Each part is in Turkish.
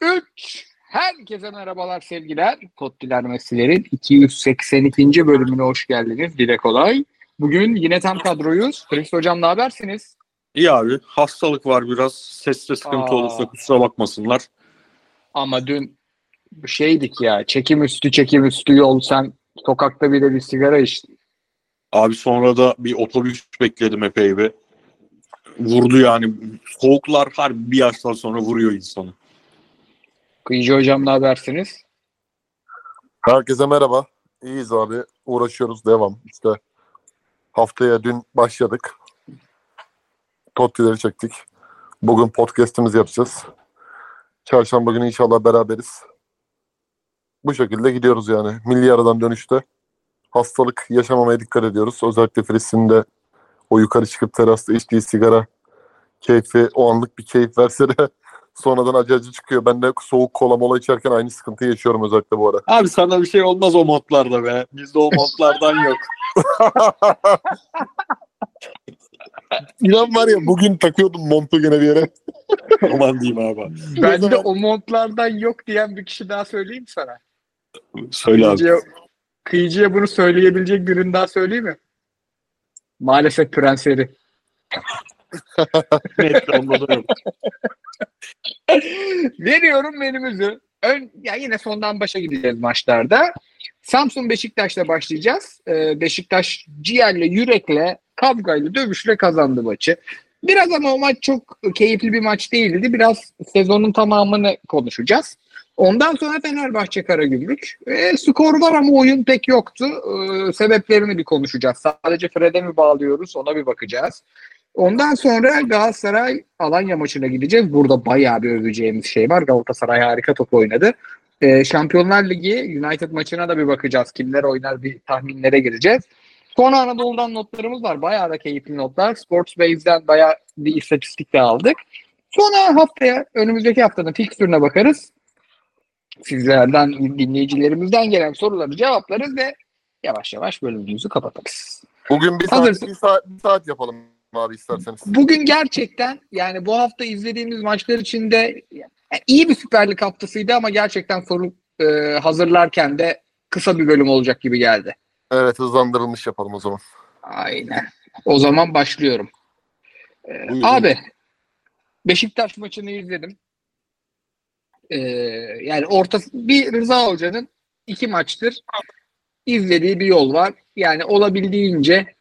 3. Herkese merhabalar sevgiler. Tottiler Meslerin 282. bölümüne hoş geldiniz. Dile kolay. Bugün yine tam kadroyuz. Chris Hocam ne habersiniz? İyi abi. Hastalık var biraz. Seste sıkıntı Aa. olursa kusura bakmasınlar. Ama dün şeydik ya çekim üstü çekim üstü yol sen sokakta bile bir sigara içtin. Abi sonra da bir otobüs bekledim epey bir. Vurdu yani. Soğuklar harbi bir yaştan sonra vuruyor insanı. Kıyıcı Hocam ne habersiniz? Herkese merhaba. İyiyiz abi. Uğraşıyoruz. Devam. İşte haftaya dün başladık. Tottileri çektik. Bugün podcast'imizi yapacağız. Çarşamba günü inşallah beraberiz. Bu şekilde gidiyoruz yani. Milli aradan dönüşte hastalık yaşamamaya dikkat ediyoruz. Özellikle Filistin'de o yukarı çıkıp terasta içtiği sigara keyfi, o anlık bir keyif verse de sonradan acı acı çıkıyor. Ben de soğuk kola mola içerken aynı sıkıntıyı yaşıyorum özellikle bu ara. Abi sana bir şey olmaz o modlarda be. Bizde o modlardan yok. İnan var ya bugün takıyordum montu gene bir yere. Aman diyeyim abi. Ben de o montlardan yok diyen bir kişi daha söyleyeyim sana. Söyle abi. Kıyıcıya, kıyıcıya bunu söyleyebilecek birini daha söyleyeyim mi? Maalesef prenseri. Net onda da yok. Veriyorum menümüzü. Ön, ya yine sondan başa gideceğiz maçlarda. Samsun Beşiktaş'la başlayacağız. Ee, Beşiktaş ciğerle, yürekle, kavgayla, dövüşle kazandı maçı. Biraz ama o maç çok keyifli bir maç değildi. Biraz sezonun tamamını konuşacağız. Ondan sonra Fenerbahçe Karagümrük. E, skor var ama oyun pek yoktu. E, sebeplerini bir konuşacağız. Sadece Fred'e mi bağlıyoruz ona bir bakacağız. Ondan sonra Galatasaray Alanya maçına gideceğiz. Burada bayağı bir öveceğimiz şey var. Galatasaray harika top oynadı. Ee, Şampiyonlar Ligi United maçına da bir bakacağız. Kimler oynar bir tahminlere gireceğiz. Sonra Anadolu'dan notlarımız var. Bayağı da keyifli notlar. Sportsbase'den bayağı bir istatistik de aldık. Sonra haftaya önümüzdeki haftanın fikstürüne bakarız. Sizlerden, dinleyicilerimizden gelen soruları cevaplarız ve yavaş yavaş bölümümüzü kapatırız. Bugün bir Hazır. saat, bir saat, bir saat yapalım abi isterseniz. Bugün gerçekten yani bu hafta izlediğimiz maçlar içinde yani iyi bir Süper Lig haftasıydı ama gerçekten soru e, hazırlarken de kısa bir bölüm olacak gibi geldi. Evet hızlandırılmış yapalım o zaman. Aynen. O zaman başlıyorum. E, Buyurun. abi Beşiktaş maçını izledim. E, yani orta bir Rıza Hoca'nın iki maçtır izlediği bir yol var. Yani olabildiğince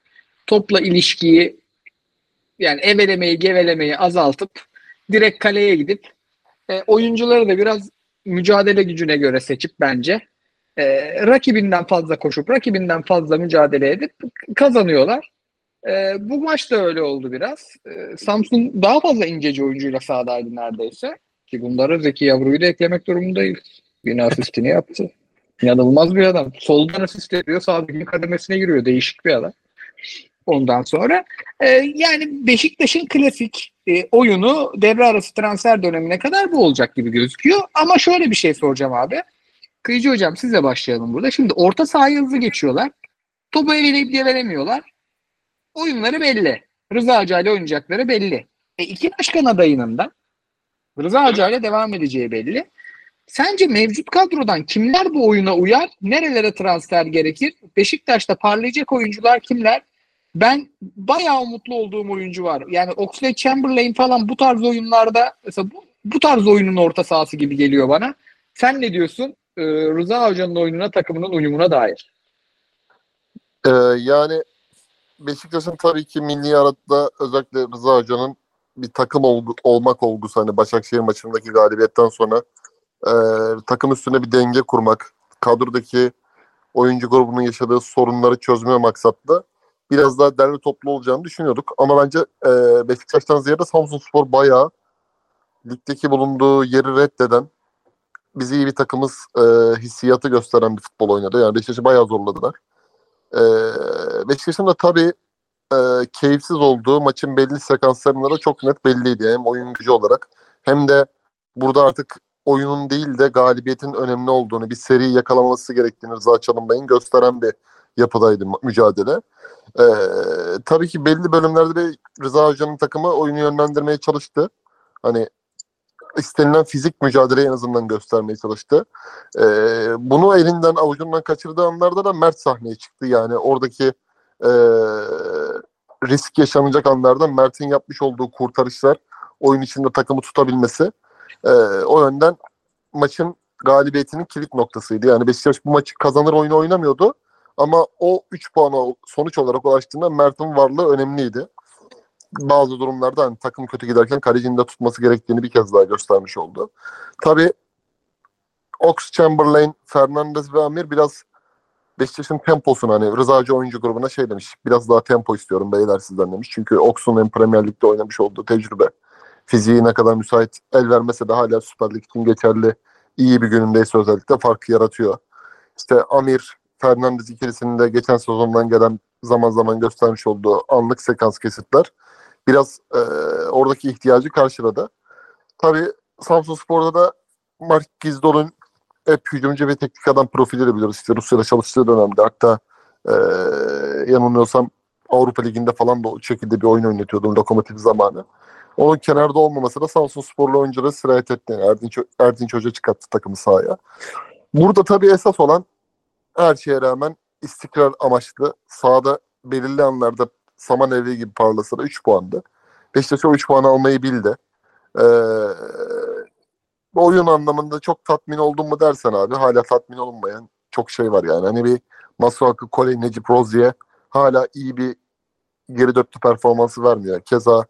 topla ilişkiyi yani evelemeyi gevelemeyi azaltıp direkt kaleye gidip e, oyuncuları da biraz mücadele gücüne göre seçip bence e, rakibinden fazla koşup rakibinden fazla mücadele edip kazanıyorlar. E, bu maç da öyle oldu biraz. E, Samsun daha fazla inceci oyuncuyla sahadaydı neredeyse. Ki bunlara Zeki Yavru'yu da eklemek durumundayız. Yine asistini yaptı. İnanılmaz bir adam. Soldan asist ediyor, sağdaki kademesine giriyor. Değişik bir adam. Ondan sonra e, yani Beşiktaş'ın klasik e, oyunu devre arası transfer dönemine kadar bu olacak gibi gözüküyor. Ama şöyle bir şey soracağım abi. Kıyıcı hocam sizle başlayalım burada. Şimdi orta sahayı hızlı geçiyorlar. Topu eveleyip diye veremiyorlar. Oyunları belli. Rıza Hoca ile oynayacakları belli. E, iki başkan adayının da Rıza Hoca ile devam edeceği belli. Sence mevcut kadrodan kimler bu oyuna uyar? Nerelere transfer gerekir? Beşiktaş'ta parlayacak oyuncular kimler? Ben bayağı umutlu olduğum oyuncu var. Yani Oxlade Chamberlain falan bu tarz oyunlarda mesela bu, bu tarz oyunun orta sahası gibi geliyor bana. Sen ne diyorsun? Ee, Rıza Hoca'nın oyununa takımının uyumuna dair. Ee, yani Beşiktaş'ın tabii ki milli arada özellikle Rıza Hoca'nın bir takım olgu, olmak olgusu hani Başakşehir maçındaki galibiyetten sonra e, takım üstüne bir denge kurmak, kadrodaki oyuncu grubunun yaşadığı sorunları çözme maksatlı biraz daha derli toplu olacağını düşünüyorduk. Ama bence e, Beşiktaş'tan ziyade Samsunspor bayağı ligdeki bulunduğu yeri reddeden bizi iyi bir takımız e, hissiyatı gösteren bir futbol oynadı. Yani Beşiktaş'ı bayağı zorladılar. E, Beşiktaş'ın da tabii e, keyifsiz olduğu maçın belli sekanslarında da çok net belliydi. Hem oyun gücü olarak hem de burada artık oyunun değil de galibiyetin önemli olduğunu, bir seri yakalaması gerektiğini Rıza Çalınbay'ın gösteren bir yapıdaydı mücadele. Ee, tabii ki belli bölümlerde de Rıza Hoca'nın takımı oyunu yönlendirmeye çalıştı. Hani istenilen fizik mücadeleyi en azından göstermeye çalıştı. E, bunu elinden avucundan kaçırdığı anlarda da Mert sahneye çıktı. Yani oradaki e, risk yaşanacak anlarda Mert'in yapmış olduğu kurtarışlar, oyun içinde takımı tutabilmesi e, o yönden maçın galibiyetinin kilit noktasıydı. Yani Beşiktaş bu maçı kazanır oyunu oynamıyordu. Ama o 3 puana sonuç olarak ulaştığında Mert'in varlığı önemliydi. Bazı durumlarda hani takım kötü giderken kalecinin de tutması gerektiğini bir kez daha göstermiş oldu. Tabii Ox, Chamberlain, Fernandez ve Amir biraz Beşiktaş'ın temposunu hani Rıza oyuncu grubuna şey demiş. Biraz daha tempo istiyorum beyler sizden demiş. Çünkü Ox'un hem Premier Lig'de oynamış olduğu tecrübe. Fiziği ne kadar müsait el vermese de hala Süper Lig için geçerli. iyi bir günündeyse özellikle farkı yaratıyor. İşte Amir, Fernandez ikilisinin de geçen sezondan gelen zaman zaman göstermiş olduğu anlık sekans kesitler biraz e, oradaki ihtiyacı karşıladı. Tabii Samsun Spor'da da Mark Gizdol'un hep hücumcu ve teknik adam profili de biliyoruz. İşte Rusya'da çalıştığı dönemde hatta e, yanılmıyorsam Avrupa Ligi'nde falan da o şekilde bir oyun oynatıyordu lokomotif zamanı. Onun kenarda olmaması da Samsun Sporlu oyuncuları sirayet etti. Erdinç, Erdinç Hoca çıkarttı takımı sahaya. Burada tabii esas olan her şeye rağmen istikrar amaçlı sahada belirli anlarda saman evli gibi parlasa da 3 puandı. Beşiktaş o 3 puanı almayı bildi. Ee, oyun anlamında çok tatmin oldum mu dersen abi hala tatmin olunmayan çok şey var yani. Hani bir Masuaku, Kole, Necip Rozier hala iyi bir geri dörtlü performansı vermiyor. Keza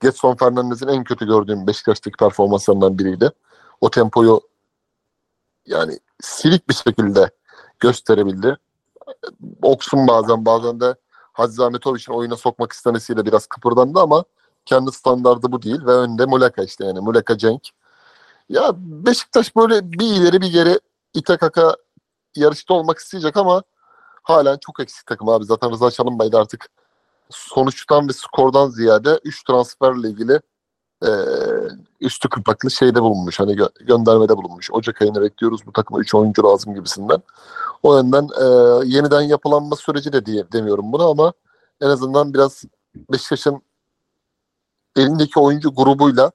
Getson Fernandez'in en kötü gördüğüm Beşiktaş'taki performanslarından biriydi. O tempoyu yani silik bir şekilde gösterebildi. Oksun bazen bazen de Hadzi Ahmetovic'in oyuna sokmak istemesiyle biraz kıpırdandı ama kendi standardı bu değil ve önde Muleka işte yani Muleka Cenk. Ya Beşiktaş böyle bir ileri bir geri ite kaka yarışta olmak isteyecek ama halen çok eksik takım abi. Zaten Rıza Çalınbay da artık sonuçtan ve skordan ziyade 3 transferle ilgili e, üstü kapaklı şeyde bulunmuş. Hani gö- göndermede bulunmuş. Ocak ayını bekliyoruz bu takıma 3 oyuncu lazım gibisinden. O yönden e, yeniden yapılanma süreci de diye demiyorum bunu ama en azından biraz Beşiktaş'ın elindeki oyuncu grubuyla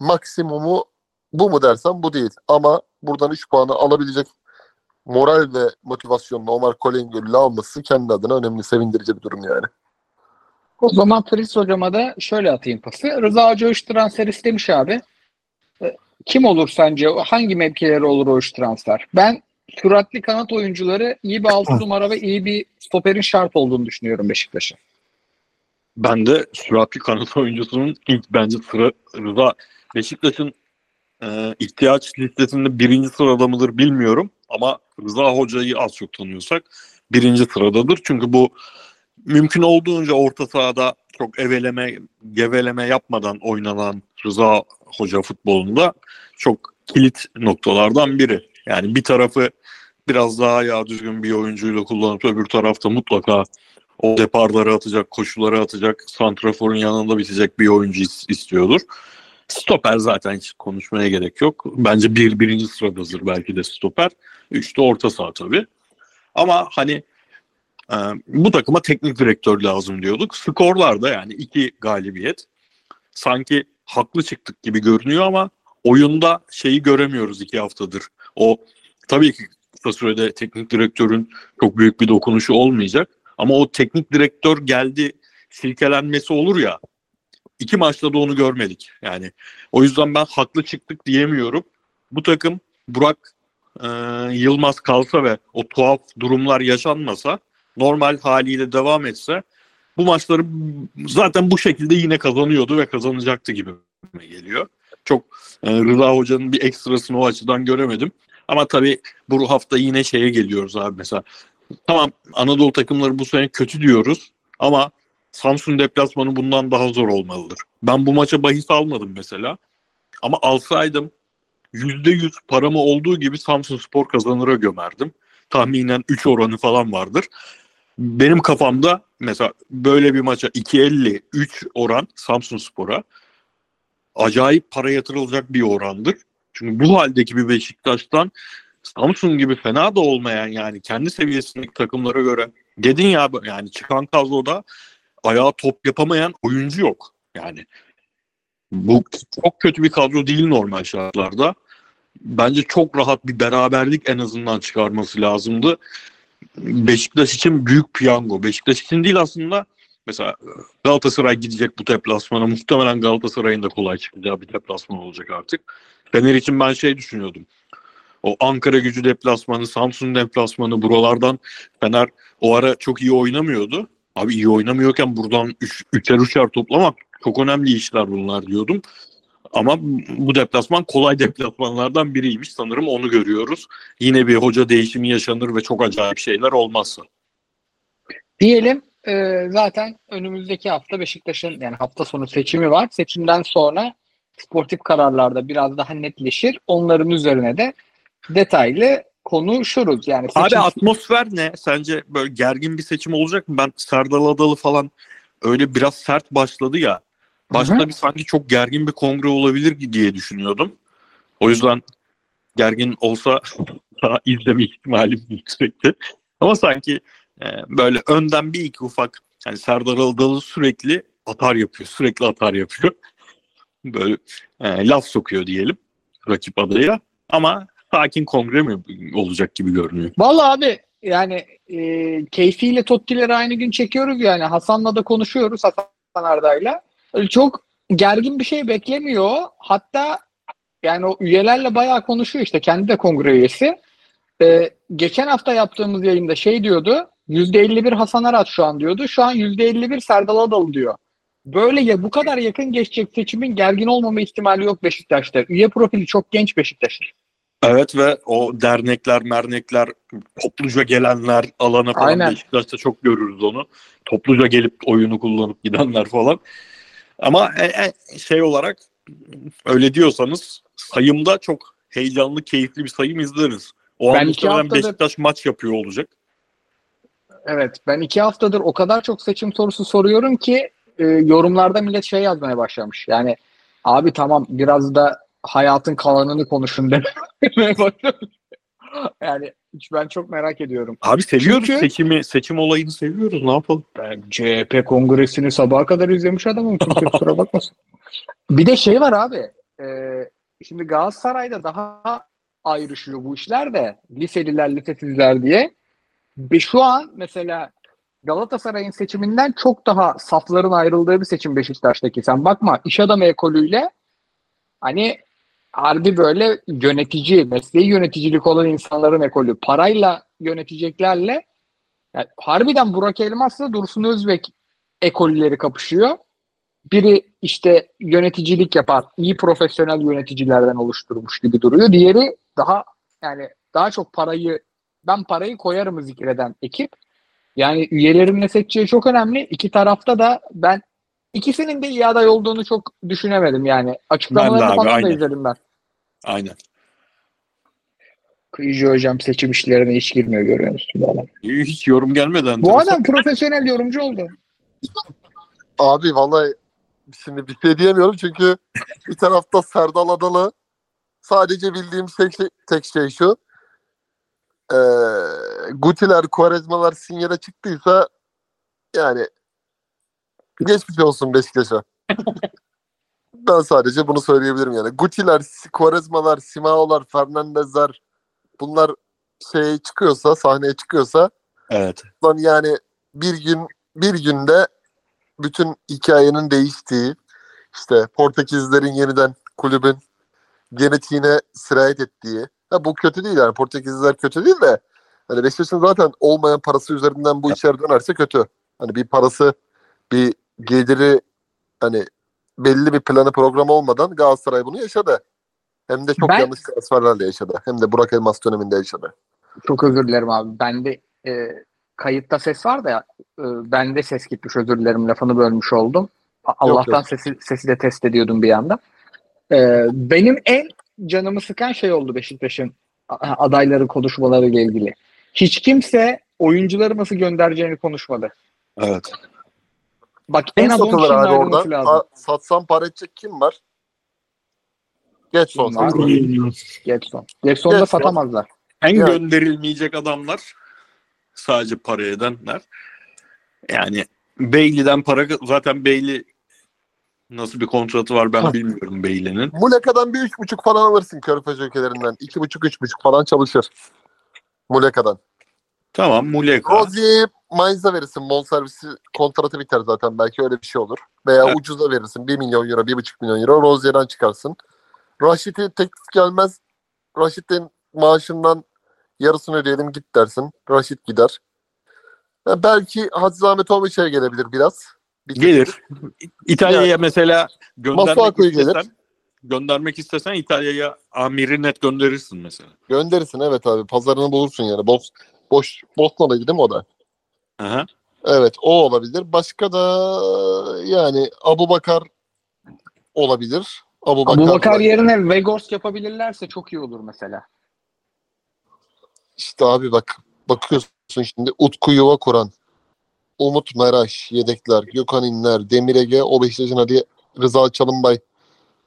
maksimumu bu mu dersen bu değil. Ama buradan 3 puanı alabilecek moral ve motivasyonla Omar Kolengöl'ü alması kendi adına önemli, sevindirici bir durum yani. O zaman Fritz hocama da şöyle atayım pası. Rıza Hoca 3 transfer istemiş abi. E, Kim olur sence? Hangi mevkileri olur o 3 transfer? Ben süratli kanat oyuncuları iyi bir 6 numara ve iyi bir stoperin şart olduğunu düşünüyorum Beşiktaş'a. Ben de süratli kanat oyuncusunun ilk bence sıra Rıza Beşiktaş'ın e, ihtiyaç listesinde birinci sırada mıdır bilmiyorum ama Rıza Hoca'yı az çok tanıyorsak birinci sıradadır. Çünkü bu mümkün olduğunca orta sahada çok eveleme, geveleme yapmadan oynanan Rıza Hoca futbolunda çok kilit noktalardan biri. Yani bir tarafı biraz daha ya düzgün bir oyuncuyla kullanıp öbür tarafta mutlaka o deparları atacak, koşuları atacak, santraforun yanında bitecek bir oyuncu istiyordur. Stoper zaten hiç konuşmaya gerek yok. Bence bir birinci sıradadır belki de stoper. Üçte orta saha tabii. Ama hani e, bu takıma teknik direktör lazım diyorduk. Skorlarda yani iki galibiyet. Sanki haklı çıktık gibi görünüyor ama oyunda şeyi göremiyoruz iki haftadır. O tabii ki kısa sürede teknik direktörün çok büyük bir dokunuşu olmayacak. Ama o teknik direktör geldi silkelenmesi olur ya iki maçta da onu görmedik. Yani o yüzden ben haklı çıktık diyemiyorum. Bu takım Burak e, Yılmaz kalsa ve o tuhaf durumlar yaşanmasa normal haliyle devam etse bu maçları zaten bu şekilde yine kazanıyordu ve kazanacaktı gibi geliyor. Çok e, Rıza Hoca'nın bir ekstrasını o açıdan göremedim. Ama tabii bu hafta yine şeye geliyoruz abi mesela. Tamam Anadolu takımları bu sene kötü diyoruz ama Samsun deplasmanı bundan daha zor olmalıdır. Ben bu maça bahis almadım mesela. Ama alsaydım %100 paramı olduğu gibi Samsun Spor kazanıra gömerdim. Tahminen 3 oranı falan vardır. Benim kafamda mesela böyle bir maça 2.50 3 oran Samsun Spor'a acayip para yatırılacak bir orandır. Çünkü bu haldeki bir Beşiktaş'tan Samsun gibi fena da olmayan yani kendi seviyesindeki takımlara göre dedin ya yani çıkan kadroda ayağa top yapamayan oyuncu yok. Yani Bu çok kötü bir kadro değil normal şartlarda. Bence çok rahat bir beraberlik en azından çıkarması lazımdı. Beşiktaş için büyük piyango. Beşiktaş için değil aslında. Mesela Galatasaray gidecek bu deplasmana. Muhtemelen Galatasaray'ın da kolay çıkacağı bir deplasman olacak artık. Fener için ben şey düşünüyordum. O Ankara gücü deplasmanı, Samsun deplasmanı buralardan Fener o ara çok iyi oynamıyordu. Abi iyi oynamıyorken buradan üç, üçer üçer toplamak çok önemli işler bunlar diyordum. Ama bu deplasman kolay deplasmanlardan biriymiş. Sanırım onu görüyoruz. Yine bir hoca değişimi yaşanır ve çok acayip şeyler olmazsa. Diyelim e, zaten önümüzdeki hafta Beşiktaş'ın yani hafta sonu seçimi var. Seçimden sonra sportif kararlarda biraz daha netleşir. Onların üzerine de detaylı konuşuruz. Yani seçim... Abi atmosfer ne? Sence böyle gergin bir seçim olacak mı? Ben Serdal Adalı falan öyle biraz sert başladı ya. Başta bir sanki çok gergin bir kongre olabilir diye düşünüyordum. O yüzden gergin olsa daha izleme ihtimalim yüksekti. Ama sanki e, böyle önden bir iki ufak yani Serdar Adalı sürekli atar yapıyor. Sürekli atar yapıyor. Böyle e, laf sokuyor diyelim rakip adaya. Ama sakin kongre mi olacak gibi görünüyor. Vallahi abi yani e, keyfiyle Totti'leri aynı gün çekiyoruz yani. Hasan'la da konuşuyoruz Hasan Arda'yla. Çok gergin bir şey beklemiyor. Hatta yani o üyelerle bayağı konuşuyor işte. Kendi de kongre üyesi. E, geçen hafta yaptığımız yayında şey diyordu. %51 Hasan Arat şu an diyordu. Şu an %51 Serdal Adalı diyor. Böyle ya bu kadar yakın geçecek seçimin gergin olmama ihtimali yok Beşiktaş'ta. Üye profili çok genç Beşiktaş'ın. Evet ve o dernekler, mernekler, topluca gelenler alana falan Aynen. Beşiktaş'ta çok görürüz onu. Topluca gelip oyunu kullanıp gidenler falan. Ama e, e, şey olarak öyle diyorsanız sayımda çok heyecanlı, keyifli bir sayım izleriz. O Ben an haftadır- Beşiktaş maç yapıyor olacak. Evet ben iki haftadır o kadar çok seçim sorusu soruyorum ki e, yorumlarda millet şey yazmaya başlamış. Yani abi tamam biraz da hayatın kalanını konuşun demeye başlamış. Yani hiç ben çok merak ediyorum. Abi seviyoruz Çünkü- seçimi, seçim olayını seviyoruz. Ne yapalım? Ben CHP kongresini sabaha kadar izlemiş adamım. Kimse kusura bakmasın. Bir de şey var abi. e, şimdi Galatasaray'da daha ayrışıyor bu işler de. Liseliler, lisesizler diye. Ve şu an mesela Galatasaray'ın seçiminden çok daha safların ayrıldığı bir seçim Beşiktaş'taki. Sen bakma iş adamı ekolüyle hani harbi böyle yönetici, mesleği yöneticilik olan insanların ekolü. Parayla yöneteceklerle yani harbiden Burak Elmas'la Dursun Özbek ekolleri kapışıyor. Biri işte yöneticilik yapar, iyi profesyonel yöneticilerden oluşturmuş gibi duruyor. Diğeri daha yani daha çok parayı ben parayı koyarımı zikreden ekip. Yani üyelerin ne seçeceği çok önemli. İki tarafta da ben ikisinin de iyi aday olduğunu çok düşünemedim yani. Açıklamalarını abi, falan da aynen. izledim ben. Aynen. Kıyıcı hocam seçim işlerine hiç girmiyor görüyor musun? bu adam? Hiç yorum gelmeden. Bu adam profesyonel yorumcu oldu. Abi vallahi şimdi bir şey diyemiyorum çünkü bir tarafta Serdal Adalı sadece bildiğim tek şey, tek şey şu. Ee, Gutiler, Quaresmalar sinyale çıktıysa yani geçmiş olsun Beşiktaş'a. ben sadece bunu söyleyebilirim yani. Gutiler, Quaresmalar, Simao'lar, Fernandezler bunlar şey çıkıyorsa, sahneye çıkıyorsa Evet. Lan yani bir gün bir günde bütün hikayenin değiştiği işte Portekizlerin yeniden kulübün genetiğine sirayet ettiği. Ha, bu kötü değil yani Portekizliler kötü değil de hani Beşiktaş'ın zaten olmayan parası üzerinden bu işler dönerse kötü. Hani bir parası bir geliri hani belli bir planı programı olmadan Galatasaray bunu yaşadı. Hem de çok Ben- yanlış transferlerle yaşadı. Hem de Burak Elmas döneminde yaşadı. Çok özür dilerim abi. Bende e, kayıtta ses var da e, bende ses gitmiş özür dilerim lafını bölmüş oldum. Allah'tan yok. sesi, sesi de test ediyordum bir anda. E, benim en canımı sıkan şey oldu Beşiktaş'ın adayları konuşmaları ile ilgili. Hiç kimse oyuncuları nasıl göndereceğini konuşmadı. Evet. Bak en az 10 satılır kişinin abi ayrılması oradan? lazım. Ha, satsam para edecek kim var? Getson. Var? Getson. Getson'u da Getson. satamazlar. En Yani- gönderilmeyecek adamlar sadece para edenler. Yani Bailey'den para zaten Bailey Nasıl bir kontratı var ben bilmiyorum Beyli'nin. Muleka'dan bir üç buçuk falan alırsın Körfez ülkelerinden. İki buçuk, üç buçuk falan çalışır. Muleka'dan. Tamam Muleka. Rozier'i Mainz'a verirsin. Bonservisi kontratı biter zaten. Belki öyle bir şey olur. Veya Evet. ucuza verirsin. 1 milyon euro, 1,5 milyon euro. Rozier'den çıkarsın. Raşit'i teklif gelmez. Raşit'in maaşından yarısını ödeyelim git dersin. Raşit gider. Ya belki Hadzi Ahmetoviç'e gelebilir biraz. Bir. Gelir. İtalya'ya mesela göndermek Masuaku'yu gelir. istesen göndermek istesen İtalya'ya Amir'i net gönderirsin mesela. Gönderirsin evet abi. Pazarını bulursun yani. Boş, boş, Bosna'daydı değil mi o da? Aha. Evet o olabilir. Başka da yani Abu Bakar olabilir. Abu Bakar, Bu Bakar yerine Vegors yapabilirlerse çok iyi olur mesela. İşte abi bak bakıyorsun şimdi Utku Yuva kuran, Umut Meraş, yedekler, Gökhan İnler, Demir Ege, o Beşiktaş'ın hadi Rıza Çalınbay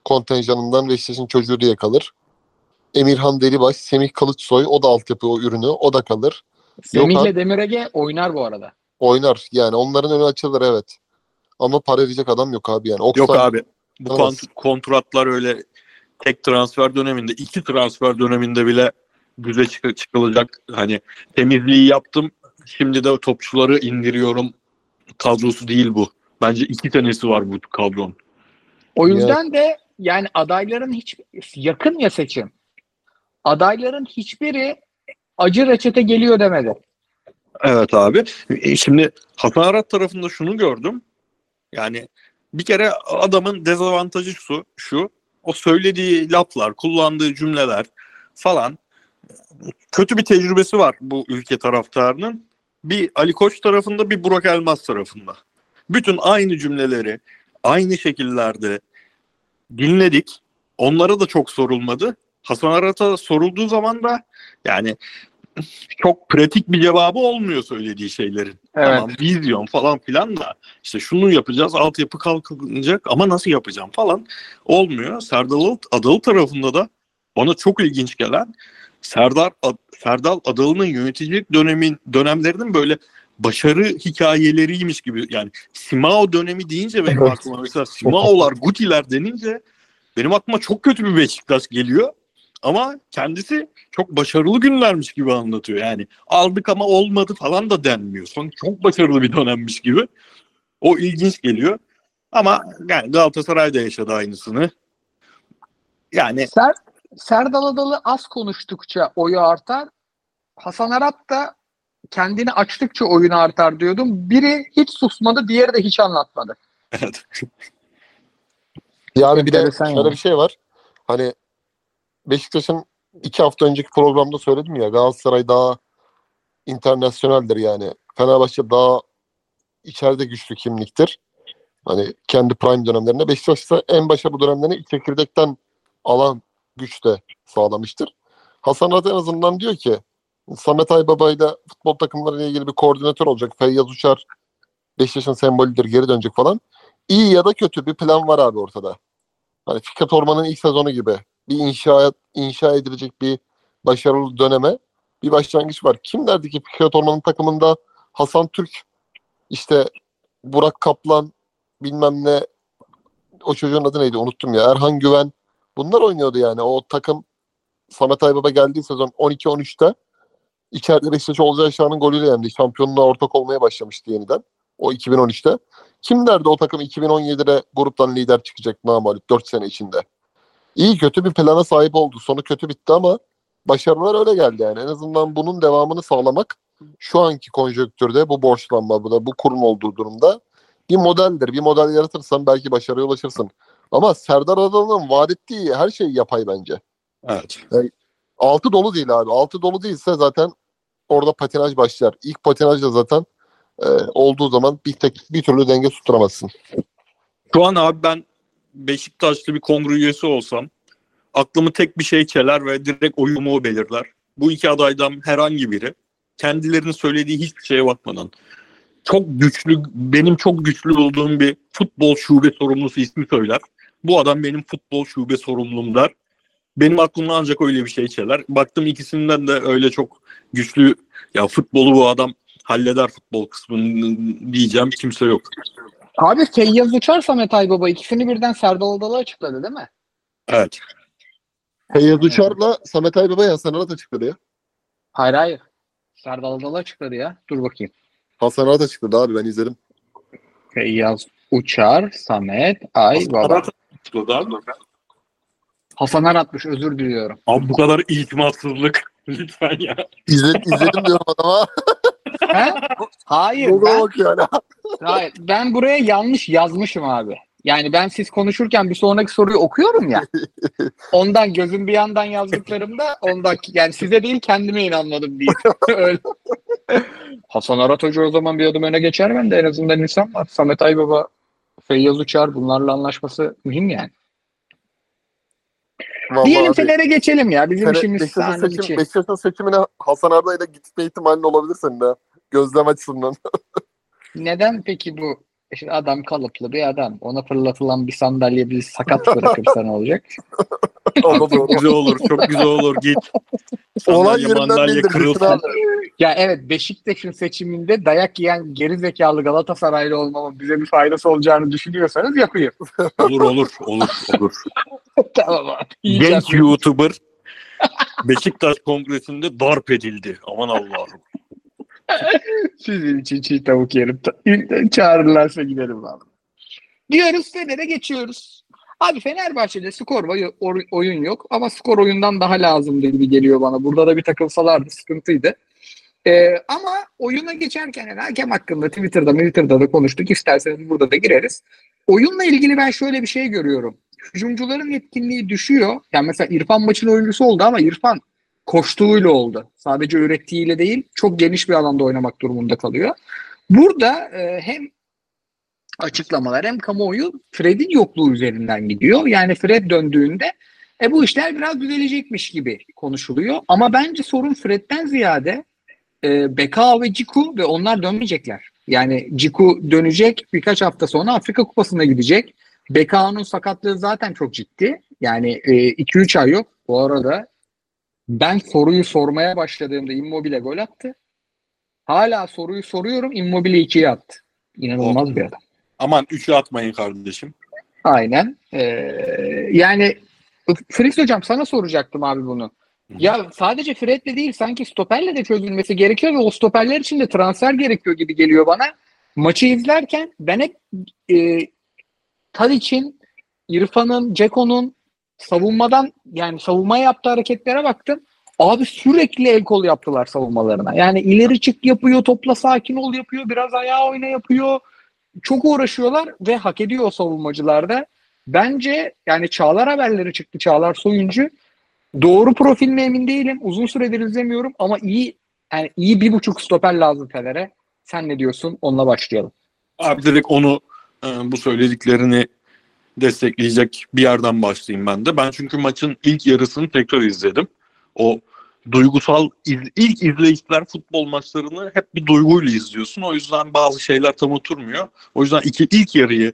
kontenjanından Beşiktaş'ın çocuğu diye kalır. Emirhan Delibaş, Semih Kılıçsoy o da altyapı o ürünü o da kalır. Semih'le Demirege oynar bu arada. Oynar yani onların önü açılır evet. Ama para verecek adam yok abi yani. Yok Oksay- abi. Bu Evet. kont- kontratlar öyle tek transfer döneminde, iki transfer döneminde bile düze çık- çıkılacak. Hani temizliği yaptım. Şimdi de topçuları indiriyorum. Kadrosu değil bu. Bence iki senesi var bu kadronun. O yüzden de yani adayların hiç yakın ya seçim. Adayların hiçbiri acı reçete geliyor demedi. Evet abi. E, Şimdi Hasan Arat tarafında şunu gördüm. Yani bir kere adamın dezavantajı şu, şu o söylediği laflar, kullandığı cümleler falan kötü bir tecrübesi var bu ülke taraftarının. Bir Ali Koç tarafında bir Burak Elmas tarafında. Bütün aynı cümleleri aynı şekillerde dinledik. Onlara da çok sorulmadı. Hasan Arat'a sorulduğu zaman da yani çok pratik bir cevabı olmuyor söylediği şeylerin. Evet. Tamam vizyon falan filan da işte şunu yapacağız altyapı kalkınacak ama nasıl yapacağım falan olmuyor. Serdar Adalı- tarafında da bana çok ilginç gelen Serdar Serdal Adalı'nın yöneticilik dönemin dönemlerinin böyle başarı hikayeleriymiş gibi yani Simao dönemi deyince benim aklıma mesela Simao'lar, Guti'ler denince benim aklıma çok kötü bir Beşiktaş geliyor. Ama kendisi çok başarılı günlermiş gibi anlatıyor. Yani aldık ama olmadı falan da denmiyor. Son çok başarılı bir dönemmiş gibi. O ilginç geliyor. Ama yani Galatasaray da yaşadı aynısını. Yani Ser, Serdal Adalı az konuştukça oyu artar. Hasan Arat da kendini açtıkça oyunu artar diyordum. Biri hiç susmadı, diğeri de hiç anlatmadı. evet. Yani bir de şöyle yani. bir şey var. Hani Beşiktaş'ın iki hafta önceki programda söyledim ya Galatasaray daha internasyoneldir yani. Fenerbahçe daha içeride güçlü kimliktir. Hani kendi prime dönemlerinde Beşiktaş ise en başarılı dönemlerini ilk çekirdekten alan güçte sağlamıştır. Hasan Arat en azından diyor ki Samet Aybaba'yla futbol takımlarıyla ilgili bir koordinatör olacak. Feyyaz Uçar Beşiktaş'ın sembolüdür geri dönecek falan. İyi ya da kötü bir plan var abi ortada. Hani Fikret Orman'ın ilk sezonu gibi bir inşa, inşa edilecek bir başarılı döneme bir başlangıç var. Kim derdi ki Fikret Orman'ın takımında Hasan Türk, işte Burak Kaplan, bilmem ne o çocuğun adı neydi unuttum ya. Erhan Güven. Bunlar oynuyordu yani. O takım Samet Aybaba geldiği sezon 12-13'te içeride Beşiktaş Olcay Şahan'ın golüyle yendi. Şampiyonluğa ortak olmaya başlamıştı yeniden. O 2013'te. Kim derdi o takım 2017'de gruptan lider çıkacak namalip 4 sene içinde. İyi kötü bir plana sahip oldu. Sonu kötü bitti ama başarılar öyle geldi yani. En azından bunun devamını sağlamak şu anki konjonktürde bu borçlanma bu da bu kurum olduğu durumda bir modeldir. Bir model yaratırsan belki başarıya ulaşırsın. Ama Serdar Adalı'nın vaat ettiği her şey yapay bence. Evet. Altı dolu değil abi. Altı dolu değilse zaten orada patinaj başlar. İlk patinaj da zaten e, olduğu zaman bir tek bir türlü denge tutturamazsın. Şu an abi ben Beşiktaşlı bir kongre üyesi olsam aklımı tek bir şey çeler ve direkt oyumu o belirler. Bu iki adaydan herhangi biri kendilerinin söylediği hiçbir şeye bakmadan çok güçlü, benim çok güçlü olduğum bir futbol şube sorumlusu ismi söyler. Bu adam benim futbol şube sorumlum der. Benim aklımda ancak öyle bir şey çeler. Baktım ikisinden de öyle çok güçlü ya futbolu bu adam halleder futbol kısmını diyeceğim kimse yok. Abi Feyyaz Uçar Samet Aybaba ikisini birden Serdal Adalı açıkladı değil mi? Evet. Feyyaz Uçar'la Samet Aybaba Hasan Arat açıkladı ya. Hayır hayır. Serdal Adalı açıkladı ya. Dur bakayım. Hasan Arat açıkladı abi ben izledim. Feyyaz Uçar, Samet Aybaba. Hasan Aratmış özür diliyorum. Abi bu kadar itimatsızlık. Lütfen ya. İzledim, izledim diyorum adama. He? Hayır Google'a ben, bak yani. Hayır ben buraya yanlış yazmışım abi. Yani ben siz konuşurken bir sonraki soruyu okuyorum ya. Ondan gözüm bir yandan yazdıklarımda ondan yani size değil kendime inanmadım diye. Öyle. Hasan Arat Hoca o zaman bir adım öne geçer ben de en azından insan var. Samet Aybaba, Feyyaz Uçar bunlarla anlaşması mühim yani. Vallahi Diyelim Fener'e geçelim ya. Bizim Fener- işimiz Beşiktaş'ın, seçim, içi. Beşiktaş'ın seçimine Hasan Arda'yla gitme ihtimalin olabilir senin de. Gözlem açısından. Neden peki bu işte adam kalıplı bir adam. Ona fırlatılan bir sandalye bir sakat bırakırsa ne olacak? Çok güzel olur. Çok güzel olur. Git. Olay Sandalye yerinden abi. Ya evet Beşiktaş'ın seçiminde dayak yiyen geri zekalı Galatasaraylı olmamın bize bir faydası olacağını düşünüyorsanız yapayım. Olur olur. Olur. Olur. tamam abi. Genç YouTuber Beşiktaş Kongresi'nde darp edildi. Aman Allah'ım. Sizin için çiğ tavuk yerim. Çağırırlarsa giderim abi. Diyoruz Fener'e geçiyoruz. Abi Fenerbahçe'de skor oy- oyun yok ama skor oyundan daha lazım gibi geliyor bana. Burada da bir takılsalardı sıkıntıydı. Ee, ama oyuna geçerken yani hakem hakkında Twitter'da Twitter'da da konuştuk. İsterseniz burada da gireriz. Oyunla ilgili ben şöyle bir şey görüyorum. Hücumcuların yetkinliği düşüyor. Yani mesela İrfan maçın oyuncusu oldu ama İrfan koştuğuyla oldu. Sadece ürettiğiyle değil, çok geniş bir alanda oynamak durumunda kalıyor. Burada e, hem açıklamalar hem kamuoyu Fred'in yokluğu üzerinden gidiyor. Yani Fred döndüğünde e, bu işler biraz düzelecekmiş gibi konuşuluyor. Ama bence sorun Fred'den ziyade e, Beka ve Ciku ve onlar dönmeyecekler. Yani Ciku dönecek birkaç hafta sonra Afrika Kupası'na gidecek. Beka'nın sakatlığı zaten çok ciddi. Yani 2-3 ay yok. Bu arada ben soruyu sormaya başladığımda Immobile gol attı. Hala soruyu soruyorum Immobile 2'ye attı. İnanılmaz bir adam. Aman üçü atmayın kardeşim. Aynen. Ee, yani Fritz hocam sana soracaktım abi bunu. Ya sadece Fred'le değil sanki stoperle de çözülmesi gerekiyor ve o stoperler için de transfer gerekiyor gibi geliyor bana. Maçı izlerken ben hep e, Tadic'in, İrfan'ın, Ceko'nun savunmadan yani savunmaya yaptığı hareketlere baktım. Abi sürekli el kol yaptılar savunmalarına. Yani ileri çık yapıyor, topla sakin ol yapıyor, biraz ayağa oyna yapıyor. Çok uğraşıyorlar ve hak ediyor o savunmacılar da. Bence yani Çağlar haberleri çıktı. Çağlar Soyuncu. Doğru profil mi emin değilim. Uzun süredir izlemiyorum ama iyi yani iyi bir buçuk stoper lazım Fener'e. Sen ne diyorsun? Onunla başlayalım. Abi direkt onu e, bu söylediklerini destekleyecek bir yerden başlayayım ben de. Ben çünkü maçın ilk yarısını tekrar izledim. O duygusal iz- ilk izleyiciler futbol maçlarını hep bir duyguyla izliyorsun. O yüzden bazı şeyler tam oturmuyor. O yüzden iki, ilk yarıyı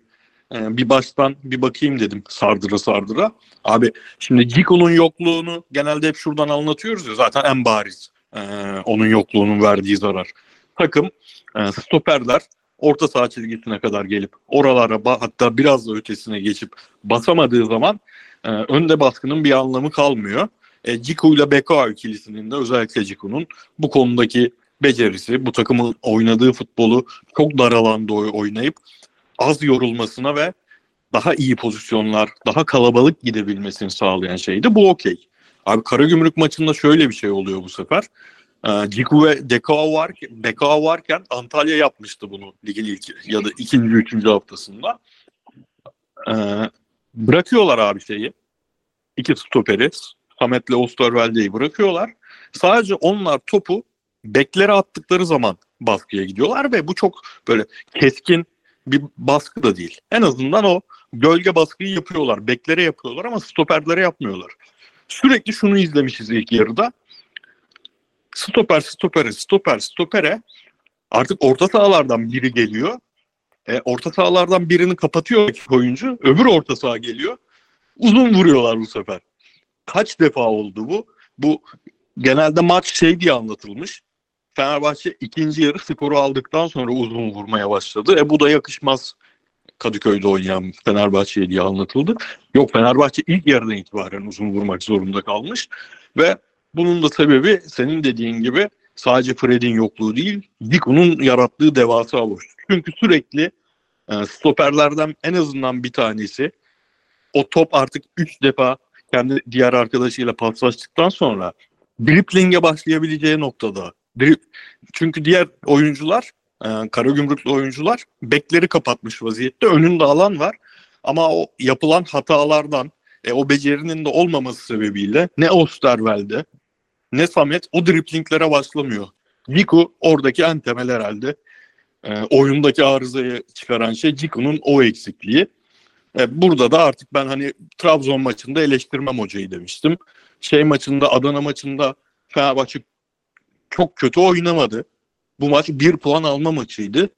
e, bir baştan bir bakayım dedim sardıra sardıra. Abi şimdi Ciko'nun yokluğunu genelde hep şuradan anlatıyoruz ya zaten en bariz e, onun yokluğunun verdiği zarar. Takım e, stoperler orta saha çizgisine kadar gelip oralara hatta biraz da ötesine geçip basamadığı zaman e, önde baskının bir anlamı kalmıyor. E, Ciku ile Beka ikilisinin de özellikle Ciku'nun bu konudaki becerisi, bu takımın oynadığı futbolu çok dar alanda oy- oynayıp az yorulmasına ve daha iyi pozisyonlar, daha kalabalık gidebilmesini sağlayan şeydi. Bu okey. Abi Karagümrük maçında şöyle bir şey oluyor bu sefer. Ee, Ciku ve Dekao var, Bekao varken Antalya yapmıştı bunu ligin ilk ya da ikinci, üçüncü haftasında. Ee, bırakıyorlar abi şeyi. İki stoperi. Samet'le Osterwelde'yi bırakıyorlar. Sadece onlar topu beklere attıkları zaman baskıya gidiyorlar ve bu çok böyle keskin bir baskı da değil. En azından o gölge baskıyı yapıyorlar. Beklere yapıyorlar ama stoperlere yapmıyorlar. Sürekli şunu izlemişiz ilk yarıda. Stoper, stopere, stoper, stopere artık orta sahalardan biri geliyor. E, orta sahalardan birini kapatıyor oyuncu. Öbür orta saha geliyor. Uzun vuruyorlar bu sefer. Kaç defa oldu bu? Bu genelde maç şey diye anlatılmış. Fenerbahçe ikinci yarı skoru aldıktan sonra uzun vurmaya başladı. E bu da yakışmaz Kadıköy'de oynayan Fenerbahçe'ye diye anlatıldı. Yok Fenerbahçe ilk yarıdan itibaren uzun vurmak zorunda kalmış ve bunun da sebebi senin dediğin gibi sadece Fred'in yokluğu değil, Diku'nun yarattığı devasa boşluk. Çünkü sürekli e, stoperlerden en azından bir tanesi o top artık 3 defa kendi diğer arkadaşıyla paslaştıktan sonra dripling'e başlayabileceği noktada. Drip, çünkü diğer oyuncular, e, Karagümrüklü oyuncular bekleri kapatmış vaziyette. Önünde alan var. Ama o yapılan hatalardan, e, o becerinin de olmaması sebebiyle ne Osterwelde ne Samet o driplinglere başlamıyor. Ciku oradaki en temel herhalde e, oyundaki arızayı çıkaran şey Ciku'nun o eksikliği. E, burada da artık ben hani Trabzon maçında eleştirmem hocayı demiştim. Şey maçında Adana maçında Fenerbahçe çok kötü oynamadı. Bu maç bir puan alma maçıydı.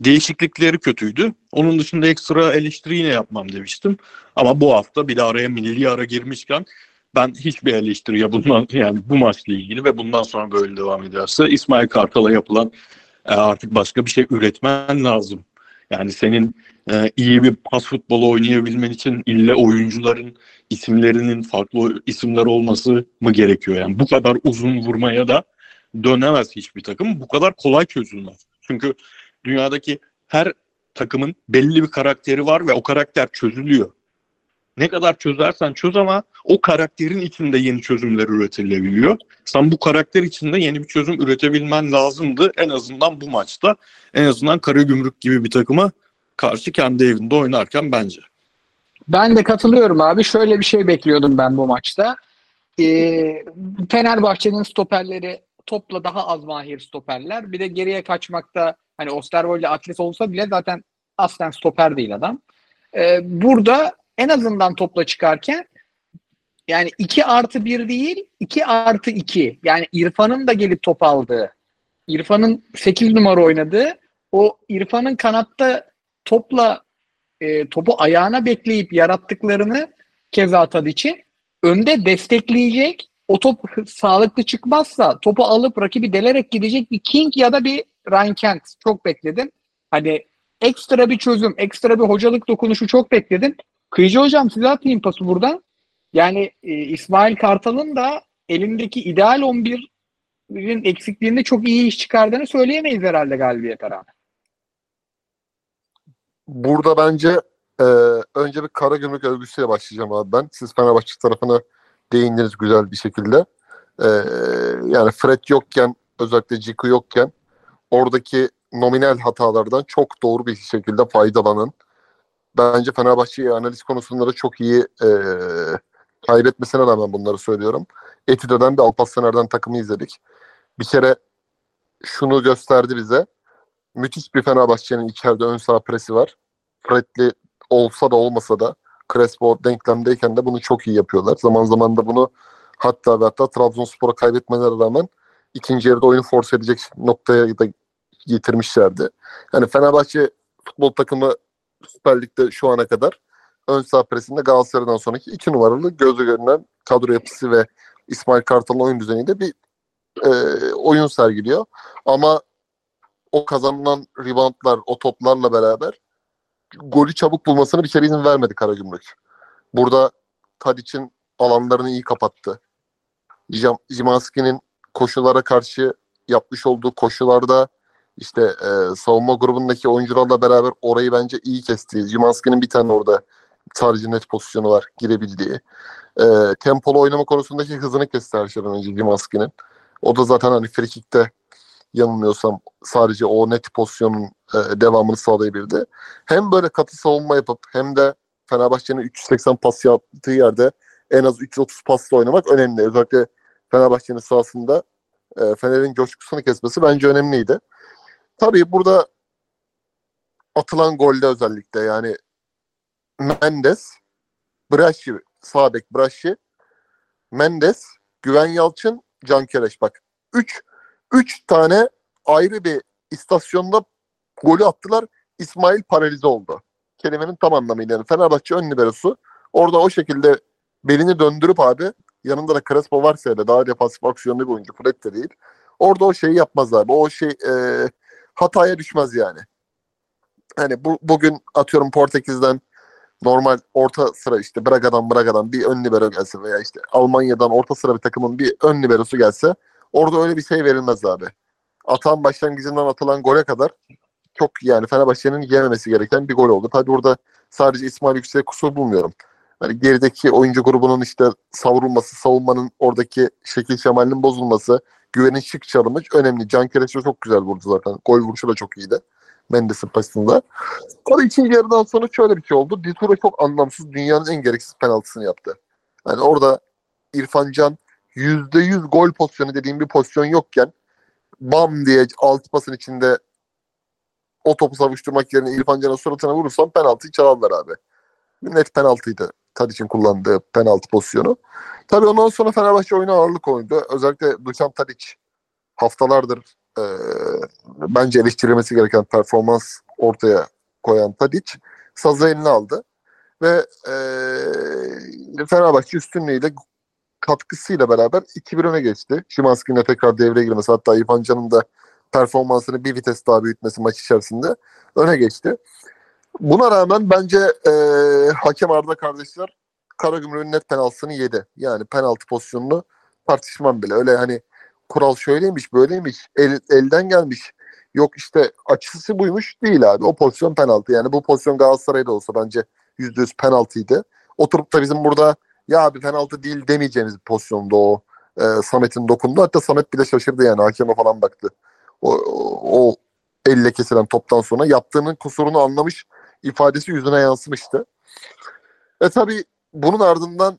Değişiklikleri kötüydü. Onun dışında ekstra eleştiri yine yapmam demiştim. Ama bu hafta bir de araya milli ara girmişken ben hiçbir eleştiriye bundan yani bu maçla ilgili ve bundan sonra böyle devam ederse İsmail Kartal'a yapılan e, artık başka bir şey üretmen lazım. Yani senin e, iyi bir pas futbolu oynayabilmen için ille oyuncuların isimlerinin farklı isimler olması mı gerekiyor? Yani bu kadar uzun vurmaya da dönemez hiçbir takım. Bu kadar kolay çözülmez. Çünkü dünyadaki her takımın belli bir karakteri var ve o karakter çözülüyor. Ne kadar çözersen çöz ama o karakterin içinde yeni çözümler üretilebiliyor. Sen bu karakter içinde yeni bir çözüm üretebilmen lazımdı. En azından bu maçta. En azından Karagümrük gibi bir takıma karşı kendi evinde oynarken bence. Ben de katılıyorum abi. Şöyle bir şey bekliyordum ben bu maçta. Ee, Fenerbahçe'nin stoperleri topla daha az mahir stoperler. Bir de geriye kaçmakta hani Osterwold atlet olsa bile zaten aslen stoper değil adam. Ee, burada en azından topla çıkarken yani 2 artı 1 değil 2 artı 2 yani İrfan'ın da gelip top aldığı İrfan'ın 8 numara oynadığı o İrfan'ın kanatta topla e, topu ayağına bekleyip yarattıklarını keza için önde destekleyecek o top sağlıklı çıkmazsa topu alıp rakibi delerek gidecek bir King ya da bir Ryan Kent çok bekledim. Hani ekstra bir çözüm, ekstra bir hocalık dokunuşu çok bekledim. Kıyıcı hocam size atayım pası buradan. Yani e, İsmail Kartal'ın da elindeki ideal 11'in eksikliğinde çok iyi iş çıkardığını söyleyemeyiz herhalde galibiyete rağmen. Burada bence e, önce bir Karagümrük övgüsüyle başlayacağım abi ben. Siz Fenerbahçe tarafına değindiniz güzel bir şekilde. E, yani Fred yokken özellikle Ciku yokken oradaki nominal hatalardan çok doğru bir şekilde faydalanan bence Fenerbahçe'yi analiz konusunda da çok iyi e, kaybetmesine rağmen bunları söylüyorum. Etüdö'den bir Alparslan takımı izledik. Bir kere şunu gösterdi bize. Müthiş bir Fenerbahçe'nin içeride ön sağ presi var. Fredli olsa da olmasa da Crespo denklemdeyken de bunu çok iyi yapıyorlar. Zaman zaman da bunu hatta ve hatta Trabzonspor'a kaybetmelerine rağmen ikinci yarıda oyunu force edecek noktaya da getirmişlerdi. Yani Fenerbahçe futbol takımı Süper Lig'de şu ana kadar ön sağ presinde Galatasaray'dan sonraki iki numaralı gözü görünen kadro yapısı ve İsmail Kartal'ın oyun düzeniyle bir e, oyun sergiliyor. Ama o kazanılan reboundlar, o toplarla beraber golü çabuk bulmasını bir kere izin vermedi Karagümrük. Burada Tadic'in alanlarını iyi kapattı. Jimanski'nin koşulara karşı yapmış olduğu koşularda işte e, savunma grubundaki oyuncularla beraber orayı bence iyi kesti. Jimanski'nin bir tane orada sadece net pozisyonu var girebildiği. E, tempolu oynama konusundaki hızını kesti her şeyden önce Jimanski'nin. O da zaten hani frikikte yanılmıyorsam sadece o net pozisyonun e, devamını sağlayabildi. Hem böyle katı savunma yapıp hem de Fenerbahçe'nin 380 pas yaptığı yerde en az 330 pasla oynamak önemli. Özellikle Fenerbahçe'nin sahasında e, Fener'in coşkusunu kesmesi bence önemliydi. Tabii burada atılan golde özellikle yani Mendes, Braşi, sağ bek Braşi, Mendes, Güven Yalçın, Can Kereş. Bak 3 3 tane ayrı bir istasyonda golü attılar. İsmail paralize oldu. Kelimenin tam anlamıyla. Yani Fenerbahçe ön liberosu orada o şekilde belini döndürüp abi yanında da Crespo varsa ya da daha defansif aksiyonlu bir oyuncu. Fred de değil. Orada o şeyi yapmaz abi. O şey e, hataya düşmez yani. hani bu, bugün atıyorum Portekiz'den normal orta sıra işte Braga'dan Braga'dan bir ön libero gelse veya işte Almanya'dan orta sıra bir takımın bir ön liberosu gelse orada öyle bir şey verilmez abi. Atan başlangıcından atılan gole kadar çok yani Fenerbahçe'nin yememesi gereken bir gol oldu. Tabii burada sadece İsmail Yüksek'e kusur bulmuyorum. Hani gerideki oyuncu grubunun işte savrulması, savunmanın oradaki şekil şemalinin bozulması, güvenin şık çalımı önemli. Can Kereço çok güzel vurdu zaten. Gol vuruşu da çok iyiydi. Mendes'in pasında. Sonra ikinci yarıdan sonra şöyle bir şey oldu. Dituro çok anlamsız dünyanın en gereksiz penaltısını yaptı. Yani orada İrfan Can %100 gol pozisyonu dediğim bir pozisyon yokken bam diye alt pasın içinde o topu savuşturmak yerine İrfan Can'ın suratına vurursam penaltıyı çalarlar abi. Net penaltıydı. Tadic'in kullandığı penaltı pozisyonu. Tabii ondan sonra Fenerbahçe oyuna ağırlık oynadı. Özellikle Dušan Tadic haftalardır e, bence eleştirilmesi gereken performans ortaya koyan Tadic sazı eline aldı. Ve e, Fenerbahçe üstünlüğüyle katkısıyla beraber 2-1 öne geçti. Şimanski'nin de tekrar devreye girmesi hatta İrfan Can'ın da performansını bir vites daha büyütmesi maç içerisinde öne geçti. Buna rağmen bence e, hakem Arda kardeşler Karagümrük'ün net penaltısını yedi. Yani penaltı pozisyonunu tartışmam bile. Öyle hani kural şöyleymiş böyleymiş el, elden gelmiş yok işte açısı buymuş değil abi. O pozisyon penaltı. Yani bu pozisyon Galatasaray'da olsa bence %100 penaltıydı. Oturup da bizim burada ya abi penaltı değil demeyeceğimiz bir pozisyonda o e, Samet'in dokundu. Hatta Samet bile şaşırdı yani hakeme falan baktı. O, o, o elle kesilen toptan sonra yaptığının kusurunu anlamış ifadesi yüzüne yansımıştı. E tabi bunun ardından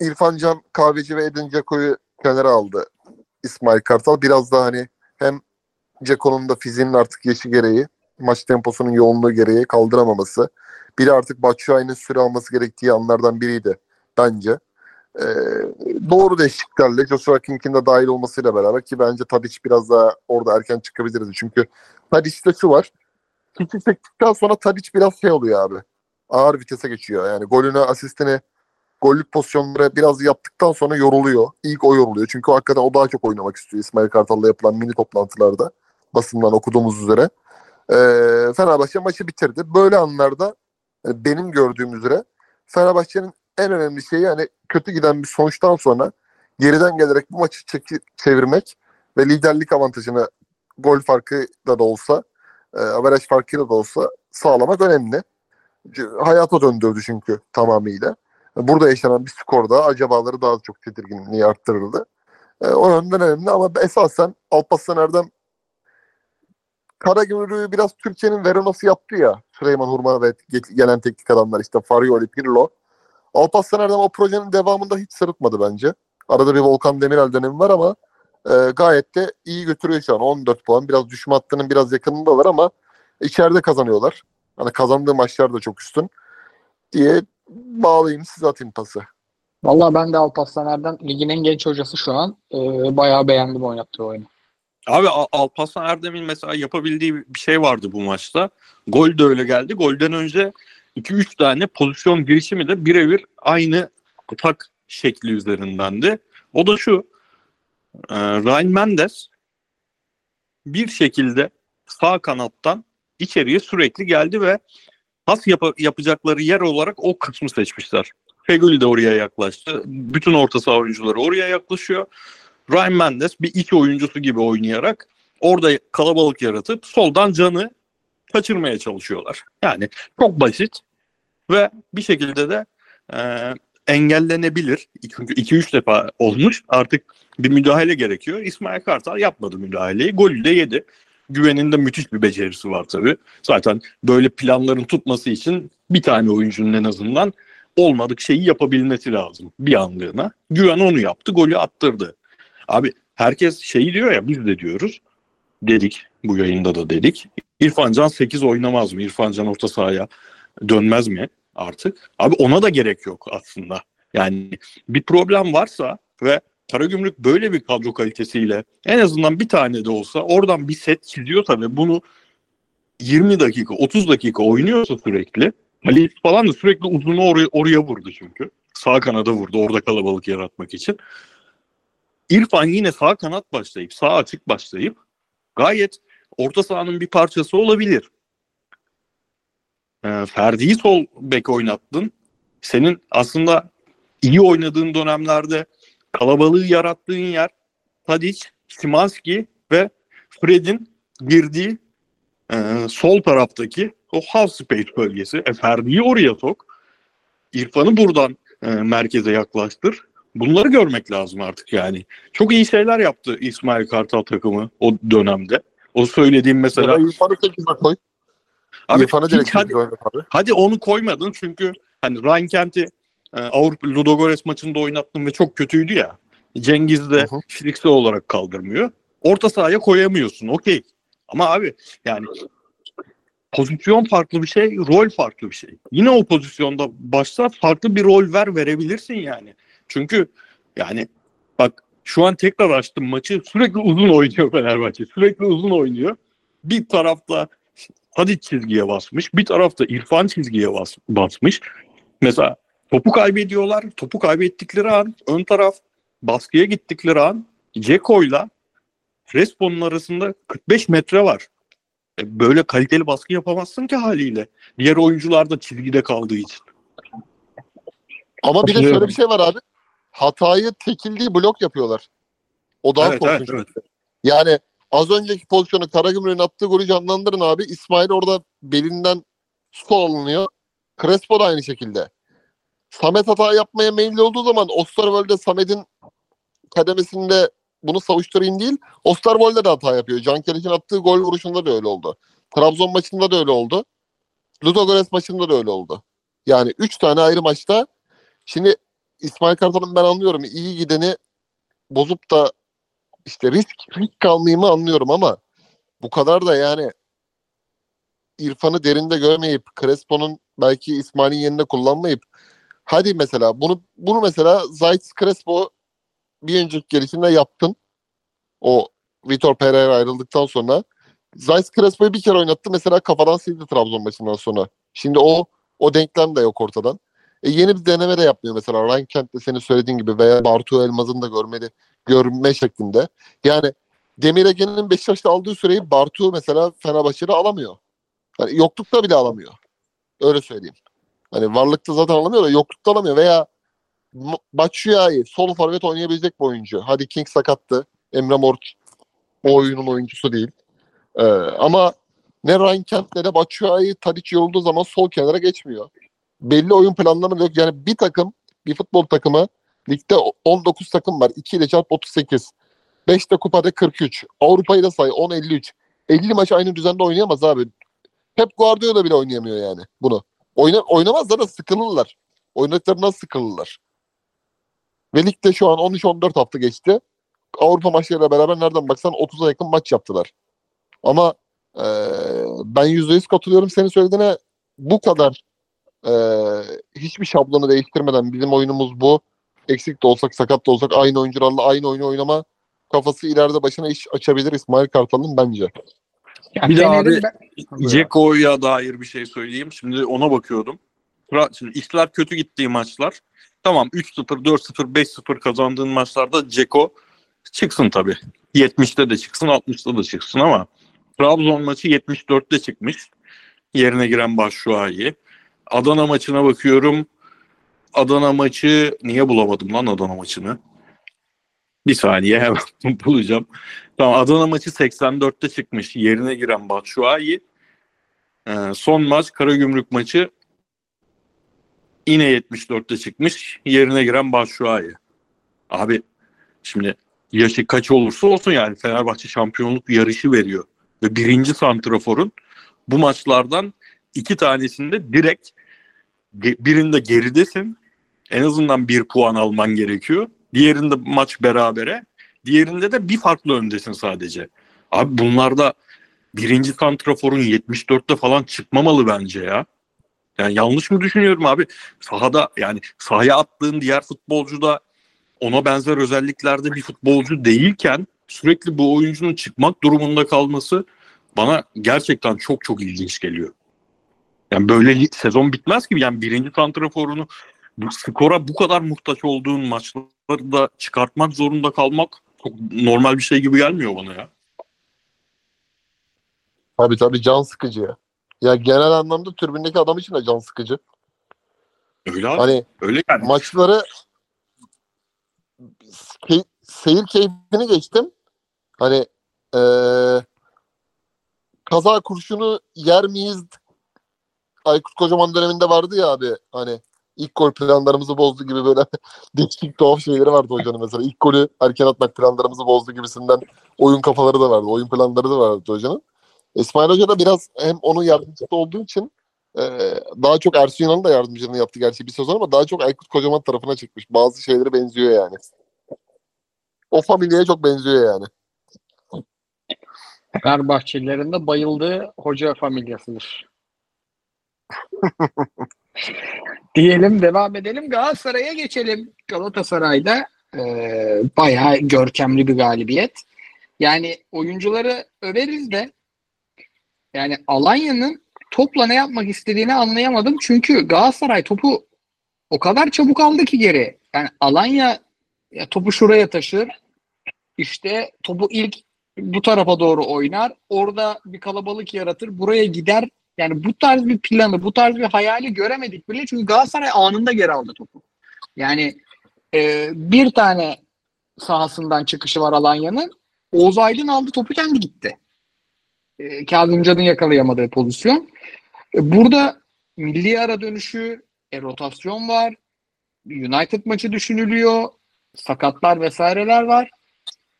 İrfan Can Kahveci ve Edin Dzeko'yu kenara aldı İsmail Kartal. Biraz daha hani hem Dzeko'nun da fiziğinin artık yaşı gereği, maç temposunun yoğunluğu gereği kaldıramaması. Biri artık Batshuayi'nin süre alması gerektiği anlardan biriydi bence. Ee, doğru değişikliklerle Joshua King'in de dahil olmasıyla beraber ki bence Tadic biraz daha orada erken çıkabilirdi. Çünkü Tadic'te şu var. King'i çektikten sonra Tadic biraz şey oluyor abi. Ağır vitese geçiyor. Yani golünü, asistini, gollük pozisyonları biraz yaptıktan sonra yoruluyor. İlk o yoruluyor. Çünkü hakikaten o daha çok oynamak istiyor İsmail Kartal'la yapılan mini toplantılarda. Basından okuduğumuz üzere. Ee, Fenerbahçe maçı bitirdi. Böyle anlarda yani benim gördüğüm üzere Fenerbahçe'nin en önemli şeyi yani kötü giden bir sonuçtan sonra geriden gelerek bu maçı çevirmek ve liderlik avantajını gol farkı da da olsa e, averaj farkıyla da olsa sağlamak önemli. Hayata döndürdü çünkü tamamıyla. Burada yaşanan bir skor da acabaları daha çok tedirginliği arttırırdı. E, o yönden önemli ama esasen Alparslan Erdem Karagümrük'ü biraz Türkiye'nin Verona'sı yaptı ya. Süleyman Hurma ve gelen teknik adamlar işte Farioli, Pirlo. Alparslan Erdem o projenin devamında hiç sırıtmadı bence. Arada bir Volkan Demirel dönemi var ama e, gayet de iyi götürüyor şu an. 14 puan. Biraz düşme hattının biraz yakınındalar ama içeride kazanıyorlar. Hani kazandığı maçlar da çok üstün diye bağlayayım size atayım pası. Vallahi ben de Alparslan Erdem ligin en genç hocası şu an. Ee, bayağı beğendim oynattığı oyunu. Abi Al- Alparslan Erdem'in mesela yapabildiği bir şey vardı bu maçta. Gol de öyle geldi. Golden önce 2-3 tane pozisyon girişimi de birebir aynı atak şekli üzerindendi. O da şu. E, Ryan Mendes bir şekilde sağ kanattan içeriye sürekli geldi ve pas yap- yapacakları yer olarak o kısmı seçmişler. Feguli de oraya yaklaştı. Bütün orta saha oyuncuları oraya yaklaşıyor. Ryan Mendes bir iki oyuncusu gibi oynayarak orada kalabalık yaratıp soldan canı kaçırmaya çalışıyorlar. Yani çok basit ve bir şekilde de e, engellenebilir. Çünkü 2-3 defa olmuş. Artık bir müdahale gerekiyor. İsmail Kartal yapmadı müdahaleyi. Golü de yedi. Güven'in de müthiş bir becerisi var tabii. Zaten böyle planların tutması için bir tane oyuncunun en azından olmadık şeyi yapabilmesi lazım bir anlığına. Güven onu yaptı, golü attırdı. Abi herkes şeyi diyor ya biz de diyoruz. Dedik bu yayında da dedik. İrfan Can 8 oynamaz mı? İrfan Can orta sahaya dönmez mi artık? Abi ona da gerek yok aslında. Yani bir problem varsa ve Karagümrük böyle bir kadro kalitesiyle en azından bir tane de olsa oradan bir set çiziyorsa ve bunu 20 dakika 30 dakika oynuyorsa sürekli Halit falan da sürekli uzunu oraya, oraya vurdu çünkü. Sağ kanada vurdu orada kalabalık yaratmak için. İrfan yine sağ kanat başlayıp sağ açık başlayıp gayet orta sahanın bir parçası olabilir. E, Ferdi'yi sol bek oynattın. Senin aslında iyi oynadığın dönemlerde kalabalığı yarattığın yer Tadic, Simanski ve Fred'in girdiği e, sol taraftaki o half space bölgesi. E, Ferdi'yi oraya sok. İrfan'ı buradan e, merkeze yaklaştır. Bunları görmek lazım artık yani. Çok iyi şeyler yaptı İsmail Kartal takımı o dönemde. O söylediğim mesela. Ya İrfan'ı 8'e koy. Abi İrfan'ı hiç direkt hadi, 8'e oynat abi. hadi onu koymadın çünkü hani Ryan Kent'i e, Avrupa Ludogorets maçında oynattın ve çok kötüydü ya. Cengiz de hı. fiziksel olarak kaldırmıyor. Orta sahaya koyamıyorsun. Okey. Ama abi yani pozisyon farklı bir şey, rol farklı bir şey. Yine o pozisyonda başta farklı bir rol ver verebilirsin yani. Çünkü yani bak şu an tekrar açtım maçı. Sürekli uzun oynuyor Fenerbahçe. Sürekli uzun oynuyor. Bir tarafta Hadi çizgiye basmış. Bir tarafta İrfan çizgiye bas, basmış. Mesela topu kaybediyorlar. Topu kaybettikleri an ön taraf baskıya gittikleri an Ceko'yla Crespo'nun arasında 45 metre var. E, böyle kaliteli baskı yapamazsın ki haliyle. Diğer oyuncular da çizgide kaldığı için. Ama bir de şöyle bir şey var abi. Hatayı tekildiği blok yapıyorlar. O daha Evet, korkunç. evet, Yani az önceki pozisyonu Karagümrük'ün attığı golü canlandırın abi. İsmail orada belinden sol alınıyor. Crespo da aynı şekilde. Samet hata yapmaya meyilli olduğu zaman Osterwolde Samet'in kademesinde bunu savuşturayım değil. Osterwolde de hata yapıyor. Can Kelik'in attığı gol vuruşunda da öyle oldu. Trabzon maçında da öyle oldu. Ludogorets maçında da öyle oldu. Yani 3 tane ayrı maçta şimdi İsmail Kartal'ın ben anlıyorum iyi gideni bozup da işte risk, risk kalmayımı anlıyorum ama bu kadar da yani İrfan'ı derinde görmeyip Crespo'nun belki İsmail'in yerine kullanmayıp hadi mesela bunu bunu mesela Zayt Crespo bir önceki gelişinde yaptın. O Vitor Pereira ayrıldıktan sonra Zayt Crespo'yu bir kere oynattı mesela kafadan sildi Trabzon maçından sonra. Şimdi o o denklem de yok ortadan. E yeni bir deneme de yapmıyor mesela. Ryan Kent de senin söylediğin gibi veya Bartu Elmaz'ın da görmeli görme şeklinde. Yani Demir Ege'nin Beşiktaş'ta aldığı süreyi Bartu mesela Fenerbahçe'de alamıyor. Yani yoklukta bile alamıyor. Öyle söyleyeyim. Hani varlıkta zaten alamıyor da yoklukta alamıyor veya Batshuayi sol forvet oynayabilecek bir oyuncu. Hadi King sakattı. Emre Mor o oyunun oyuncusu değil. Ee, ama ne Ryan Kent ne de Batshuayi Tadic yorulduğu zaman sol kenara geçmiyor. Belli oyun planları yok. Yani bir takım, bir futbol takımı ligde 19 takım var. 2 ile çarp 38. 5 de kupada 43. Avrupa'yı da say 10-53. 50 maç aynı düzende oynayamaz abi. Pep Guardiola bile oynayamıyor yani bunu. Oyna, oynamazlar da sıkılırlar. Oynadıklarından sıkılırlar. Ve ligde şu an 13-14 hafta geçti. Avrupa maçlarıyla beraber nereden baksan 30'a yakın maç yaptılar. Ama eee, ben %100 katılıyorum senin söylediğine. Bu kadar eee, hiçbir şablonu değiştirmeden bizim oyunumuz bu. Eksik de olsak sakat da olsak aynı oyuncularla aynı oyunu oynama kafası ileride başına iş açabilir İsmail Kartal'ın bence. Ya Bir de abi- Ceko'ya dair bir şey söyleyeyim. Şimdi ona bakıyordum. Şimdi işler kötü gittiği maçlar. Tamam 3-0, 4-0, 5-0 kazandığın maçlarda Ceko çıksın tabii. 70'te de çıksın, 60'ta da çıksın ama Trabzon maçı 74'te çıkmış. Yerine giren Başşuayi. Adana maçına bakıyorum. Adana maçı niye bulamadım lan Adana maçını? Bir saniye hemen bulacağım. Tamam Adana maçı 84'te çıkmış. Yerine giren Batshuayi. Ee, son maç Karagümrük maçı yine 74'te çıkmış. Yerine giren Batshuayi. Abi şimdi yaşı kaç olursa olsun yani Fenerbahçe şampiyonluk yarışı veriyor. Ve birinci santraforun bu maçlardan iki tanesinde direkt birinde geridesin. En azından bir puan alman gerekiyor. Diğerinde maç berabere. Diğerinde de bir farklı öndesin sadece. Abi bunlarda birinci santraforun 74'te falan çıkmamalı bence ya. Yani yanlış mı düşünüyorum abi? Sahada yani sahaya attığın diğer futbolcu da ona benzer özelliklerde bir futbolcu değilken sürekli bu oyuncunun çıkmak durumunda kalması bana gerçekten çok çok ilginç geliyor. Yani böyle sezon bitmez ki. Yani birinci santraforunu bu skora bu kadar muhtaç olduğun maçları da çıkartmak zorunda kalmak çok normal bir şey gibi gelmiyor bana ya. Tabii tabii can sıkıcı ya. Ya genel anlamda tribündeki adam için de can sıkıcı. Öyle abi. Hani Öyle yani. maçları key- seyir keyfini geçtim. Hani eee kaza kurşunu yer miyiz? Aykut Kocaman döneminde vardı ya abi hani ilk gol planlarımızı bozdu gibi böyle değişik tuhaf şeyleri vardı hocanın mesela. İlk golü erken atmak planlarımızı bozdu gibisinden oyun kafaları da vardı. Oyun planları da vardı hocanın. İsmail Hoca da biraz hem onun yardımcısı olduğu için ee, daha çok Ersun Yanal'ın da yardımcılığını yaptı gerçi bir sezon ama daha çok Aykut Kocaman tarafına çıkmış. Bazı şeyleri benziyor yani. O familyaya çok benziyor yani. Fenerbahçelilerin de bayıldığı hoca familyasıdır. Diyelim devam edelim. Galatasaray'a geçelim. Galatasaray'da e, bayağı görkemli bir galibiyet. Yani oyuncuları överiz de yani Alanya'nın topla ne yapmak istediğini anlayamadım. Çünkü Galatasaray topu o kadar çabuk aldı ki geri. Yani Alanya ya topu şuraya taşır. İşte topu ilk bu tarafa doğru oynar. Orada bir kalabalık yaratır. Buraya gider. Yani bu tarz bir planı, bu tarz bir hayali göremedik bile. Çünkü Galatasaray anında geri aldı topu. Yani e, bir tane sahasından çıkışı var Alanya'nın. Oğuz Aydın aldı topu kendi gitti. E, Kazımcan'ın yakalayamadığı pozisyon. E, burada milli ara dönüşü, e, rotasyon var. United maçı düşünülüyor. Sakatlar vesaireler var.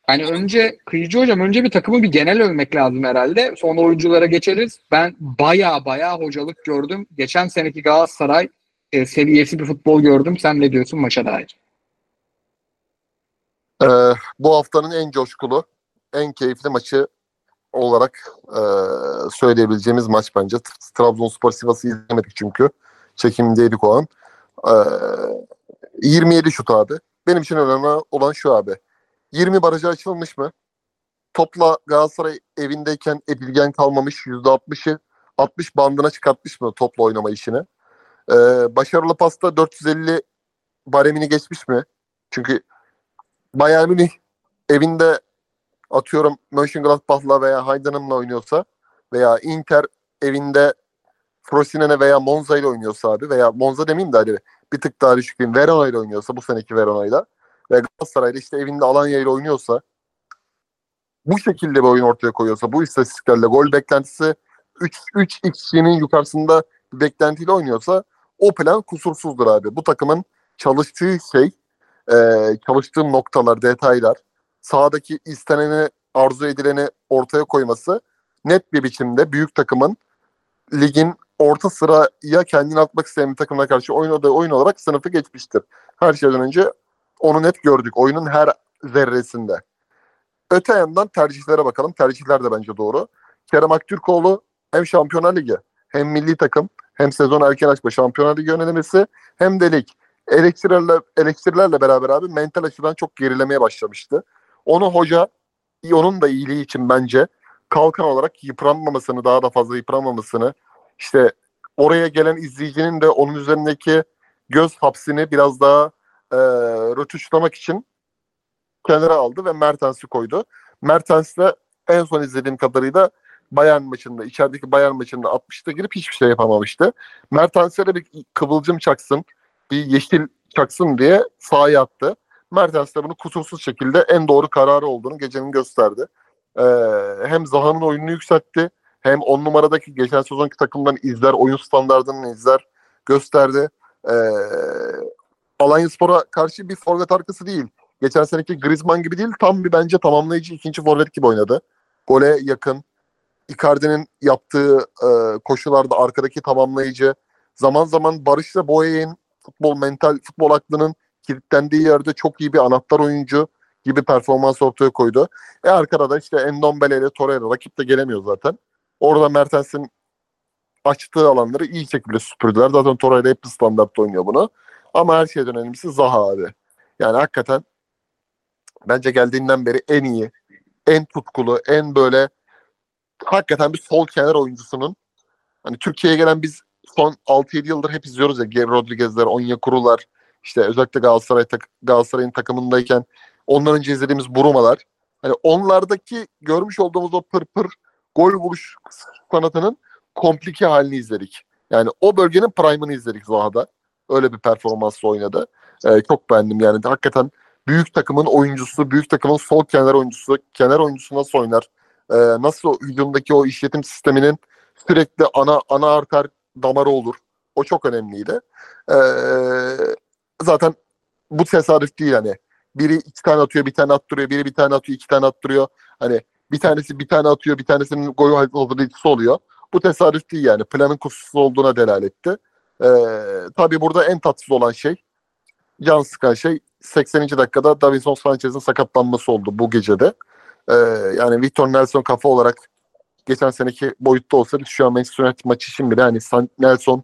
Hani önce Kıyıcı Hocam önce bir takımı bir genel övmek lazım herhalde. Sonra oyunculara geçeriz. Ben baya baya hocalık gördüm. Geçen seneki Galatasaray e, seviyesi bir futbol gördüm. Sen ne diyorsun maça dair? Ee, bu haftanın en coşkulu, en keyifli maçı olarak e, söyleyebileceğimiz maç bence. Trabzonspor Sivas'ı izlemedik çünkü. Çekimdeydik o an. Ee, 27 şut abi. Benim için önemli olan şu abi. 20 barajı açılmış mı? Topla Galatasaray evindeyken edilgen kalmamış. %60'ı 60 bandına çıkartmış mı topla oynama işini? Ee, başarılı pasta 450 baremini geçmiş mi? Çünkü Bayern Münih evinde atıyorum Mönchengladbach'la veya Heidenheim'la oynuyorsa veya Inter evinde Frosinone veya Monza ile oynuyorsa abi veya Monza demeyeyim de hadi bir tık daha düşük diyeyim Verona ile oynuyorsa bu seneki Verona ile ve Galatasaray'da işte evinde Alanya ile oynuyorsa bu şekilde bir oyun ortaya koyuyorsa bu istatistiklerle gol beklentisi 3 3 xG'nin yukarısında bir beklentiyle oynuyorsa o plan kusursuzdur abi. Bu takımın çalıştığı şey e, çalıştığım noktalar, detaylar, sahadaki isteneni, arzu edileni ortaya koyması net bir biçimde büyük takımın ligin orta sıraya kendini atmak isteyen bir takımına karşı oynadığı oyun olarak sınıfı geçmiştir. Her şeyden önce onu net gördük oyunun her zerresinde. Öte yandan tercihlere bakalım. Tercihler de bence doğru. Kerem Aktürkoğlu hem Şampiyonlar Ligi hem milli takım hem sezon erken açma Şampiyonlar Ligi yönelimesi hem de lig eleştirilerle, eleştirilerle beraber abi mental açıdan çok gerilemeye başlamıştı. Onu hoca onun da iyiliği için bence kalkan olarak yıpranmamasını daha da fazla yıpranmamasını işte oraya gelen izleyicinin de onun üzerindeki göz hapsini biraz daha e, rötuşlamak için kenara aldı ve Mertens'i koydu. Mertens de en son izlediğim kadarıyla Bayern maçında, içerideki Bayern maçında 60'ta girip hiçbir şey yapamamıştı. Mertens'e de bir kıvılcım çaksın, bir yeşil çaksın diye sahaya attı. Mertens de bunu kusursuz şekilde en doğru kararı olduğunu gecenin gösterdi. Ee, hem Zaha'nın oyununu yükseltti, hem on numaradaki geçen sezonki takımdan izler, oyun standartının izler gösterdi. Ee, Alanya Spor'a karşı bir forvet arkası değil. Geçen seneki Griezmann gibi değil, tam bir bence tamamlayıcı ikinci forvet gibi oynadı. Gole yakın. Icardi'nin yaptığı e, koşularda arkadaki tamamlayıcı. Zaman zaman Barış'la Boya'nın futbol mental futbol aklının kilitlendiği yerde çok iyi bir anahtar oyuncu gibi performans ortaya koydu. E arkada da işte Endombele ile Torreira rakip de gelemiyor zaten. Orada Mertens'in açtığı alanları iyi şekilde süpürdüler. Zaten Torreira hep standart oynuyor bunu. Ama her şeyden önemlisi Zaha abi. Yani hakikaten bence geldiğinden beri en iyi, en tutkulu, en böyle hakikaten bir sol kenar oyuncusunun hani Türkiye'ye gelen biz son 6-7 yıldır hep izliyoruz ya Rodriguez'ler, Onyekuru'lar işte özellikle Galatasaray tak Galatasaray'ın takımındayken ondan önce izlediğimiz Burumalar. Hani onlardaki görmüş olduğumuz o pır pır gol vuruş sanatının komplike halini izledik. Yani o bölgenin prime'ını izledik Zaha'da. Öyle bir performansla oynadı. Ee, çok beğendim yani. Hakikaten büyük takımın oyuncusu, büyük takımın sol kenar oyuncusu, kenar oyuncusu nasıl oynar? Ee, nasıl hücumdaki o işletim sisteminin sürekli ana ana arter damarı olur. O çok önemliydi. Ee, zaten bu tesadüf değil yani. Biri iki tane atıyor, bir tane attırıyor. Biri bir tane atıyor, iki tane attırıyor. Hani bir tanesi bir tane atıyor, bir tanesinin gol hazırlayıcısı oluyor. Bu tesadüf değil yani. Planın kusursuz olduğuna delalet etti. Ee, tabii burada en tatsız olan şey, can sıkan şey 80. dakikada Davinson Sanchez'in sakatlanması oldu bu gecede. Ee, yani Victor Nelson kafa olarak geçen seneki boyutta olsa şu an Manchester United maçı için bile hani San- Nelson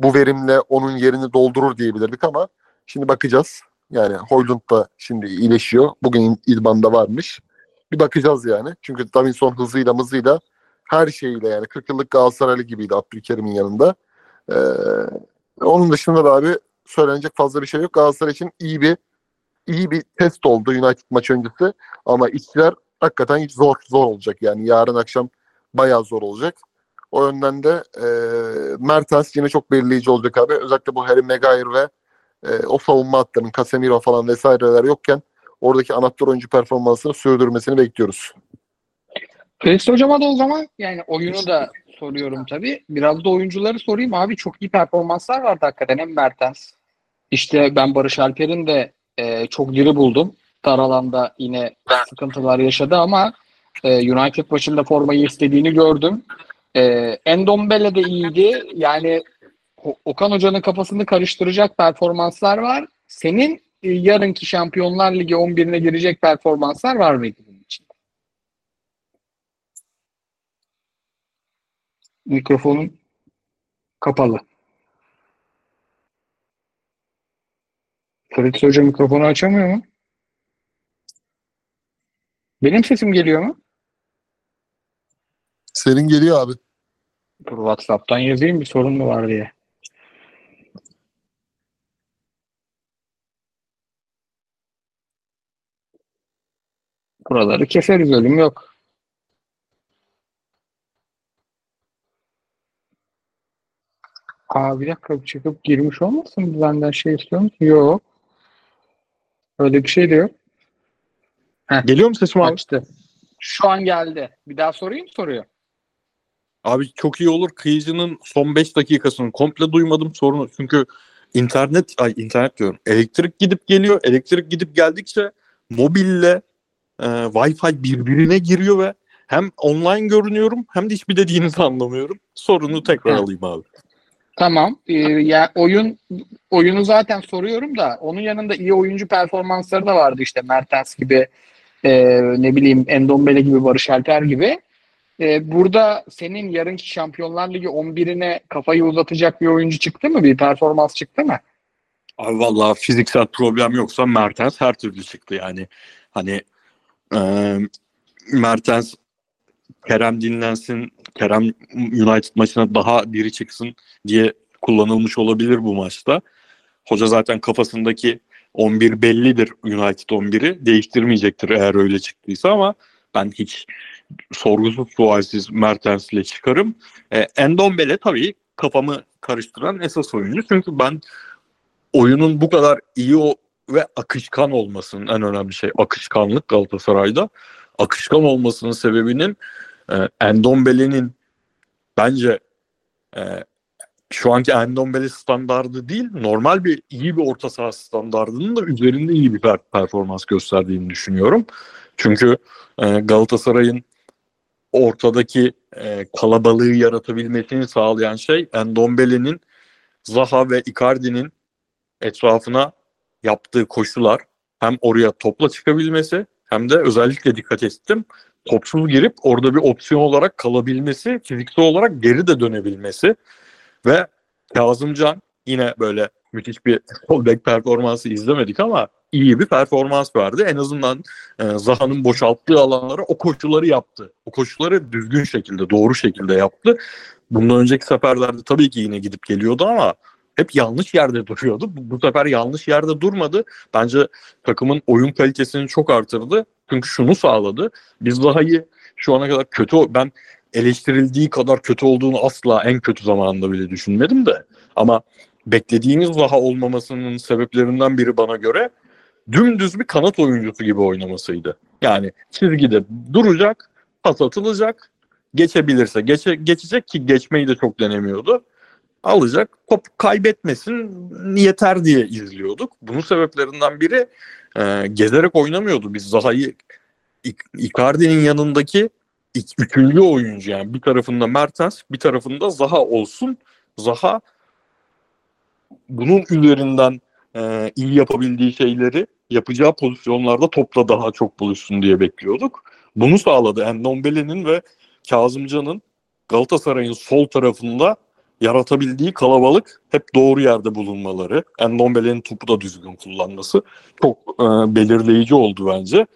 bu verimle onun yerini doldurur diyebilirdik ama şimdi bakacağız. Yani Hoylund da şimdi iyileşiyor. Bugün idmanda varmış. Bir bakacağız yani. Çünkü Davinson hızıyla mızıyla her şeyiyle yani 40 yıllık Galatasaraylı gibiydi Abdülkerim'in yanında. Ee, onun dışında da abi söylenecek fazla bir şey yok. Galatasaray için iyi bir iyi bir test oldu United maç öncesi ama işler hakikaten hiç zor zor olacak yani yarın akşam bayağı zor olacak. O yönden de e, Mertens yine çok belirleyici olacak abi. Özellikle bu Harry Maguire ve e, o savunma hatlarının Casemiro falan vesaireler yokken oradaki anahtar oyuncu performansını sürdürmesini bekliyoruz. Feris Hocam'a da o zaman yani oyunu da soruyorum tabii. Biraz da oyuncuları sorayım abi. Çok iyi performanslar vardı hakikaten. Hem Mertens. İşte ben Barış Alper'in de e, çok diri buldum. Dar alanda yine sıkıntılar yaşadı ama e, United maçında formayı istediğini gördüm. E, Endombele de iyiydi. Yani Okan Hoca'nın kafasını karıştıracak performanslar var. Senin e, yarınki Şampiyonlar Ligi 11'ine girecek performanslar var mıydı bunun için? Mikrofonun kapalı. Ferit Hoca mikrofonu açamıyor mu? Benim sesim geliyor mu? Senin geliyor abi. Dur WhatsApp'tan yazayım bir sorun mu var diye. Buraları keseriz ölüm yok. Aa bir dakika çıkıp girmiş olmasın? Benden şey istiyor musun? Yok. Öyle bir şey de yok. Geliyor mu sesim abi? Açtı. Şu an geldi. Bir daha sorayım soruyor. Abi çok iyi olur. Kıyıcının son 5 dakikasını komple duymadım sorunu. Çünkü internet, ay internet diyorum. Elektrik gidip geliyor. Elektrik gidip geldikçe mobille e, Wi-Fi birbirine giriyor ve hem online görünüyorum hem de hiçbir dediğinizi anlamıyorum. Sorunu tekrar alayım abi. Tamam. Ee, ya oyun oyunu zaten soruyorum da onun yanında iyi oyuncu performansları da vardı işte Mertens gibi e, ne bileyim Endombele gibi Barış Alper gibi. E, burada senin yarınki Şampiyonlar Ligi 11'ine kafayı uzatacak bir oyuncu çıktı mı? Bir performans çıktı mı? Abi vallahi fiziksel problem yoksa Mertens her türlü çıktı yani. Hani e, Mertens Kerem dinlensin, Kerem United maçına daha diri çıksın diye kullanılmış olabilir bu maçta. Hoca zaten kafasındaki 11 bellidir United 11'i. Değiştirmeyecektir eğer öyle çıktıysa ama ben hiç sorgusuz sualsiz Mertens ile çıkarım. E, Endombele tabii kafamı karıştıran esas oyuncu. Çünkü ben oyunun bu kadar iyi o ve akışkan olmasının en önemli şey akışkanlık Galatasaray'da. Akışkan olmasının sebebinin e, Endombele'nin bence e, şu anki Endombele standardı değil normal bir iyi bir orta saha standardının da üzerinde iyi bir per- performans gösterdiğini düşünüyorum. Çünkü e, Galatasaray'ın ortadaki e, kalabalığı yaratabilmesini sağlayan şey Endombele'nin Zaha ve Icardi'nin etrafına yaptığı koşular hem oraya topla çıkabilmesi hem de özellikle dikkat ettim topsuz girip orada bir opsiyon olarak kalabilmesi, fiziksel olarak geri de dönebilmesi ve Kazımcan yine böyle müthiş bir sol performansı izlemedik ama iyi bir performans verdi. En azından e, Zaha'nın boşalttığı alanlara o koşuları yaptı. O koşuları düzgün şekilde, doğru şekilde yaptı. Bundan önceki seferlerde tabii ki yine gidip geliyordu ama hep yanlış yerde duruyordu. Bu, bu sefer yanlış yerde durmadı. Bence takımın oyun kalitesini çok artırdı. Çünkü şunu sağladı. Biz Zaha'yı şu ana kadar kötü ben eleştirildiği kadar kötü olduğunu asla en kötü zamanında bile düşünmedim de. Ama beklediğimiz Zaha olmamasının sebeplerinden biri bana göre dümdüz bir kanat oyuncusu gibi oynamasıydı. Yani çizgide duracak, pas atılacak, geçebilirse geçe, geçecek ki geçmeyi de çok denemiyordu. Alacak, top kaybetmesin yeter diye izliyorduk. Bunun sebeplerinden biri e, gezerek oynamıyordu. Biz Zaha'yı Icardi'nin yanındaki ik- üçüncü oyuncu yani bir tarafında Mertens bir tarafında Zaha olsun. Zaha bunun üzerinden e, iyi yapabildiği şeyleri yapacağı pozisyonlarda topla daha çok buluşsun diye bekliyorduk. Bunu sağladı Endombele'nin ve Kazımcan'ın Galatasaray'ın sol tarafında yaratabildiği kalabalık hep doğru yerde bulunmaları. Endombele'nin topu da düzgün kullanması çok e, belirleyici oldu bence.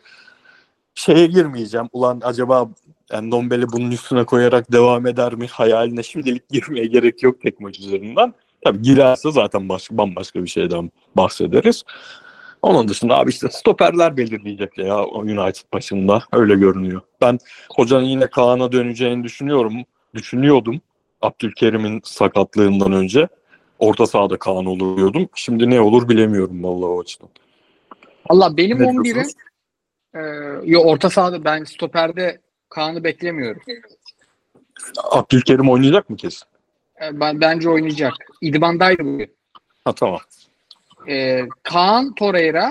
Şeye girmeyeceğim. Ulan acaba Endombele bunun üstüne koyarak devam eder mi hayaline şimdilik girmeye gerek yok tek maç üzerinden. Tabii girerse zaten başka, bambaşka bir şeyden bahsederiz. Onun dışında abi işte stoperler belirleyecek ya United başında öyle görünüyor. Ben hocanın yine Kaan'a döneceğini düşünüyorum. Düşünüyordum Abdülkerim'in sakatlığından önce. Orta sahada Kaan oluyordum. Şimdi ne olur bilemiyorum vallahi o açıdan. Valla benim Ne 11'im diyorsunuz? e, yo, orta sahada ben stoperde Kaan'ı beklemiyorum. Abdülkerim oynayacak mı kesin? E, ben, bence oynayacak. İdman'daydı bugün. Ha tamam. E, Kaan Torreira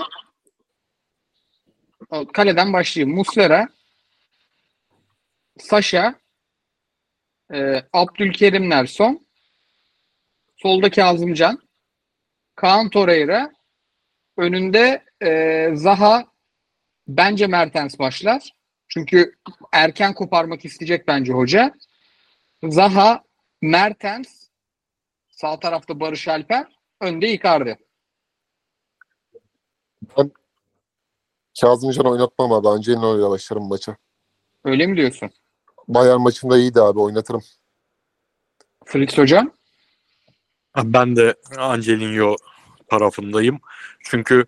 kaleden başlayayım. Muslera Saşa e, Abdülkerim Nelson solda Kazımcan Kaan Torreira önünde e, Zaha bence Mertens başlar. Çünkü erken koparmak isteyecek bence hoca. Zaha, Mertens, sağ tarafta Barış Alper, önde Icardi. Kazımcan oynatmam abi. Angelino ile başlarım maça. Öyle mi diyorsun? Bayern maçında iyiydi abi oynatırım. Fritz hocam? Ben de Angelino tarafındayım. Çünkü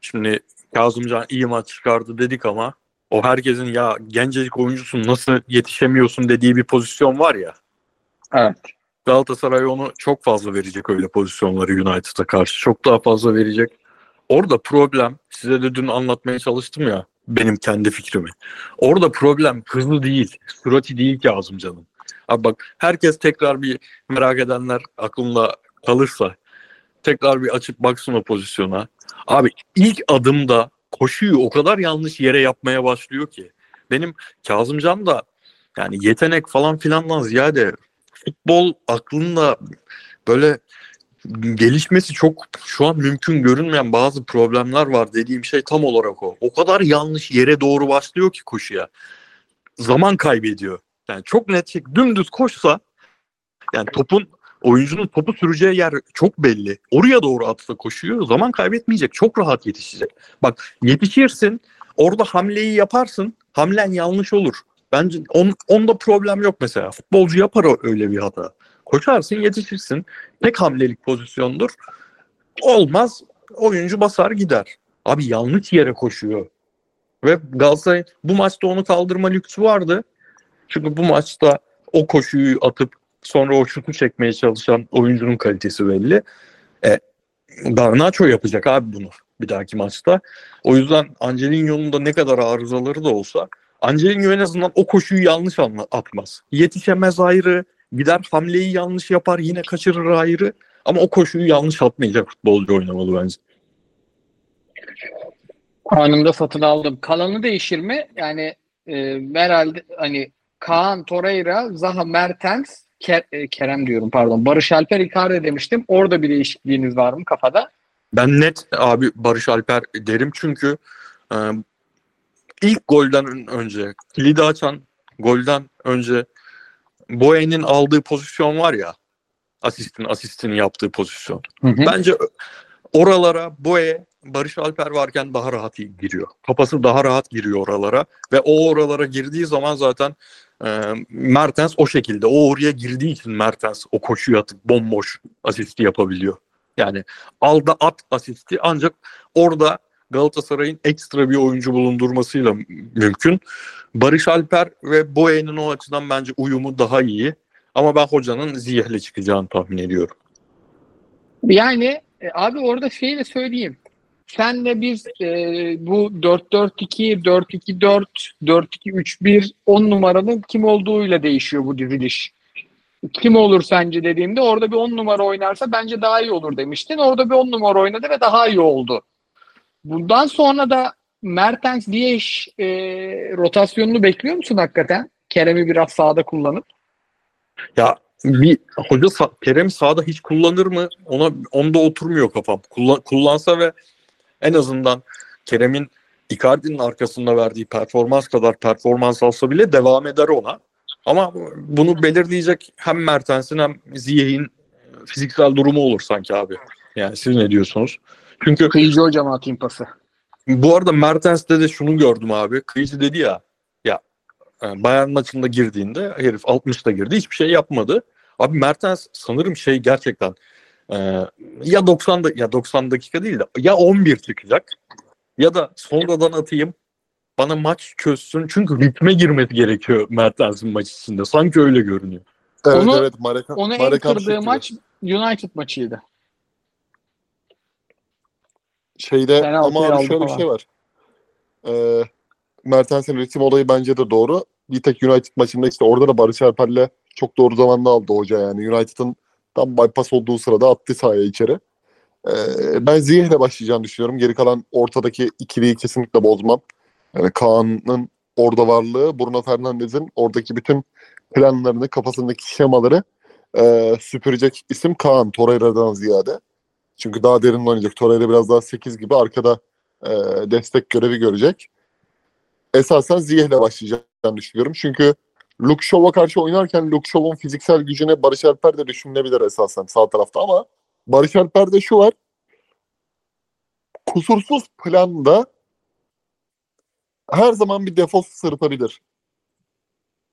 şimdi Kazımcan iyi maç çıkardı dedik ama o herkesin ya gencecik oyuncusun nasıl yetişemiyorsun dediği bir pozisyon var ya. Evet. Galatasaray onu çok fazla verecek öyle pozisyonları United'a karşı. Çok daha fazla verecek. Orada problem size de dün anlatmaya çalıştım ya benim kendi fikrimi. Orada problem hızlı değil, sürati değil Kazımcan'ın. Abi bak herkes tekrar bir merak edenler aklında kalırsa tekrar bir açıp baksın o pozisyona. Abi ilk adımda koşuyu o kadar yanlış yere yapmaya başlıyor ki. Benim Kazımcan da yani yetenek falan filandan ziyade futbol aklında böyle gelişmesi çok şu an mümkün görünmeyen bazı problemler var dediğim şey tam olarak o. O kadar yanlış yere doğru başlıyor ki koşuya. Zaman kaybediyor. Yani çok net şey, dümdüz koşsa yani topun oyuncunun topu süreceği yer çok belli. Oraya doğru atsa koşuyor. Zaman kaybetmeyecek. Çok rahat yetişecek. Bak yetişirsin. Orada hamleyi yaparsın. Hamlen yanlış olur. Bence on, onda problem yok mesela. Futbolcu yapar öyle bir hata. Koşarsın yetişirsin. Tek hamlelik pozisyondur. Olmaz. Oyuncu basar gider. Abi yanlış yere koşuyor. Ve Galatasaray bu maçta onu kaldırma lüksü vardı. Çünkü bu maçta o koşuyu atıp sonra o şutu çekmeye çalışan oyuncunun kalitesi belli. E, Garnacho yapacak abi bunu bir dahaki maçta. O yüzden Angelino'nun da ne kadar arızaları da olsa Angelino en azından o koşuyu yanlış atmaz. Yetişemez ayrı, gider hamleyi yanlış yapar yine kaçırır ayrı. Ama o koşuyu yanlış atmayacak futbolcu oynamalı bence. Anında satın aldım. Kalanı değişir mi? Yani e, herhalde hani Kaan, Torreira, Zaha, Mertens, Ke- e, Kerem diyorum pardon. Barış Alper, Icardi demiştim. Orada bir değişikliğiniz var mı kafada? Ben net abi Barış Alper derim çünkü e, ilk golden ön- önce kilidi açan golden önce Boye'nin aldığı pozisyon var ya asistin asistini yaptığı pozisyon. Bence oralara Boye Barış Alper varken daha rahat giriyor. Kafası daha rahat giriyor oralara ve o oralara girdiği zaman zaten e, Mertens o şekilde o oraya girdiği için Mertens o koşuyu atıp bomboş asisti yapabiliyor. Yani al da at asisti ancak orada Galatasaray'ın ekstra bir oyuncu bulundurmasıyla mümkün. Barış Alper ve Boye'nin o açıdan bence uyumu daha iyi. Ama ben hocanın Ziyeh'le çıkacağını tahmin ediyorum. Yani e, abi orada şeyi de söyleyeyim. Senle biz e, bu 4-4-2, 4-2-4, 4-2-3-1 10 numaranın kim olduğuyla değişiyor bu diziliş. Kim olur sence dediğimde orada bir 10 numara oynarsa bence daha iyi olur demiştin. Orada bir 10 numara oynadı ve daha iyi oldu. Bundan sonra da Mertens Ziyech e, rotasyonunu bekliyor musun hakikaten? Kerem'i biraz sağda kullanıp. Ya bir hoca sa- Kerem sahada hiç kullanır mı? Ona onda oturmuyor kafam. Kullan, kullansa ve en azından Kerem'in Icardi'nin arkasında verdiği performans kadar performans alsa bile devam eder ona. Ama bunu belirleyecek hem Mertens'in hem Ziyech'in fiziksel durumu olur sanki abi. Yani siz ne diyorsunuz? Çünkü Kıyıcı hocama atayım pası. bu arada Mertens'te de şunu gördüm abi. Kıyıcı dedi ya ya e, Bayern maçında girdiğinde herif 60'ta girdi hiçbir şey yapmadı. Abi Mertens sanırım şey gerçekten e, ya 90 da ya 90 dakika değil de ya 11 çıkacak ya da sonradan atayım bana maç çözsün çünkü ritme girmesi gerekiyor Mertens'in maç içinde. Sanki öyle görünüyor. Evet Onu- evet Mareka, Onu en kırdığı Hamşik maç United maçıydı. Şeyde Penaltıyı ama abi aldı şöyle bir falan. şey var. Ee, Mertens'in ritim olayı bence de doğru. Bir tek United maçında işte orada da Barış Alper'le çok doğru zamanda aldı hoca yani. United'ın tam bypass olduğu sırada attı sahaya içeri. Ee, ben Ziyeh'le başlayacağını düşünüyorum. Geri kalan ortadaki ikiliyi kesinlikle bozmam. Yani Kaan'ın orada varlığı, Bruno Fernandes'in oradaki bütün planlarını, kafasındaki şemaları e, süpürecek isim Kaan, Torreira'dan ziyade. Çünkü daha derin oynayacak. Torreira biraz daha 8 gibi arkada e, destek görevi görecek. Esasen Ziyeh'le başlayacağını düşünüyorum. Çünkü Luke karşı oynarken Luke fiziksel gücüne Barış Alper de düşünülebilir esasen sağ tarafta ama Barış Alper'de şu var. Kusursuz planda her zaman bir defol sırıtabilir.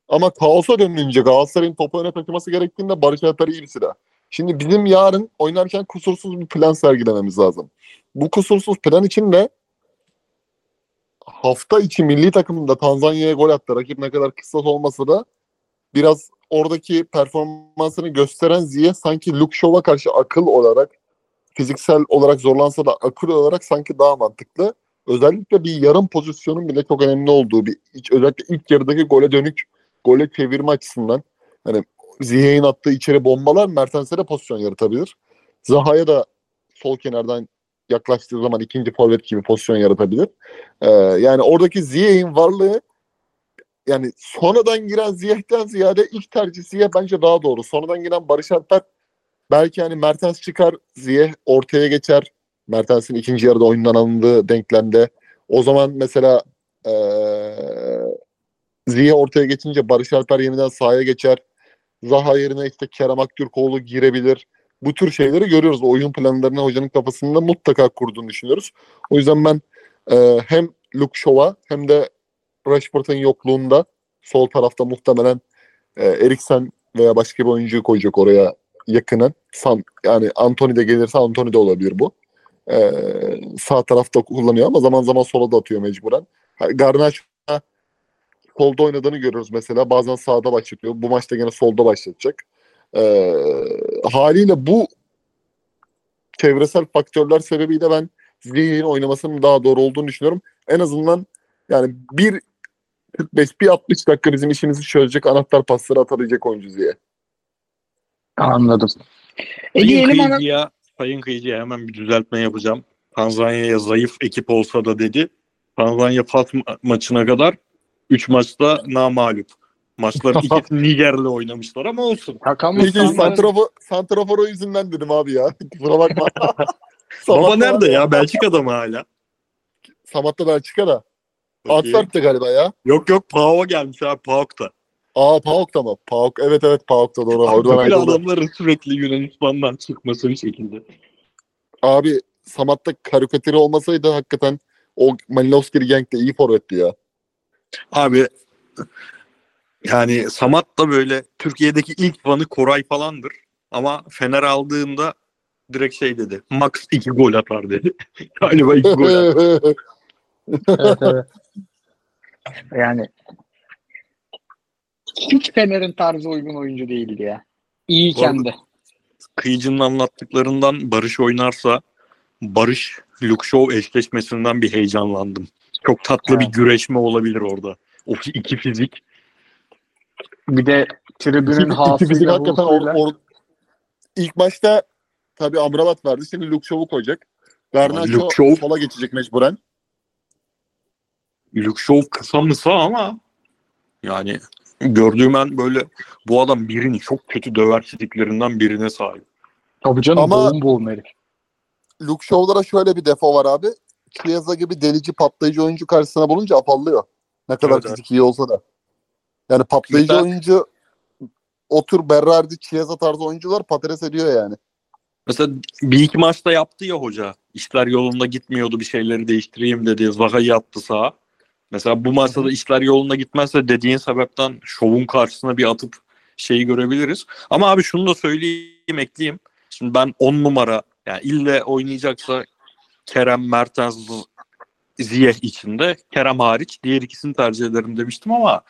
Ama kaosa dönünce Galatasaray'ın topu öne taşıması gerektiğinde Barış Alper iyi bir silah. Şimdi bizim yarın oynarken kusursuz bir plan sergilememiz lazım. Bu kusursuz plan için de hafta içi milli takımında Tanzanya'ya gol attı. Rakip ne kadar kısa olmasa da biraz oradaki performansını gösteren Ziye sanki Luke karşı akıl olarak fiziksel olarak zorlansa da akıl olarak sanki daha mantıklı. Özellikle bir yarım pozisyonun bile çok önemli olduğu bir özellikle ilk yarıdaki gole dönük gole çevirme açısından hani Ziyech'in attığı içeri bombalar Mertens'e de pozisyon yaratabilir. Zaha'ya da sol kenardan yaklaştığı zaman ikinci forvet gibi pozisyon yaratabilir. Ee, yani oradaki Ziyech'in varlığı yani sonradan giren Ziyech'ten ziyade ilk tercih Ziyech bence daha doğru. Sonradan giren Barış Alper belki hani Mertens çıkar Ziyech ortaya geçer. Mertens'in ikinci yarıda oyundan alındığı denklemde. O zaman mesela ee, Ziyech ortaya geçince Barış Alper yeniden sahaya geçer. Zaha yerine işte Kerem Aktürkoğlu girebilir. Bu tür şeyleri görüyoruz. Oyun planlarını hocanın kafasında mutlaka kurduğunu düşünüyoruz. O yüzden ben e, hem Luke Shaw'a hem de Rashford'un yokluğunda sol tarafta muhtemelen e, Eriksen veya başka bir oyuncuyu koyacak oraya yakının. San, yani Anthony de gelirse Anthony de olabilir bu. E, sağ tarafta kullanıyor ama zaman zaman sola da atıyor mecburen. Garnacho solda oynadığını görüyoruz mesela. Bazen sağda başlatıyor. Bu maçta gene solda başlatacak. Ee, haliyle bu çevresel faktörler sebebiyle ben Ziyech'in oynamasının daha doğru olduğunu düşünüyorum. En azından yani bir 45 bir 60 dakika bizim işimizi çözecek anahtar pasları atabilecek oyuncu Ziyech. Anladım. E Sayın diyelim ana... Sayın Kıyıcı'ya hemen bir düzeltme yapacağım. Tanzanya'ya zayıf ekip olsa da dedi. Tanzanya Fas ma- maçına kadar 3 maçta namağlup. Maçların ikisi Niger'le oynamışlar ama olsun. Hakan Peki Santrafor, Santrafor o yüzünden dedim abi ya. Kusura bakma. Baba nerede ya? Belçika'da mı hala? Samat da Belçika da. Bakayım. Antwerp'te galiba ya. Yok yok Pauk'a gelmiş abi Pauk'ta. Aa Pauk da mı? Pauk. Evet evet Pauk da doğru. Oradan Böyle adamların sürekli Yunanistan'dan çıkması bir şekilde. Abi Samat'ta karikatürü olmasaydı hakikaten o Malinowski Genk de iyi forvetti ya. Abi yani Samat da böyle Türkiye'deki ilk fanı Koray falandır. Ama Fener aldığında direkt şey dedi. Max 2 gol atar dedi. Galiba 2 gol atar. Evet, evet. Yani hiç Fener'in tarzı uygun oyuncu değildi ya. İyiyken de. Kıyıcı'nın anlattıklarından Barış oynarsa Barış Shaw eşleşmesinden bir heyecanlandım. Çok tatlı bir Evet. güreşme olabilir orada. O iki fizik. Bir de tribünün İki- iki fizik hakikaten or, or- ilk başta tabii Amrabat vardı. Şimdi Luke Shaw'u koyacak. Garnacho Shaw- sola geçecek mecburen. Luke Shaw kısa mısa ama yani gördüğüm en böyle bu adam birini çok kötü döver fiziklerinden birine sahip. Tabii canım Ama- boğum boğum herif. Luke Shaw'lara şöyle bir defo var abi. Chiesa gibi delici patlayıcı oyuncu karşısına bulunca apallıyor. Ne kadar Evet, fizik iyi olsa da. Yani patlayıcı Mesela- oyuncu o tür Berardi, Chiesa tarzı oyuncular patates ediyor yani. Mesela bir iki maçta yaptı ya hoca. İşler yolunda gitmiyordu bir şeyleri değiştireyim dedi. Zaha'yı attı sağa. Mesela bu maçta da işler yolunda gitmezse dediğin sebepten şovun karşısına bir atıp şeyi görebiliriz. Ama abi şunu da söyleyeyim ekleyeyim. Şimdi ben 10 numara yani ille oynayacaksa Kerem, Mertens, Ziyeh içinde Kerem hariç diğer ikisini tercih ederim demiştim ama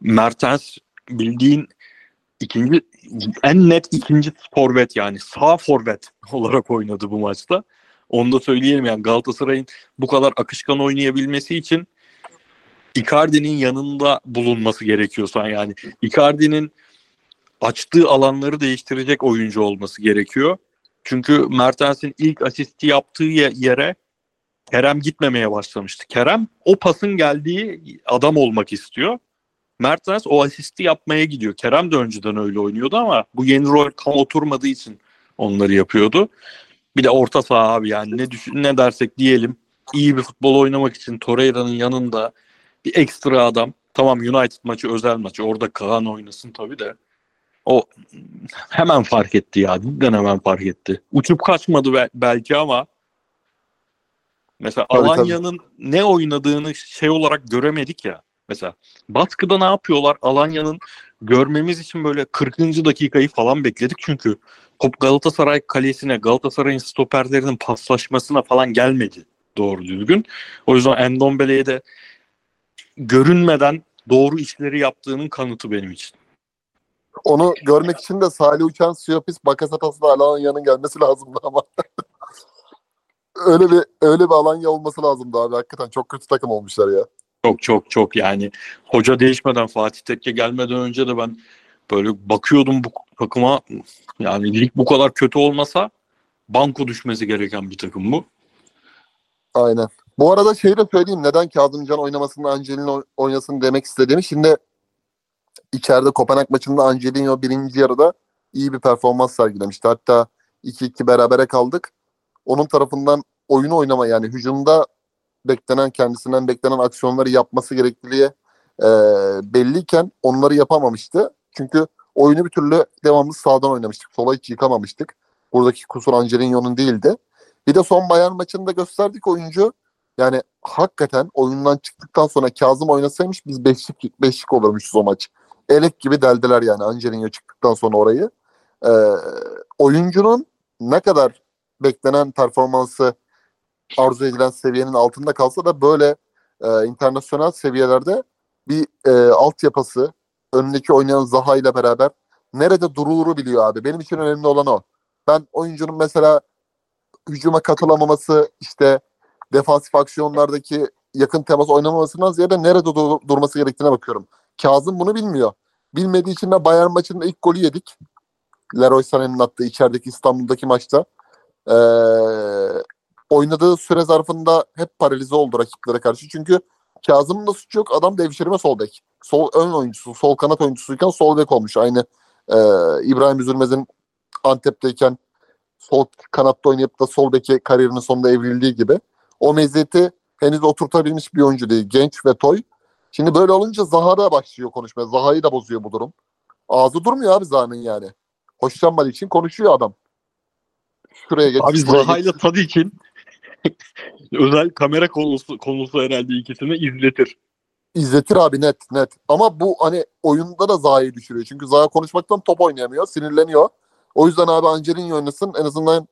Mertens bildiğin ikinci en net ikinci forvet yani sağ forvet olarak oynadı bu maçta. Onu da söyleyelim yani Galatasaray'ın bu kadar akışkan oynayabilmesi için Icardi'nin yanında bulunması gerekiyorsa yani Icardi'nin açtığı alanları değiştirecek oyuncu olması gerekiyor. Çünkü Mertens'in ilk asisti yaptığı ye- yere Kerem gitmemeye başlamıştı. Kerem o pasın geldiği adam olmak istiyor. Mertens o asisti yapmaya gidiyor. Kerem de önceden öyle oynuyordu ama bu yeni rol tam oturmadığı için onları yapıyordu. Bir de orta saha abi yani ne düşün ne dersek diyelim iyi bir futbol oynamak için Torreira'nın yanında bir ekstra adam. Tamam United maçı özel maçı orada Kaan oynasın tabii de. O hemen fark etti ya. Cidden hemen fark etti. Uçup kaçmadı be- belki ama mesela Tabii, tabii. Alanya'nın ne oynadığını şey olarak göremedik ya. Mesela baskıda ne yapıyorlar? Alanya'nın görmemiz için böyle 40. dakikayı falan bekledik çünkü top Galatasaray kalesine, Galatasaray'ın stoperlerinin paslaşmasına falan gelmedi doğru düzgün. O yüzden Endombele'ye de görünmeden doğru işleri yaptığının kanıtı benim için. Onu görmek için de Salih Uçan, Siyopis, Bakasetas'la Alanya'nın gelmesi lazımdı ama. öyle bir öyle bir Alanya olması lazımdı abi. Hakikaten çok kötü takım olmuşlar ya. Çok çok çok yani hoca değişmeden Fatih Tekke gelmeden önce de ben böyle bakıyordum bu takıma yani lig bu kadar kötü olmasa banko düşmesi gereken bir takım bu. Aynen. Bu arada şeyi de söyleyeyim. Neden Kazımcan oynamasında Angelino oynasın demek istediğimi. Şimdi içeride Kopenhag maçında Angelino birinci yarıda iyi bir performans sergilemişti. Hatta 2-2 berabere kaldık. Onun tarafından oyunu oynama yani hücumda beklenen kendisinden beklenen aksiyonları yapması gerekliliği e, belliyken onları yapamamıştı. Çünkü oyunu bir türlü devamlı sağdan oynamıştık. Sola hiç yıkamamıştık. Buradaki kusur Angelino'nun değildi. Bir de son Bayern maçında gösterdik oyuncu. Yani hakikaten oyundan çıktıktan sonra Kazım oynasaymış biz beşlik, beşlik olurmuşuz o maç. Elek gibi deldiler yani Angelino çıktıktan sonra orayı. Ee, oyuncunun ne kadar beklenen performansı arzu edilen seviyenin altında kalsa da böyle e, internasyonel seviyelerde bir e, altyapısı önündeki oynayan Zaha ile beraber nerede duruluru biliyor abi. Benim için önemli olan o. Ben oyuncunun mesela hücuma katılamaması işte defansif aksiyonlardaki yakın temas oynamamasından ziyade nerede dur- durması gerektiğine bakıyorum. Kazım bunu bilmiyor. Bilmediği için de Bayern maçında ilk golü yedik. Leroy Sané'nin attığı içerideki İstanbul'daki maçta. Ee, oynadığı süre zarfında hep paralize oldu rakiplere karşı. Çünkü Kazım'ın da suçu yok. Adam devşirme sol bek. Sol ön oyuncusu, sol kanat oyuncusuyken sol bek olmuş. Aynı e, İbrahim Üzülmez'in Antep'teyken sol kanatta oynayıp da sol beke kariyerinin sonunda evrildiği gibi. O meziyeti henüz oturtabilmiş bir oyuncu değil. Genç ve toy. Şimdi böyle olunca Zaha da başlıyor konuşmaya. Zaha'yı da bozuyor bu durum. Ağzı durmuyor abi Zaha'nın yani. Hoşlanmadığı için konuşuyor adam. Şuraya geç. Abi buraya Zaha geç. ile Tadic'in özel kamera konusu, konusu herhalde ikisini izletir. İzletir abi net net. Ama bu hani oyunda da Zaha'yı düşürüyor. Çünkü Zaha konuşmaktan top oynayamıyor. Sinirleniyor. O yüzden abi Angelino oynasın. En azından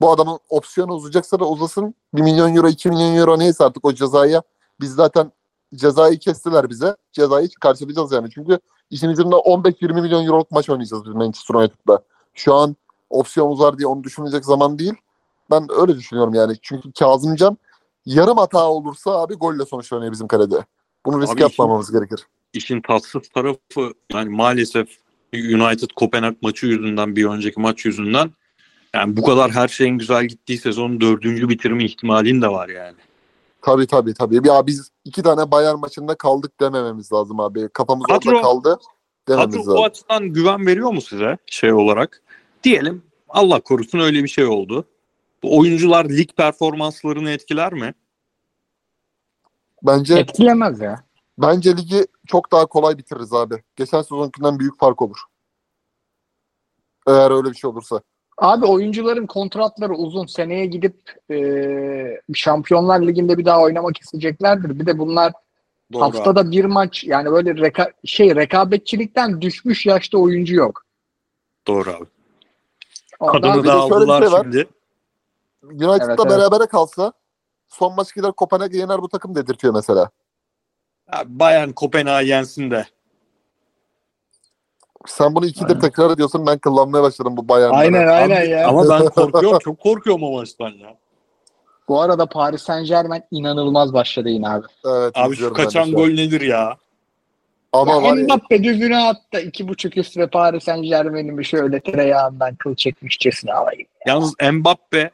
Bu adamın opsiyonu uzayacaksa da uzasın. 1 milyon euro, 2 milyon euro neyse artık o cezaya. Biz zaten cezayı kestiler bize. Cezayı karşılayacağız yani. Çünkü işin ucunda 15-20 milyon euroluk maç oynayacağız biz Manchester United'da. Şu an opsiyon uzar diye onu düşünecek zaman değil. Ben öyle düşünüyorum yani. Çünkü Kazımcan yarım hata olursa abi golle sonuçlanıyor bizim kalede. Bunu risk Abi yapmamamız gerekir. İşin tatsız tarafı yani maalesef United Kopenhag maçı yüzünden bir önceki maç yüzünden yani bu kadar her şeyin güzel gittiği sezonun dördüncü bitirme ihtimalin de var yani. Tabii tabii tabii. Ya biz iki tane Bayern maçında kaldık demememiz lazım abi. Kafamız Kadro- orada kaldı dememiz Kadro lazım. bu açıdan güven veriyor mu size şey olarak? Diyelim Allah korusun öyle bir şey oldu. Bu oyuncular lig performanslarını etkiler mi? Bence Etkilemez ya. bence ligi çok daha kolay bitiririz abi. Geçen sezonkinden büyük fark olur. Eğer öyle bir şey olursa. Abi oyuncuların kontratları uzun. Seneye gidip e, Şampiyonlar Ligi'nde bir daha oynamak isteyeceklerdir. Bir de bunlar Doğru. haftada bir maç yani böyle reka- şey rekabetçilikten düşmüş yaşta oyuncu yok. Doğru abi. Kadını da aldılar şey var. şimdi. United'da Evet, evet. berabere kalsa son maç gider Kopenhag'ı yener bu takım dedirtiyor mesela. Ya Bayern Kopenhag'ı yensin de. Sen bunu ikidir Aynen. tekrar ediyorsun ben kıllanmaya başladım bu Bayern'den. Aynen aynen ya. Ama ben korkuyorum. Çok korkuyorum o maçtan ya. Bu arada Paris Saint Germain inanılmaz başladı yine abi. Evet, Abi şu kaçan şu gol nedir ya? Ama Ya var ya, Mbappe düzüne attı. iki buçuk üst ve Paris Saint Germain'in bir şöyle tereyağından kıl çekmişçesine alayım. Yalnız Mbappe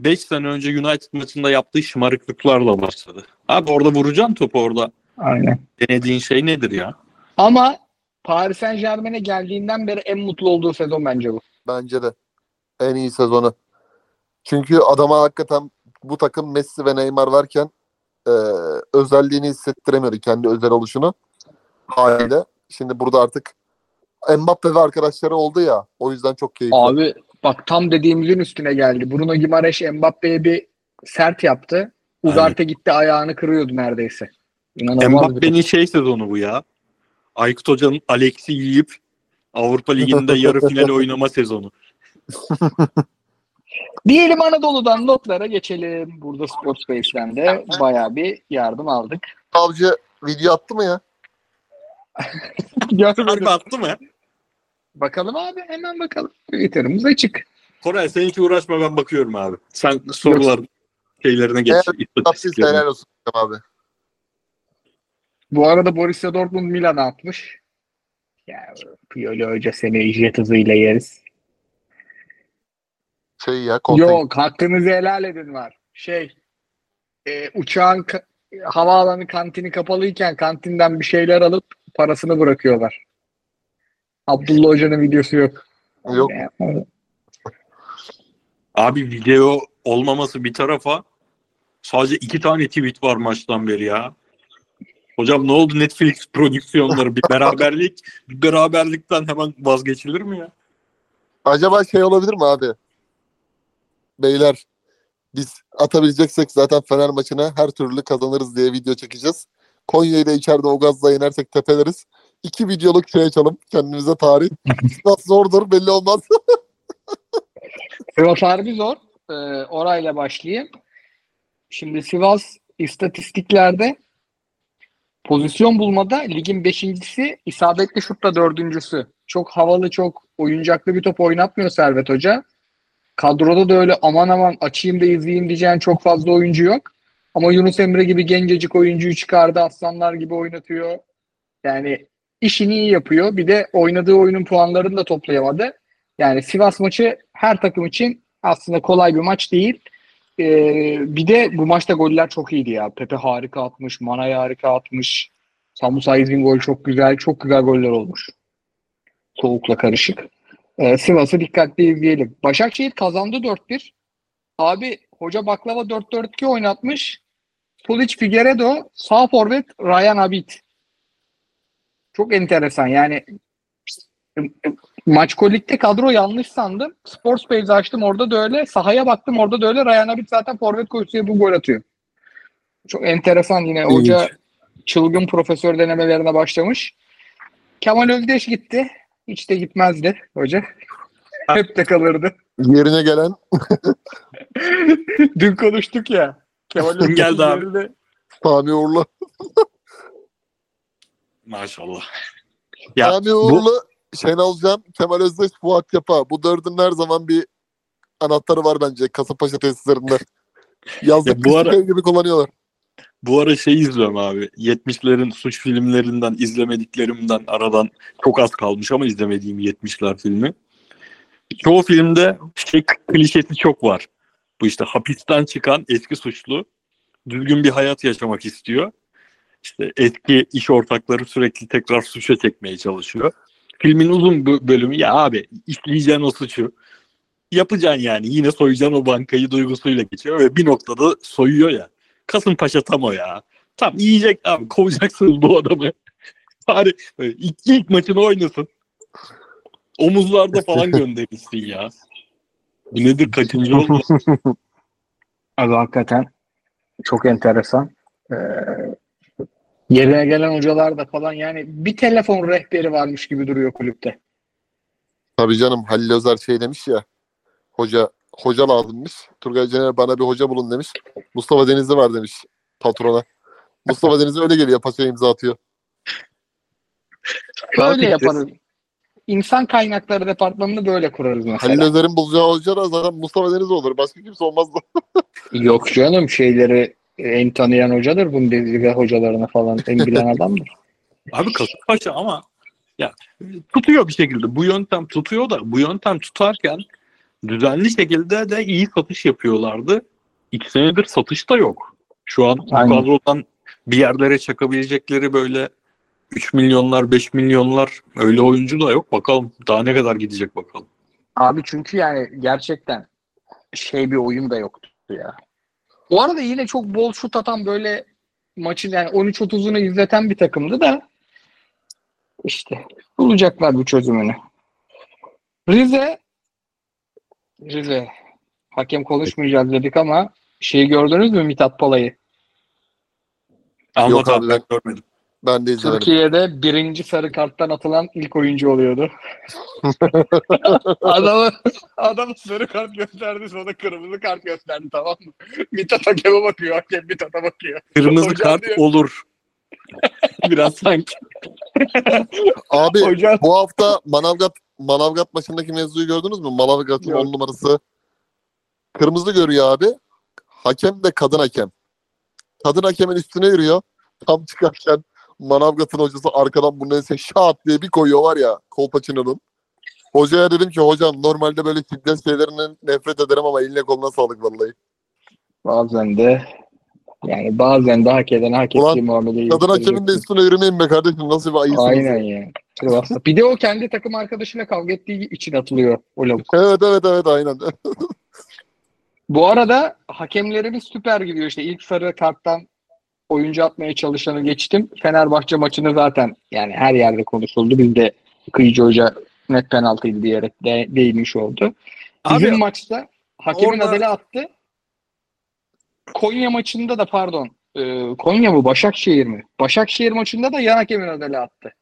5 sene önce United maçında yaptığı şımarıklıklarla başladı. Abi orada vuracaksın topu orada. Aynen. Denediğin şey nedir ya? Ama Paris Saint Germain'e geldiğinden beri en mutlu olduğu sezon bence bu. bence de en iyi sezonu. Çünkü adama hakikaten bu takım Messi ve Neymar varken e, özelliğini hissettiremiyordu kendi özel oluşunu haliyle. Şimdi burada artık Mbappe ve arkadaşları oldu ya o yüzden çok keyifli. Abi bak tam dediğimizin üstüne geldi. Bruno Gimareş Mbappe'ye bir sert yaptı. Ugarte gitti ayağını kırıyordu neredeyse. İnanılmaz bir Mbappe'nin şey sezonu bu ya. Aykut Hoca'nın Alex'i yiyip Avrupa Ligi'nde yarı final oynama sezonu. Diyelim Anadolu'dan notlara geçelim. Burada Sportspace'den de bayağı bir yardım aldık. Avcı video attı mı ya? Görmedim. Harbi attı mı? Bakalım abi hemen bakalım. Twitter'ımız açık. Koray sen hiç uğraşma ben bakıyorum abi. Sen sorular şeylerine geç. Eğer helal olsun abi. Bu arada Borussia Dortmund Milan'a atmış. Ya Pioli Hoca seni jet hızıyla yeriz. Şey ya konten- Yok hakkınızı helal edin var. Şey e, uçağın ka- havaalanı kantini kapalıyken kantinden bir şeyler alıp parasını bırakıyorlar. Abdullah Hoca'nın videosu yok. Yok. Abi video olmaması bir tarafa sadece iki tane tweet var maçtan beri ya. Hocam ne oldu Netflix prodüksiyonları bir beraberlik bir beraberlikten hemen vazgeçilir mi ya? Acaba şey olabilir mi abi? Beyler biz atabileceksek zaten Fener maçına her türlü kazanırız diye video çekeceğiz. Konya'yı da içeride o gazla yenersek tepeleriz. İki videoluk şey açalım kendimize tarih. Nasıl zordur belli olmaz. Sivas harbi zor. Ee, orayla başlayayım. Şimdi Sivas istatistiklerde pozisyon bulmada ligin beşincisi, isabetli şutla dördüncüsü. Çok havalı, çok oyuncaklı bir top oynatmıyor Servet Hoca. Kadroda da öyle aman aman açayım da izleyeyim diyeceğin çok fazla oyuncu yok. Ama Yunus Emre gibi gencecik oyuncuyu çıkardı. Aslanlar gibi oynatıyor. Yani işini iyi yapıyor. Bir de oynadığı oyunun puanlarını da toplayamadı. Yani Sivas maçı her takım için aslında kolay bir maç değil. Ee, bir de bu maçta goller çok iyiydi ya. Pepe harika atmış, Manay harika atmış. Samu Saiz'in gol çok güzel. Çok güzel goller olmuş. Soğukla karışık. Ee, Sivas'ı dikkatli izleyelim. Başakşehir kazandı 4-1. Abi hoca baklava 4-4-2 oynatmış. Pulic Figueredo, sağ forvet Ryan Abid. Çok enteresan yani Maç Kolik'te kadro yanlış sandım. Sports Page açtım orada da öyle. Sahaya baktım orada da öyle. Ryan Abit zaten forvet koşuyor bu gol atıyor. Çok enteresan yine. Hoca çılgın profesör denemelerine başlamış. Kemal Özdeş gitti. Hiç de gitmezdi hoca. Hep de kalırdı. Yerine gelen Dün konuştuk ya. Kemal Öztürk'ün Geldi abi. yerine- Sami Uğurlu. Maşallah. Ya Sami bu- Uğurlu, Şenol Can, Kemal Özdeş, Fuat Yapa. Bu dördünün her zaman bir anahtarı var bence Kasımpaşa tesislerinde. Yazlık Ya bu ara- gibi kullanıyorlar. Bu ara şey izliyorum abi. 70'lerin suç filmlerinden izlemediklerimden aradan çok az kalmış ama izlemediğim 70'ler filmi. Çoğu filmde şey klişesi çok var. Bu işte hapisten çıkan eski suçlu düzgün bir hayat yaşamak istiyor. İşte eski iş ortakları sürekli tekrar suça çekmeye çalışıyor. Filmin uzun bö- bölümü ya abi işleyeceksin o suçu. Yapacaksın yani yine soyacaksın o bankayı duygusuyla geçiyor ve bir noktada soyuyor ya. Kasımpaşa tam o ya. Tam yiyecek abi kovacaksınız bu adamı. Bari ilk, ilk maçını oynasın. Omuzlarda falan gönderilsin ya. Bu nedir kaçıncı oldu? Abi hakikaten çok enteresan. Ee, yerine gelen hocalar da falan yani bir telefon rehberi varmış gibi duruyor kulüpte. Tabii canım Halil Özer şey demiş ya. Hoca hoca lazımmış. Turgay Caner bana bir hoca bulun demiş. Mustafa Denizli var demiş patrona. Mustafa Denizli öyle geliyor paçaya imza atıyor. Böyle yaparız. İnsan kaynakları departmanını böyle kurarız Halil mesela. Özer'in bulacağı hoca da zaten Mustafa Denizli olur. Başka kimse olmaz da. Yok canım şeyleri en tanıyan hocadır Bundesliga hocalarını falan en bilen adamdır. Abi Kasımpaşa ama ya tutuyor bir şekilde. Bu yöntem tutuyor da bu yöntem tutarken düzenli şekilde de iyi satış yapıyorlardı. İki senedir satış da yok. Şu an bu Aynen. kadrodan bir yerlere çakabilecekleri böyle 3 milyonlar 5 milyonlar öyle oyuncu da yok. Bakalım daha ne kadar gidecek bakalım. Abi çünkü yani gerçekten şey bir oyun da yoktu ya. Bu arada yine çok bol şut atan böyle maçın yani 13-30'unu izleten bir takımdı da işte bulacaklar bu çözümünü. Rize Rize hakem konuşmayacağız dedik ama şeyi gördünüz mü Mithat Palay'ı? Anlat Yok abi abi, ben görmedim. Ben de izlemedim. Türkiye'de birinci sarı karttan atılan ilk oyuncu oluyordu. adamı, adamı sarı kart gösterdi sonra kırmızı kart gösterdi tamam mı? Mithat hakeme bakıyor, hakem Mithat'a bakıyor. Kırmızı Hocam kart diyor. olur. Biraz sanki. Abi Hocam bu hafta Manavgat Manavgat maçındaki mevzuyu gördünüz mü? Manavgat'ın Yok. 10 numarası kırmızı görüyor abi. Hakem de kadın hakem. Kadın hakemin üstüne yürüyor. Tam çıkarken Manavgat'ın hocası arkadan bu neyse şat diye bir koyuyor var ya Kolpaçino'nun. Hocaya dedim ki hocam normalde böyle şiddet şeylerinden nefret ederim ama eline koluna sağlık vallahi. bazen de yani bazen de hak eden hak Ulan, ettiği muameleyi Kadın hakemin de üstüne yürümeyin be kardeşim nasıl bir ayısınız. Aynen ya. Bir de o kendi takım arkadaşıyla kavga ettiği için atılıyor o lavuk. Evet evet evet aynen. Bu arada hakemlerimiz süper gidiyor. İşte ilk sarı karttan oyuncu atmaya çalışanı geçtim. Fenerbahçe maçını zaten yani her yerde konuşuldu. Biz de Kıyıcı Hoca net penaltıydı diyerek de, değinmiş oldu. Bizim Abi maçta hakemin orada- adeli attı. Konya maçında da pardon e, Konya mı Başakşehir mi? Başakşehir maçında da yan hakemin adeli attı.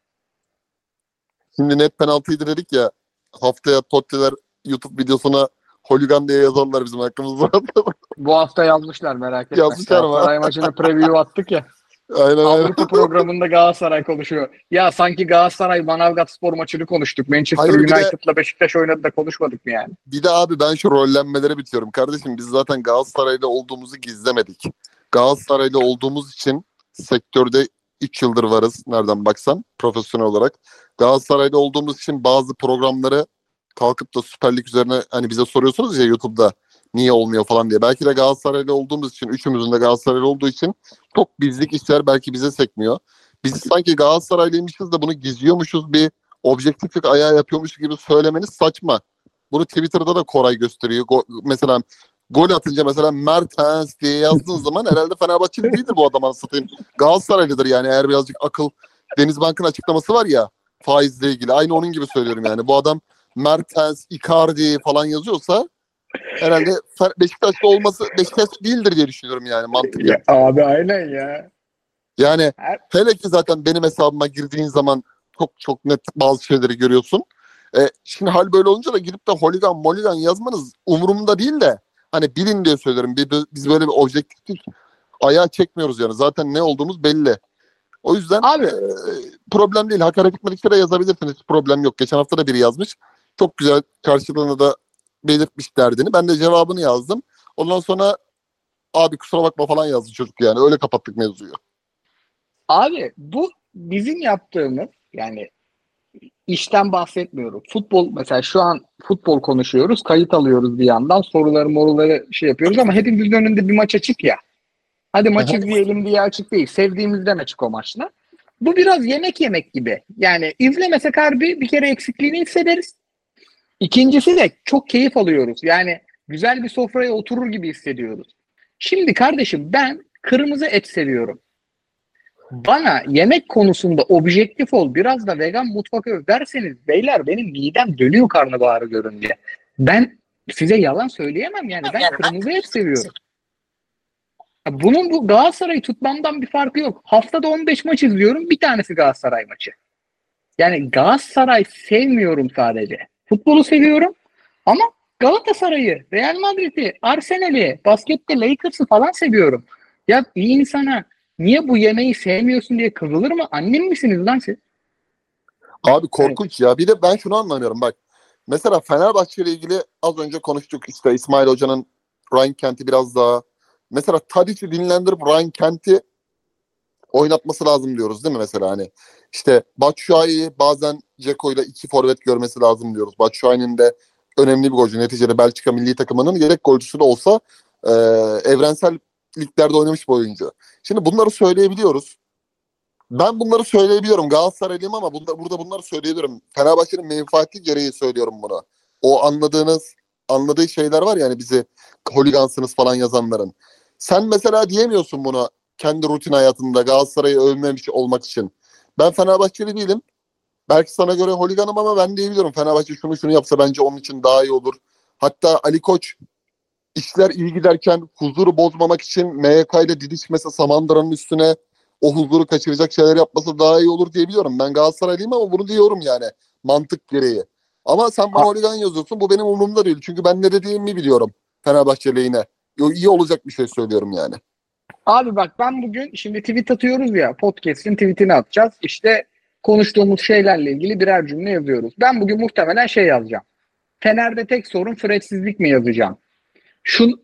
Şimdi net penaltıydı dedik ya haftaya Totti'ler YouTube videosuna holigan diye yazarlar bizim hakkımızda. Bu hafta yazmışlar merak etme. Yazmışlar mı? Galatasaray maçını preview attık ya. aynen. Avrupa programında Galatasaray konuşuyor. Ya sanki Galatasaray Manavgat spor maçını konuştuk. Manchester Hayır, bir de- United'la Beşiktaş oynadı da konuşmadık mı yani? Bir de abi ben şu rollenmeleri bitiyorum. Kardeşim biz zaten Galatasaray'da olduğumuzu gizlemedik. Galatasaray'da olduğumuz için sektörde 3 yıldır varız. Nereden baksan profesyonel olarak. Galatasaray'da olduğumuz için bazı programları kalkıp da Süper Lig üzerine hani bize soruyorsunuz ya YouTube'da niye olmuyor falan diye. Belki de Galatasaray'da olduğumuz için, üçümüzün de Galatasaraylı olduğu için çok bizlik işler belki bize sekmiyor. Biz sanki Galatasaraylıymışız da bunu gizliyormuşuz bir objektiflik ayağı yapıyormuş gibi söylemeniz saçma. Bunu Twitter'da da Koray gösteriyor. Go- mesela gol atınca mesela Mertens diye yazdığın zaman herhalde Fenerbahçeli değildir bu adam satayım. Galatasaraylıdır yani eğer birazcık akıl. Denizbank'ın açıklaması var ya faizle ilgili. Aynı onun gibi söylüyorum yani. Bu adam Mertens, Icardi falan yazıyorsa herhalde Beşiktaş'ta olması Beşiktaş değildir diye düşünüyorum yani mantıklı. abi aynen ya. Yani Her- hele ki zaten benim hesabıma girdiğin zaman çok çok net bazı şeyleri görüyorsun. E, şimdi hal böyle olunca da gidip de holigan moligan yazmanız umurumda değil de hani bilin diye söylerim. Biz, böyle bir objektiflik ayağa çekmiyoruz yani. Zaten ne olduğumuz belli. O yüzden Abi. e, problem değil. Hakaret etmedikçe de yazabilirsiniz. Problem yok. Geçen hafta da biri yazmış. Çok güzel karşılığını da belirtmiş derdini. Ben de cevabını yazdım. Ondan sonra abi kusura bakma falan yazdı çocuk yani. Öyle kapattık mevzuyu. Abi bu bizim yaptığımız yani işten bahsetmiyorum. Futbol mesela şu an futbol konuşuyoruz. Kayıt alıyoruz bir yandan. Soruları moruları şey yapıyoruz ama hepimizin önünde bir maç açık ya. Hadi maç izleyelim diye açık değil. Sevdiğimizden açık o maçlar. Bu biraz yemek yemek gibi. Yani izlemesek harbi bir kere eksikliğini hissederiz. İkincisi de çok keyif alıyoruz. Yani güzel bir sofraya oturur gibi hissediyoruz. Şimdi kardeşim ben kırmızı et seviyorum. Bana yemek konusunda objektif ol, biraz da vegan mutfak öv derseniz beyler benim midem dönüyor karnabaharı görünce. Ben size yalan söyleyemem yani. Ben kırmızı et seviyorum. Bunun bu Galatasaray'ı tutmamdan bir farkı yok. Haftada 15 maç izliyorum. Bir tanesi Galatasaray maçı. Yani Galatasaray sevmiyorum sadece. Futbolu seviyorum ama Galatasaray'ı, Real Madrid'i, Arsenal'i, baskette Lakers'ı falan seviyorum. Ya bir insana niye bu yemeği sevmiyorsun diye kızılır mı? Annem misiniz lan siz? Abi korkunç ya. Bir de ben şunu anlamıyorum bak. Mesela Fenerbahçe ile ilgili az önce konuştuk işte İsmail Hoca'nın Ryan Kent'i biraz daha mesela Tadic'i dinlendirip Ryan Kent'i oynatması lazım diyoruz değil mi mesela hani işte Batshuayi'yi bazen Ceko ile iki forvet görmesi lazım diyoruz. Batshuayi'nin de önemli bir golcü. Neticede Belçika milli takımının yedek golcüsü de olsa e, evrensel liglerde oynamış bir oyuncu. Şimdi bunları söyleyebiliyoruz. Ben bunları söyleyebiliyorum. Galatasaraylıyım ama bunda, burada bunları söyleyebiliyorum. Fenerbahçe'nin menfaati gereği söylüyorum bunu. O anladığınız, anladığı şeyler var yani bizi holigansınız falan yazanların. Sen mesela diyemiyorsun bunu kendi rutin hayatında Galatasaray'ı övmemiş olmak için. Ben Fenerbahçeli değilim. Belki sana göre holiganım ama ben diyebiliyorum. Fenerbahçe şunu şunu yapsa bence onun için daha iyi olur. Hatta Ali Koç işler iyi giderken huzuru bozmamak için MYK ile didişmese Samandıra'nın üstüne o huzuru kaçıracak şeyler yapması daha iyi olur diyebiliyorum. Ben Galatasaraylıyım ama bunu diyorum yani mantık gereği. Ama sen bana holigan yazıyorsun bu benim umurumda değil. Çünkü ben ne dediğimi biliyorum Fenerbahçe lehine. İyi olacak bir şey söylüyorum yani. Abi bak ben bugün şimdi tweet atıyoruz ya podcast'in tweetini atacağız. İşte konuştuğumuz şeylerle ilgili birer cümle yazıyoruz. Ben bugün muhtemelen şey yazacağım. Fener'de tek sorun Fred'sizlik mi yazacağım? Şu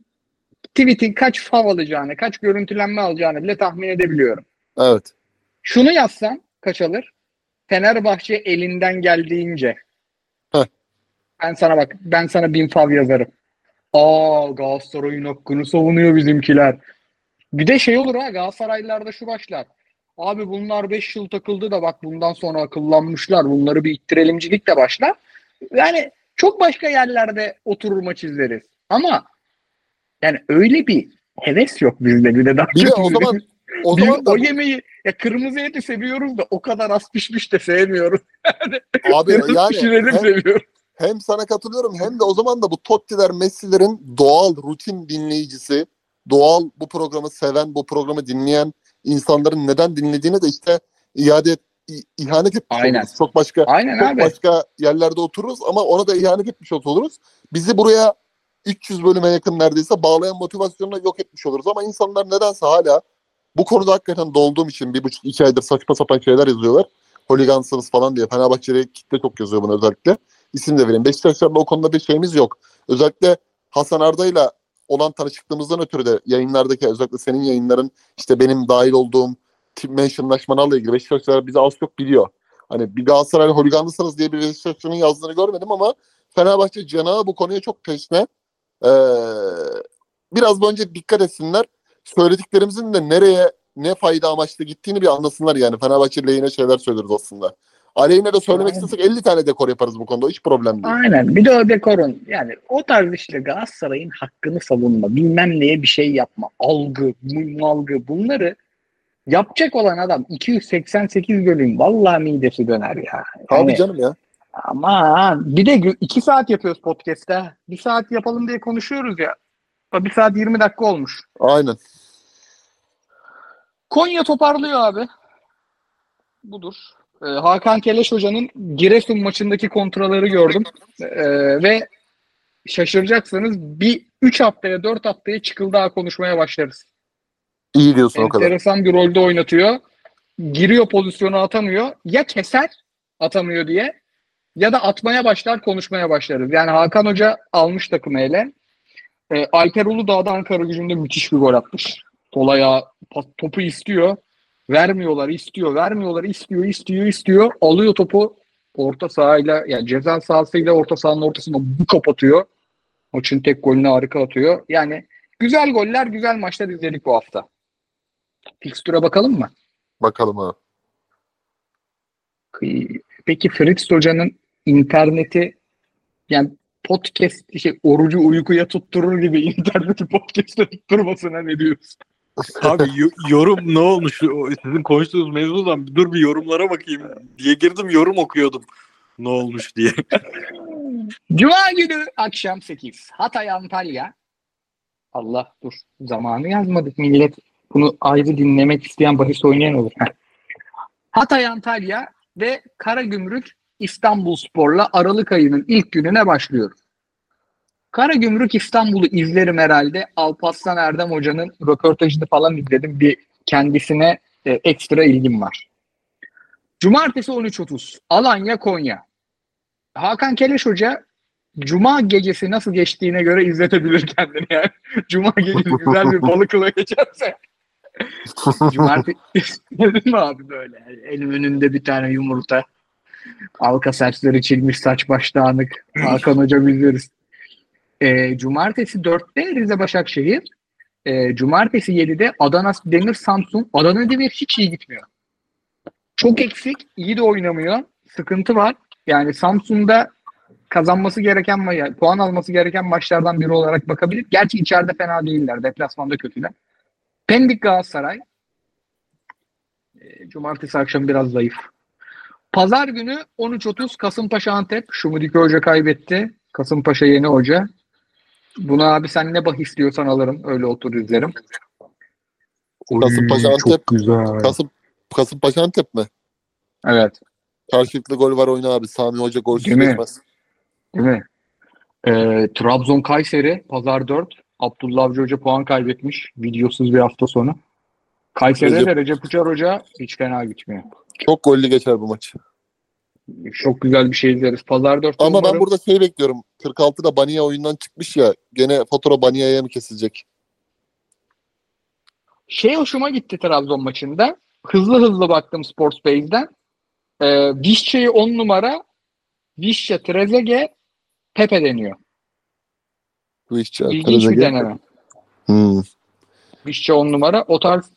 tweetin kaç fav alacağını, kaç görüntülenme alacağını bile tahmin edebiliyorum. Evet. Şunu yazsam kaç alır? Fenerbahçe elinden geldiğince. Heh. Ben sana bak, ben sana bin fav yazarım. Aa Galatasaray'ın hakkını savunuyor bizimkiler. Bir de şey olur ha Galatasaraylılarda şu başlar. Abi bunlar 5 yıl takıldı da bak bundan sonra akıllanmışlar. Bunları bir ittirelimcilik de başlar. Yani çok başka yerlerde oturur maç izleriz. Ama yani öyle bir heves yok bizde. Bir de daha Bir o zaman o biz zaman da o yemeği ya kırmızı eti seviyoruz da o kadar az pişmiş de sevmiyoruz. abi Biraz yani pişirelim hem, seviyoruz. hem sana katılıyorum hem de o zaman da bu Totti'ler, Messi'lerin doğal rutin dinleyicisi, doğal bu programı seven, bu programı dinleyen insanların neden dinlediğine de işte iade ihanet etmiş Aynen. oluruz. Çok başka Aynen çok abi. başka yerlerde otururuz ama ona da ihanet etmiş oluruz. Bizi buraya 300 bölüme yakın neredeyse bağlayan motivasyonla yok etmiş oluruz. Ama insanlar nedense hala bu konuda hakikaten dolduğum için bir buçuk iki aydır saçma sapan şeyler yazıyorlar. Holigansınız falan diye. Fenerbahçe'de kitle çok yazıyor bunu özellikle. İsim de vereyim. Beşiktaşlarla o konuda bir şeyimiz yok. Özellikle Hasan Arda'yla olan tanışıklığımızdan ötürü de yayınlardaki özellikle senin yayınların işte benim dahil olduğum mentionlaşmalarla ilgili Beşiktaşlar bizi az çok biliyor. Hani bir Galatasaray holiganlısınız diye bir Beşiktaşlı'nın yazdığını görmedim ama Fenerbahçe canağı bu konuya çok teşne. Ee, biraz önce dikkat etsinler. Söylediklerimizin de nereye ne fayda amaçlı gittiğini bir anlasınlar yani. Fenerbahçe lehine şeyler söyleriz aslında. Aleyhine de söylemek Aynen. istesek 50 tane dekor yaparız bu konuda. Hiç problem değil. Aynen. Bir de o dekorun yani o tarz işte Galatasaray'ın hakkını savunma, bilmem neye bir şey yapma, algı, algı bunları yapacak olan adam 288 bölüm vallahi midesi döner ya. Abi Yani, canım ya. ama bir de iki saat yapıyoruz podcast'te. Bir saat yapalım diye konuşuyoruz ya. Bir saat 20 dakika olmuş. Aynen. Konya toparlıyor abi. Budur. Ee, Hakan Keleş Hoca'nın Giresun maçındaki kontraları gördüm. Ee, ve şaşıracaksınız bir 3 haftaya 4 haftaya çıkıldığa konuşmaya başlarız. İyi diyorsun o kadar. Enteresan bir rolde oynatıyor. Giriyor pozisyonu atamıyor. Ya keser atamıyor diye ya da atmaya başlar konuşmaya başlarız. Yani Hakan Hoca almış takımı ele. Ee, Alper Uludağ'da Ankara gücünde müthiş bir gol atmış. Pas- topu istiyor. Vermiyorlar, istiyor, vermiyorlar, istiyor, istiyor, istiyor. Alıyor topu orta sahayla yani ceza sahasıyla orta sahanın ortasında bu kapatıyor. Maçın tek golünü harika atıyor. Yani güzel goller, güzel maçlar izledik bu hafta. Fikstüre bakalım mı? Bakalım abi. Peki Fritz Hoca'nın interneti yani podcast şey, orucu uykuya tutturur gibi interneti podcast'e tutturmasına ne diyorsun? Abi yo- yorum ne olmuş? Sizin konuştuğunuz mevzudan dur bir yorumlara bakayım diye girdim yorum okuyordum. Ne olmuş diye. Cuma günü akşam 8. Hatay Antalya. Allah dur zamanı yazmadık millet. Bunu ayrı dinlemek isteyen bahis oynayan olur. Hatay Antalya ve Karagümrük İstanbul Spor'la Aralık ayının ilk gününe başlıyoruz. Karagümrük İstanbul'u izlerim herhalde. Alparslan Erdem Hoca'nın röportajını falan izledim. Bir kendisine e, ekstra ilgim var. Cumartesi 13.30 Alanya Konya. Hakan Keleş Hoca Cuma gecesi nasıl geçtiğine göre izletebilir kendini yani. Cuma gecesi güzel bir balıkla geçerse. Cumartesi mi abi böyle? Elim önünde bir tane yumurta. Alka saçları çilmiş saç baş dağınık. Hakan Hoca izleriz. Ee, Cumartesi 4'te Rize Başakşehir. Ee, Cumartesi 7'de Adana Demir Samsun. Adana Demir hiç iyi gitmiyor. Çok eksik. iyi de oynamıyor. Sıkıntı var. Yani Samsun'da kazanması gereken ma- puan alması gereken maçlardan biri olarak bakabilir. Gerçi içeride fena değiller. Deplasmanda kötüler. Pendik Galatasaray. E, Cumartesi akşamı biraz zayıf. Pazar günü 13.30 Kasımpaşa Antep. Şumudiki Hoca kaybetti. Kasımpaşa yeni hoca. Buna abi sen ne bahis istiyorsan alırım. Öyle otur izlerim. Kasımpaşa Antep. Çok güzel. Kasım, Kasımpaşa Antep mi? Evet. Karşılıklı gol var oyna abi. Sami Hoca mi? geçmez. Değil mi? Ee, Trabzon Kayseri Pazar 4. Abdullah Avcı Hoca puan kaybetmiş. Videosuz bir hafta sonu. Kayseri'de Recep- Recep Uçar Hoca hiç fena gitmiyor. Çok gollü geçer bu maç. Çok güzel bir şey izleriz. Pazar 4. Ama ben burada şey bekliyorum. 46'da Bania oyundan çıkmış ya. Gene fatura Bania'ya mı kesilecek? Şey hoşuma gitti Trabzon maçında. Hızlı hızlı baktım Sports Base'den. Ee, Vişça'yı 10 numara Vişça, Trezege, Pepe deniyor. Ya. İlginç bir Trezeguet. deneme. Hmm. Vişça 10 numara. O tarz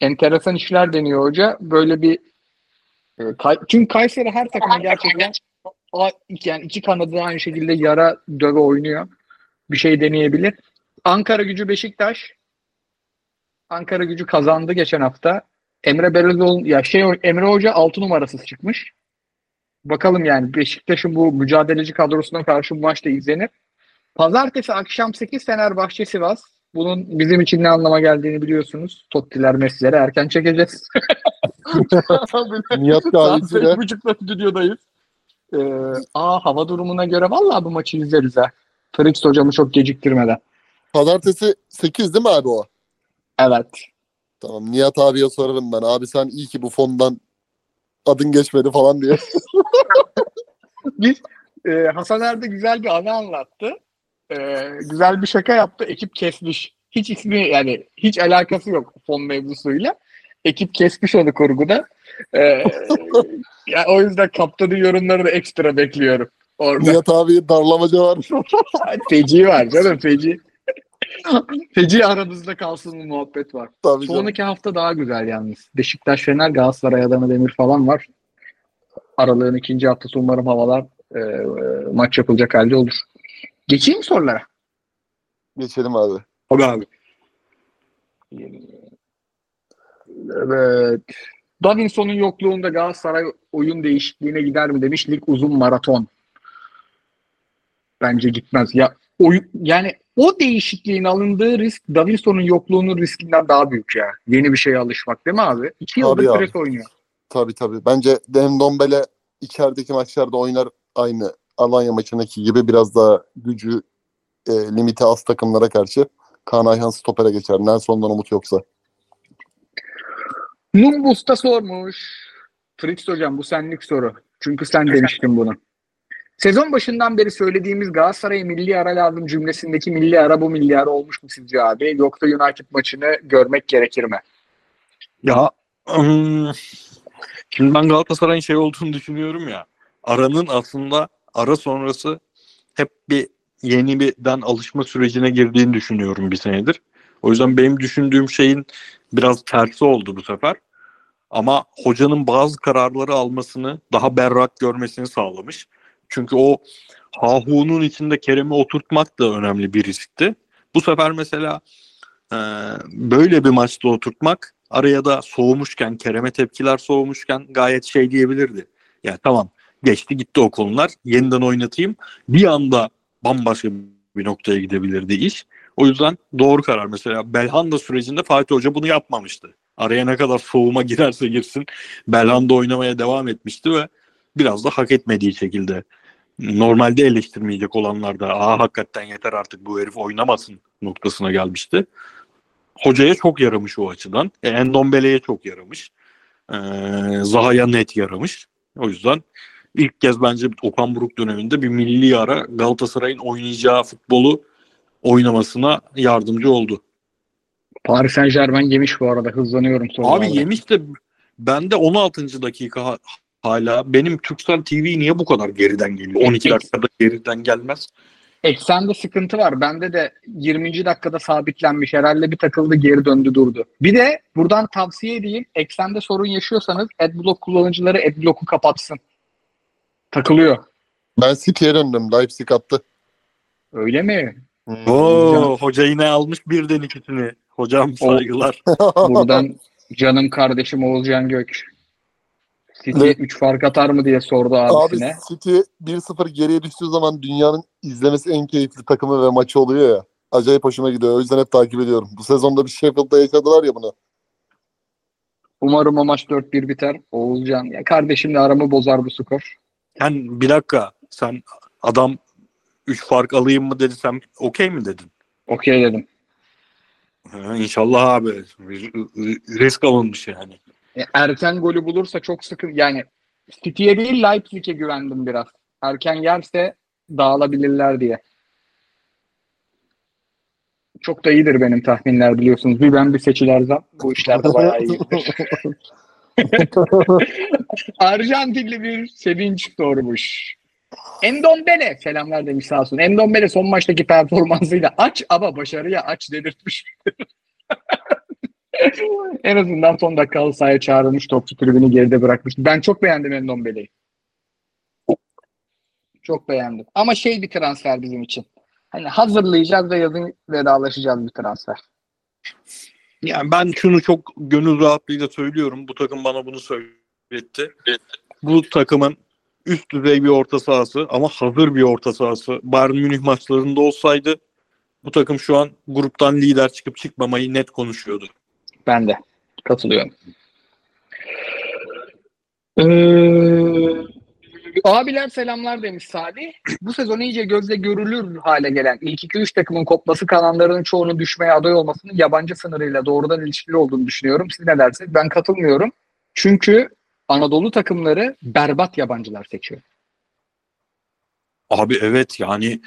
enteresan işler deniyor hoca. Böyle bir Kay- çünkü Kayseri her takıma gerçekten yani iki kanadı aynı şekilde yara döve oynuyor. Bir şey deneyebilir. Ankara gücü Beşiktaş. Ankara gücü kazandı geçen hafta. Emre Belözoğlu ya şey Emre Hoca 6 numarasız çıkmış. Bakalım yani Beşiktaş'ın bu mücadeleci kadrosuna karşı bu maçta izlenir. Pazartesi akşam 8 Fenerbahçe Sivas. Bunun bizim için ne anlama geldiğini biliyorsunuz. Tottiler Messi'leri erken çekeceğiz. Nihat Kahvesi de 8.30'da stüdyodayız. Ee, aa hava durumuna göre vallahi bu maçı izleriz ha. Fritz hocamı çok geciktirmeden. pazartesi 8 değil mi abi o? Evet. Tamam Nihat abiye sorarım ben. Abi sen iyi ki bu fondan adın geçmedi falan diye. Biz e, Hasan Er'de güzel bir anı anlattı. E, güzel bir şaka yaptı. Ekip kesmiş. Hiç ismi yani hiç alakası yok fon mevzusuyla. Ekip kesmiş onu kurguda. E, ya, o yüzden kaptanın yorumlarını ekstra bekliyorum. Orada Nihat abiye darlamaca var. feci var canım feci. feci aramızda kalsın bu muhabbet var. Tabii canım. Sonraki hafta daha güzel yalnız. Beşiktaş, Fener, Galatasaray, Adana Demir falan var. Aralığın ikinci haftası umarım havalar e, e, maç yapılacak halde olur. Geçeyim mi sorulara? Geçelim abi. Tabii abi. Evet. Davinson'un yokluğunda Galatasaray oyun değişikliğine gider mi demiş. Lig uzun maraton. Bence gitmez. Ya oyun, yani o değişikliğin alındığı risk Davinson'un yokluğunun riskinden daha büyük ya. Yeni bir şeye alışmak değil mi abi? İki Tabii yıldır abi. pres oynuyor. Tabii tabii. Bence Dendombele içerideki maçlarda oynar aynı Alanya maçındaki gibi biraz daha gücü e, limiti az takımlara karşı. Kaan Ayhan stopere geçer. Nelson'dan umut yoksa. Numbus da sormuş. Fritz hocam bu senlik soru. Çünkü sen demiştin bunu. Sezon başından beri söylediğimiz Galatasaray'a milli ara lazım cümlesindeki milli ara bu milli ara olmuş mu sizce abi? Yoksa United maçını görmek gerekir mi? Ya ım, şimdi ben Galatasaray'ın şey olduğunu düşünüyorum ya. Aranın aslında ara sonrası hep bir yeni birden alışma sürecine girdiğini düşünüyorum bir senedir. O yüzden benim düşündüğüm şeyin biraz tersi oldu bu sefer. Ama hocanın bazı kararları almasını daha berrak görmesini sağlamış. Çünkü o Hahu'nun içinde Kerem'i oturtmak da önemli bir riskti. Bu sefer mesela e, böyle bir maçta oturtmak araya da soğumuşken, Kerem'e tepkiler soğumuşken gayet şey diyebilirdi. Ya tamam geçti gitti o konular yeniden oynatayım. Bir anda bambaşka bir noktaya gidebilirdi iş. O yüzden doğru karar. Mesela Belhanda sürecinde Fatih Hoca bunu yapmamıştı. Araya ne kadar soğuma girerse girsin Belhanda oynamaya devam etmişti ve biraz da hak etmediği şekilde normalde eleştirmeyecek olanlar da aa hakikaten yeter artık bu herif oynamasın noktasına gelmişti. Hocaya çok yaramış o açıdan. E, Endombele'ye çok yaramış. E, Zaha'ya net yaramış. O yüzden ilk kez bence Okan Buruk döneminde bir milli ara Galatasaray'ın oynayacağı futbolu oynamasına yardımcı oldu. Paris Saint Germain yemiş bu arada. Hızlanıyorum sorularda. Abi yemiş de bende 16. dakika ha- hala benim Türksel TV niye bu kadar geriden geliyor? 12 dakikada geriden gelmez. Eksende sıkıntı var. Bende de 20. dakikada sabitlenmiş. Herhalde bir takıldı geri döndü durdu. Bir de buradan tavsiye edeyim. Eksende sorun yaşıyorsanız Adblock kullanıcıları Adblock'u kapatsın. Takılıyor. Ben City'ye döndüm. Leipzig attı. Öyle mi? Hmm. Oo, hoca yine almış birden ikisini. Hocam saygılar. Buradan canım kardeşim Oğuzcan Gök. City Ne? 3 fark atar mı diye sordu Abi abisine. City 1-0 geriye düştüğü zaman dünyanın izlemesi en keyifli takımı ve maçı oluyor ya. Acayip hoşuma gidiyor. O yüzden hep takip ediyorum. Bu sezonda bir Sheffield'da yaşadılar ya bunu. Umarım o maç 4-1 biter. Oğuzcan ya kardeşimle aramı bozar bu skor. Sen bir dakika sen adam 3 fark alayım mı dedi sen okey mi dedin? Okey dedim. Ha, İnşallah abi. Risk alınmış yani. E, erken golü bulursa çok sıkıntı. Yani City'ye değil Leipzig'e güvendim biraz. Erken yerse dağılabilirler diye. Çok da iyidir benim tahminler biliyorsunuz. Bir ben bir seçiler zam. Bu işlerde bayağı iyidir. Arjantinli bir sevinç doğurmuş. Endombele selamlar demiş sağ olsun. Endombele son maçtaki performansıyla aç ama başarıya aç dedirtmiş. en azından son dakikalı sahaya çağrılmış topçu tribünü geride bırakmış. Ben çok beğendim Endombele'yi. Çok beğendim. Ama şey bir transfer bizim için. Hani hazırlayacağız ve yazın vedalaşacağız bir transfer. Yani ben şunu çok gönül rahatlığıyla söylüyorum. Bu takım bana bunu söyletti. Bu takımın üst düzey bir orta sahası ama hazır bir orta sahası Bayern Münih maçlarında olsaydı bu takım şu an gruptan lider çıkıp çıkmamayı net konuşuyordu. Ben de katılıyorum. Ee, abiler selamlar demiş Salih. Bu sezon iyice gözle görülür hale gelen ilk 2-3 takımın kopması kalanların çoğunun düşmeye aday olmasının yabancı sınırıyla doğrudan ilişkili olduğunu düşünüyorum. Siz ne dersiniz? Ben katılmıyorum. Çünkü Anadolu takımları berbat yabancılar seçiyor. Abi evet yani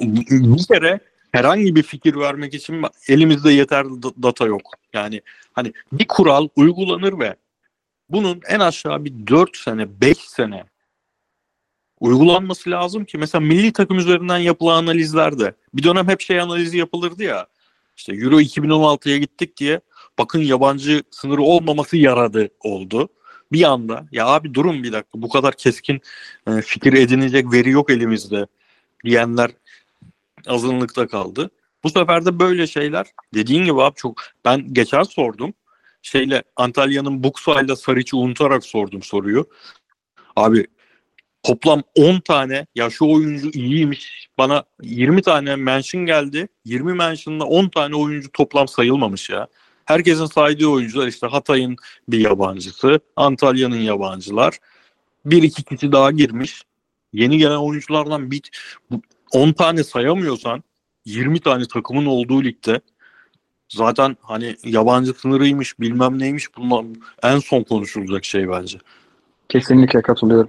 bir kere herhangi bir fikir vermek için elimizde yeterli da- data yok. Yani hani bir kural uygulanır ve bunun en aşağı bir 4 sene, 5 sene uygulanması lazım ki mesela milli takım üzerinden yapılan analizlerde bir dönem hep şey analizi yapılırdı ya. İşte Euro 2016'ya gittik diye bakın yabancı sınırı olmaması yaradı oldu. Bir anda ya abi durun bir dakika bu kadar keskin e, fikir edinecek veri yok elimizde diyenler azınlıkta kaldı. Bu sefer de böyle şeyler dediğin gibi abi çok ben geçen sordum şeyle Antalya'nın Buksa ile Sariç'i unutarak sordum soruyu. Abi toplam 10 tane ya şu oyuncu iyiymiş bana 20 tane mention geldi. 20 mention'la 10 tane oyuncu toplam sayılmamış ya. Herkesin saydığı oyuncular işte Hatay'ın bir yabancısı, Antalya'nın yabancılar. Bir iki kişi daha girmiş. Yeni gelen oyunculardan bir 10 tane sayamıyorsan 20 tane takımın olduğu ligde zaten hani yabancı sınırıymış bilmem neymiş bunlar en son konuşulacak şey bence. Kesinlikle katılıyorum.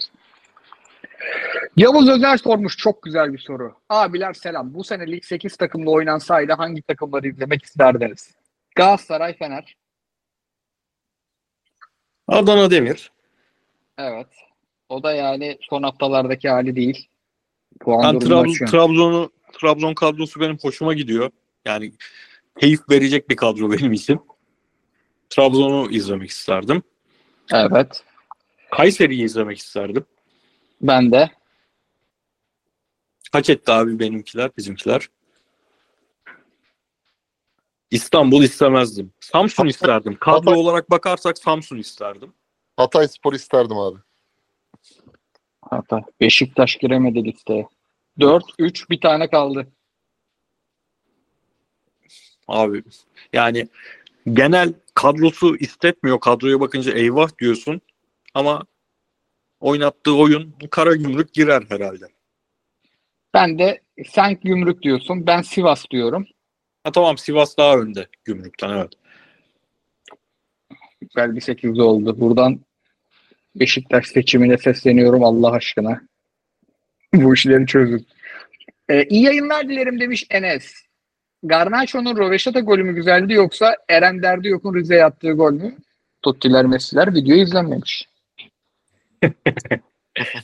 Yavuz Özer sormuş çok güzel bir soru. Abiler selam. Bu sene lig 8 takımla oynansaydı hangi takımları izlemek isterdiniz? Galatasaray, Fener. Adana Demir. Evet. O da yani son haftalardaki hali değil. Puan Ben Trab-. Trabzon'u Trabzon kadrosu benim hoşuma gidiyor. Yani keyif verecek bir kadro benim için. Trabzon'u izlemek isterdim. Evet. Kayseri'yi izlemek isterdim. Ben de. Kaç etti abi benimkiler, bizimkiler? İstanbul istemezdim. Samsun isterdim. Kadro olarak bakarsak Samsun isterdim. Hatay Spor isterdim abi. Hatta Beşiktaş giremedi listeye. 4-3 bir tane kaldı. Abi yani genel kadrosu istetmiyor. Kadroya bakınca eyvah diyorsun. Ama oynattığı oyun kara gümrük girer herhalde. Ben de sen Gümrük diyorsun. Ben Sivas diyorum. Ha tamam Sivas daha önde gümrükten evet. Güzel bir 8 oldu. Buradan Beşiktaş seçimine sesleniyorum Allah aşkına. Bu işleri çözün. Ee, iyi yayınlar dilerim demiş Enes. Garnacho'nun Roveşata golü mü güzeldi yoksa Eren Derdi yokun Rize'ye attığı gol mü? Tottiler Messi'ler video izlenmemiş.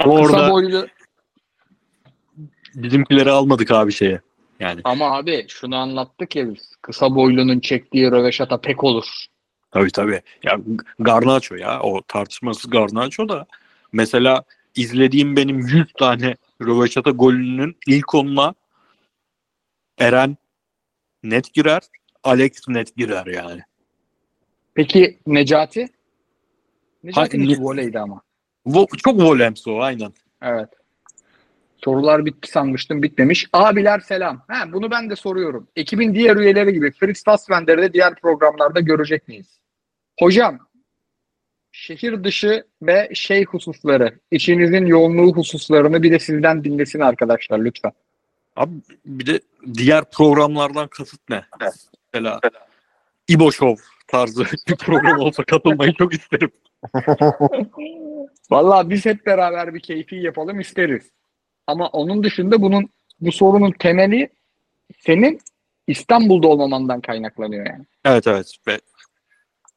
Orada boylu bizimkileri almadık abi şeye. Yani ama abi şunu anlattık ya biz. Kısa boylunun çektiği Roveşata pek olur. tabii tabii. Ya Garnacho ya o tartışmasız Garnacho da mesela izlediğim benim 100 tane Röveşata golünün ilk onuna Eren net girer, Alex net girer yani. Peki Necati? Necati'nin ne- voleydi ama. Vo- çok volemsi o aynen. Evet. Sorular bitti sanmıştım bitmemiş. Abiler selam. Ha, bunu ben de soruyorum. Ekibin diğer üyeleri gibi Fritz Fassbender'i de diğer programlarda görecek miyiz? Hocam şehir dışı ve şey hususları, içinizin yoğunluğu hususlarını bir de sizden dinlesin arkadaşlar lütfen. Abi bir de diğer programlardan kasıt ne? Mesela İbo Show tarzı bir program olsa katılmayı çok isterim. Vallahi biz hep beraber bir keyfi yapalım isteriz. Ama onun dışında bunun bu sorunun temeli senin İstanbul'da olmamandan kaynaklanıyor yani. Evet evet ve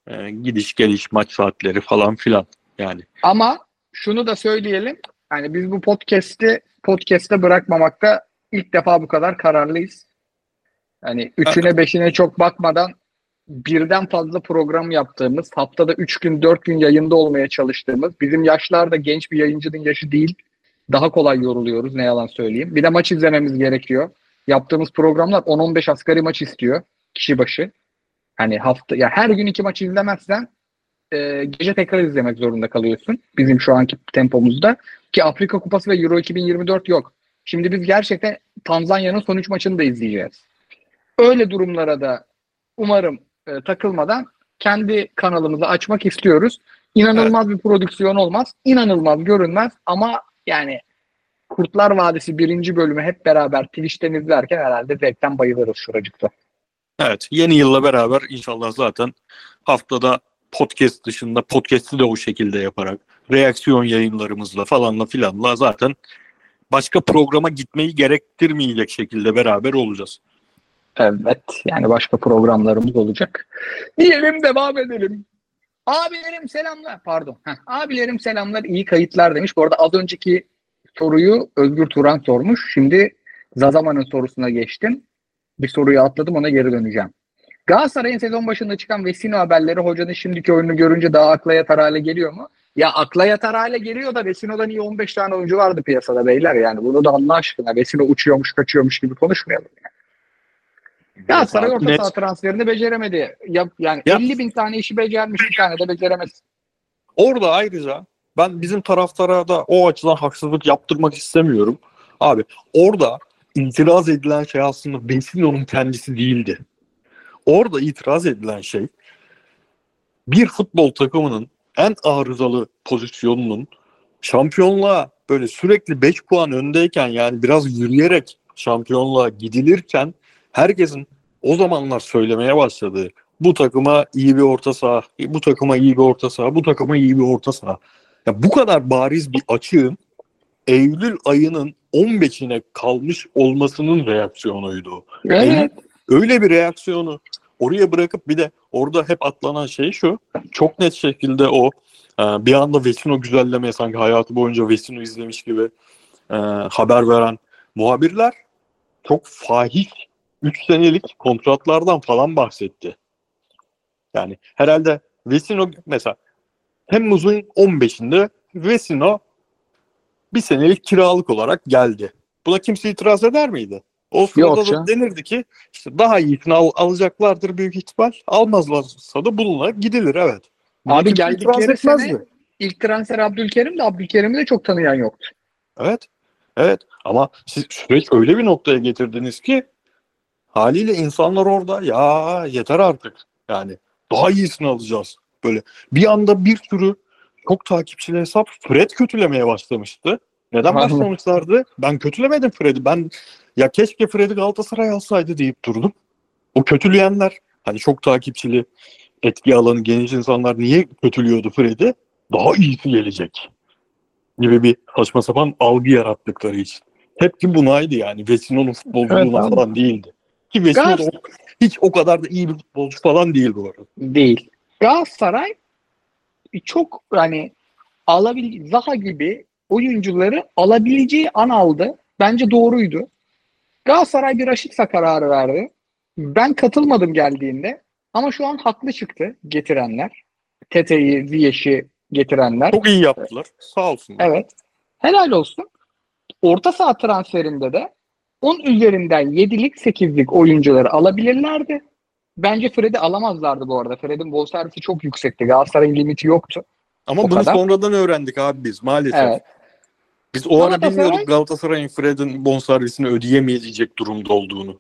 e, gidiş geliş maç saatleri falan filan yani. Ama şunu da söyleyelim. Yani biz bu podcast'i podcast'te bırakmamakta ilk defa bu kadar kararlıyız. Yani üçüne beşine çok bakmadan birden fazla program yaptığımız, haftada üç gün dört gün yayında olmaya çalıştığımız, bizim yaşlar da genç bir yayıncının yaşı değil. Daha kolay yoruluyoruz ne yalan söyleyeyim. Bir de maç izlememiz gerekiyor. Yaptığımız programlar 10-15 asgari maç istiyor kişi başı. Hani hafta ya her gün iki maç izlemezsen e, gece tekrar izlemek zorunda kalıyorsun. Bizim şu anki tempomuzda. Ki Afrika Kupası ve Euro 2024 yok. Şimdi biz gerçekten Tanzanya'nın son üç maçını da izleyeceğiz. Öyle durumlara da umarım e, takılmadan kendi kanalımızı açmak istiyoruz. İnanılmaz bir prodüksiyon olmaz. İnanılmaz görünmez ama yani Kurtlar Vadisi birinci bölümü hep beraber Twitch'ten izlerken herhalde zevkten bayılırız şuracıkta. Evet yeni yılla beraber inşallah zaten haftada podcast dışında podcast'i de o şekilde yaparak reaksiyon yayınlarımızla falanla filanla zaten başka programa gitmeyi gerektirmeyecek şekilde beraber olacağız. Evet. Yani başka programlarımız olacak. Diyelim devam edelim. Abilerim selamlar. Pardon. Heh, abilerim selamlar. iyi kayıtlar demiş. Bu arada az önceki soruyu Özgür Turan sormuş. Şimdi Zazaman'ın sorusuna geçtim. Bir soruyu atladım ona geri döneceğim. Galatasaray'ın sezon başında çıkan Vesino haberleri hocanın şimdiki oyununu görünce daha akla yatar hale geliyor mu? Ya akla yatar hale geliyor da Vesino'dan iyi 15 tane oyuncu vardı piyasada beyler yani. Bunu da Allah aşkına Vesino uçuyormuş kaçıyormuş gibi konuşmayalım. Galatasaray orta Net. saha transferini beceremedi. Ya, yani Ya- 50 bin tane işi becermiş bir tane de beceremez. Orada ayrıca ben bizim taraftara da o açıdan haksızlık yaptırmak istemiyorum. Abi orada itiraz edilen şey aslında Vesino'nun kendisi değildi. Orada itiraz edilen şey bir futbol takımının en arızalı pozisyonunun şampiyonluğa böyle sürekli 5 puan öndeyken yani biraz yürüyerek şampiyonluğa gidilirken herkesin o zamanlar söylemeye başladığı bu takıma iyi bir orta saha, bu takıma iyi bir orta saha, bu takıma iyi bir orta saha. Ya bu kadar bariz bir açığın Eylül ayının 15'ine kalmış olmasının reaksiyonuydu. Evet. Öyle bir reaksiyonu oraya bırakıp bir de orada hep atlanan şey şu. Çok net şekilde o e, bir anda Vesino güzellemeye sanki hayatı boyunca Vesino izlemiş gibi e, haber veren muhabirler çok fahiş 3 senelik kontratlardan falan bahsetti. Yani herhalde Vesino mesela Temmuz'un 15'inde Vesino bir senelik kiralık olarak geldi. Buna kimse itiraz eder miydi? O sırada da denirdi ki işte daha iyisini al- alacaklardır büyük ihtimal. Almazlarsa da bununla gidilir evet. Buna Abi geldikleri itiraz sene etmezdi. ilk transfer Abdülkerim de Abdülkerim'i de çok tanıyan yoktu. Evet. Evet. Ama siz süreç öyle bir noktaya getirdiniz ki haliyle insanlar orada ya yeter artık. Yani daha iyisini alacağız. Böyle bir anda bir sürü çok takipçili hesap Fred kötülemeye başlamıştı. Neden başlamışlardı? Ben kötülemedim Fred'i. Ben ya keşke Fred'i Galatasaray alsaydı deyip durdum. O kötüleyenler hani çok takipçili etki alanı geniş insanlar niye kötülüyordu Fred'i? Daha iyisi gelecek gibi bir saçma sapan algı yarattıkları için. Hepsi bunaydı yani. Vesino'nun futbolculuğuna Evet falan değildi. Ki Gaz- o- hiç o kadar da iyi bir futbolcu falan değil bu arada. Değil. Galatasaray çok hani alabil Zaha gibi oyuncuları alabileceği an aldı. Bence doğruydu. Galatasaray bir Raşitsa kararı verdi. Ben katılmadım geldiğinde ama şu an haklı çıktı getirenler. Tete'yi, Ziyech'i getirenler. Çok iyi yaptılar. Sağ olsunlar. Evet. Helal olsun. Orta saha transferinde de 10 üzerinden 7'lik 8'lik oyuncuları alabilirlerdi. Bence Fred'i alamazlardı bu arada. Fred'in bonservisi çok yüksekti. Galatasaray'ın limiti yoktu. Ama O bunu kadar. sonradan öğrendik abi biz maalesef. Evet. Biz o ara Galatasaray- bilmiyorduk Galatasaray'ın Fred'in bonservisini ödeyemeyecek durumda olduğunu.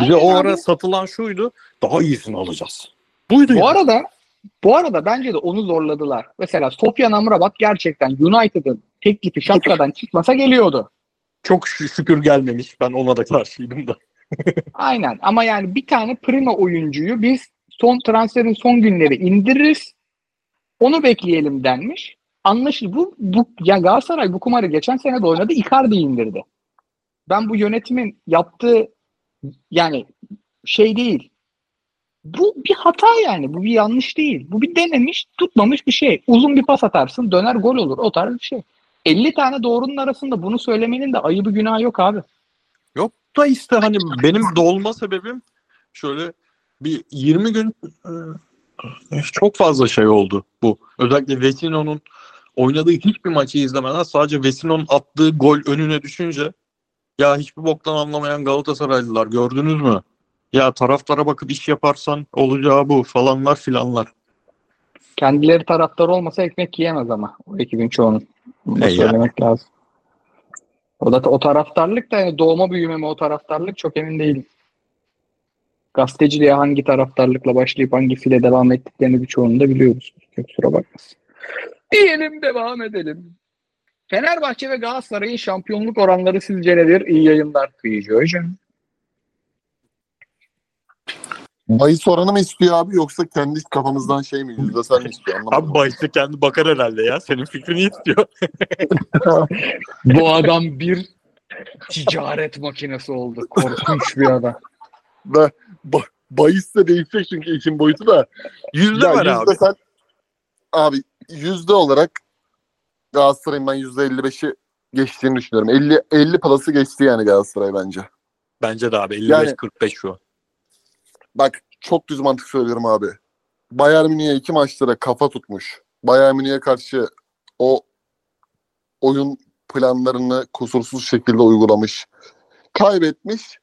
Bize Aynen o abi. ara satılan şuydu. Daha iyisini alacağız. Buydu Bu yani. arada bu arada bence de onu zorladılar. Mesela Sofyan Amrabat gerçekten United'ın teklifi şapkadan çıkmasa geliyordu. Çok şü- şükür gelmemiş. Ben ona da karşıydım da. Aynen ama yani bir tane prima oyuncuyu biz son transferin son günleri indiririz. Onu bekleyelim denmiş. Anlaşıl bu, bu ya Galatasaray bu kumarı geçen sene de oynadı. Icardi indirdi. Ben bu yönetimin yaptığı yani şey değil. Bu bir hata yani. Bu bir yanlış değil. Bu bir denemiş, tutmamış bir şey. Uzun bir pas atarsın, döner gol olur. O tarz bir şey. 50 tane doğrunun arasında bunu söylemenin de ayıbı günahı yok abi. Yok da işte hani benim dolma sebebim şöyle bir 20 gün e, çok fazla şey oldu bu. Özellikle Vesino'nun oynadığı hiçbir maçı izlemeden sadece Vesino'nun attığı gol önüne düşünce ya hiçbir boktan anlamayan Galatasaraylılar gördünüz mü? Ya taraftara bakıp iş yaparsan olacağı bu falanlar filanlar. Kendileri taraftar olmasa ekmek yiyemez ama o ekibin çoğunun. Bunu da E söylemek lazım. O da o taraftarlık da yani doğma büyüme mi o taraftarlık çok emin değilim. Gazeteciliğe hangi taraftarlıkla başlayıp hangisiyle devam ettiklerini birçoğunu da biliyoruz. Kusura bakmasın. Diyelim devam edelim. Fenerbahçe ve Galatasaray'ın şampiyonluk oranları sizce nedir? İyi yayınlar Hocam. Bahis oranı mı istiyor abi yoksa kendi kafamızdan şey mi yüzdesel mi istiyor anlamadım. Abi bahiste kendi bakar herhalde ya. Senin fikrini istiyor. Bu adam bir ticaret makinesi oldu. Korkunç bir adam. Ve ba- bahis de değişecek çünkü işin boyutu da. Yüzde Ya var abi. yüzdesel- abi yüzde olarak Galatasaray'ın ben yüzde 55'i geçtiğini düşünüyorum. 50 50 palası geçti yani Galatasaray bence. Bence de abi. 55-45 Yani- şu an. Bak çok düz mantık söylüyorum abi. Bayern Münih'e iki maçlara kafa tutmuş. Bayern Münih'e karşı o oyun planlarını kusursuz şekilde uygulamış. Kaybetmiş.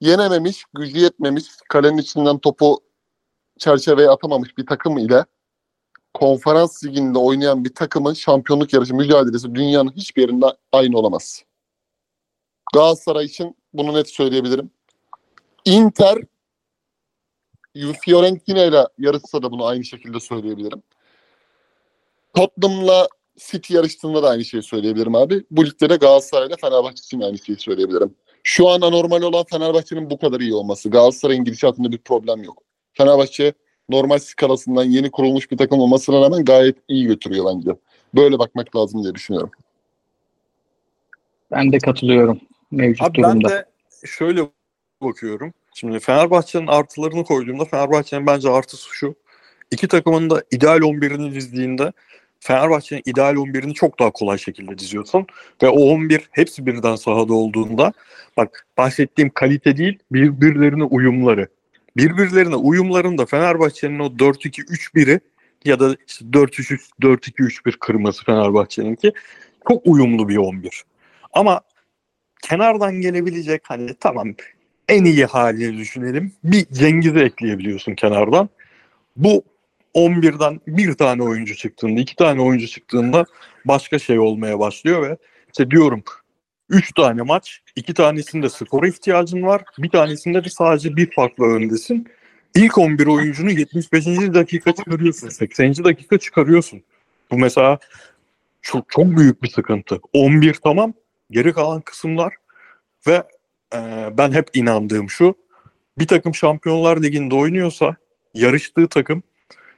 Yenememiş, gücü yetmemiş, kalenin içinden topu çerçeveye atamamış bir takım ile konferans liginde oynayan bir takımın şampiyonluk yarışı mücadelesi dünyanın hiçbir yerinde aynı olamaz. Galatasaray için bunu net söyleyebilirim. Inter Fiorentina ile yarışsa da bunu aynı şekilde söyleyebilirim. Tottenham'la City yarıştığında da aynı şeyi söyleyebilirim abi. Bu ligde de Galatasaray ile Fenerbahçe için aynı şeyi söyleyebilirim. Şu an anormal olan Fenerbahçe'nin bu kadar iyi olması. Galatasaray'ın gidişatında bir problem yok. Fenerbahçe normal skalasından yeni kurulmuş bir takım olmasına rağmen gayet iyi götürüyor bence. Böyle bakmak lazım diye düşünüyorum. Ben de katılıyorum mevcut Abi ben durumda. de şöyle bakıyorum. Şimdi Fenerbahçe'nin artılarını koyduğumda Fenerbahçe'nin bence artısı şu. İki takımın da ideal 11'ini dizdiğinde Fenerbahçe'nin ideal 11'ini çok daha kolay şekilde diziyorsun. Ve o 11 hepsi birden sahada olduğunda bak bahsettiğim kalite değil birbirlerine uyumları. Birbirlerine uyumlarında Fenerbahçe'nin o 4-2-3-1'i ya da işte 4-3-4-2-3-1 kırması Fenerbahçe'ninki çok uyumlu bir 11. Ama kenardan gelebilecek hani tamam en iyi halini düşünelim. Bir Cengiz'i ekleyebiliyorsun kenardan. Bu 11'den bir tane oyuncu çıktığında, iki tane oyuncu çıktığında başka şey olmaya başlıyor ve işte diyorum 3 tane maç, iki tanesinde skora ihtiyacın var, bir tanesinde de sadece bir farklı öndesin. İlk 11 oyuncunu 75. dakika çıkarıyorsun, 80. dakika çıkarıyorsun. Bu mesela çok çok büyük bir sıkıntı. 11 tamam, geri kalan kısımlar ve e, ben hep inandığım şu bir takım Şampiyonlar Ligi'nde oynuyorsa yarıştığı takım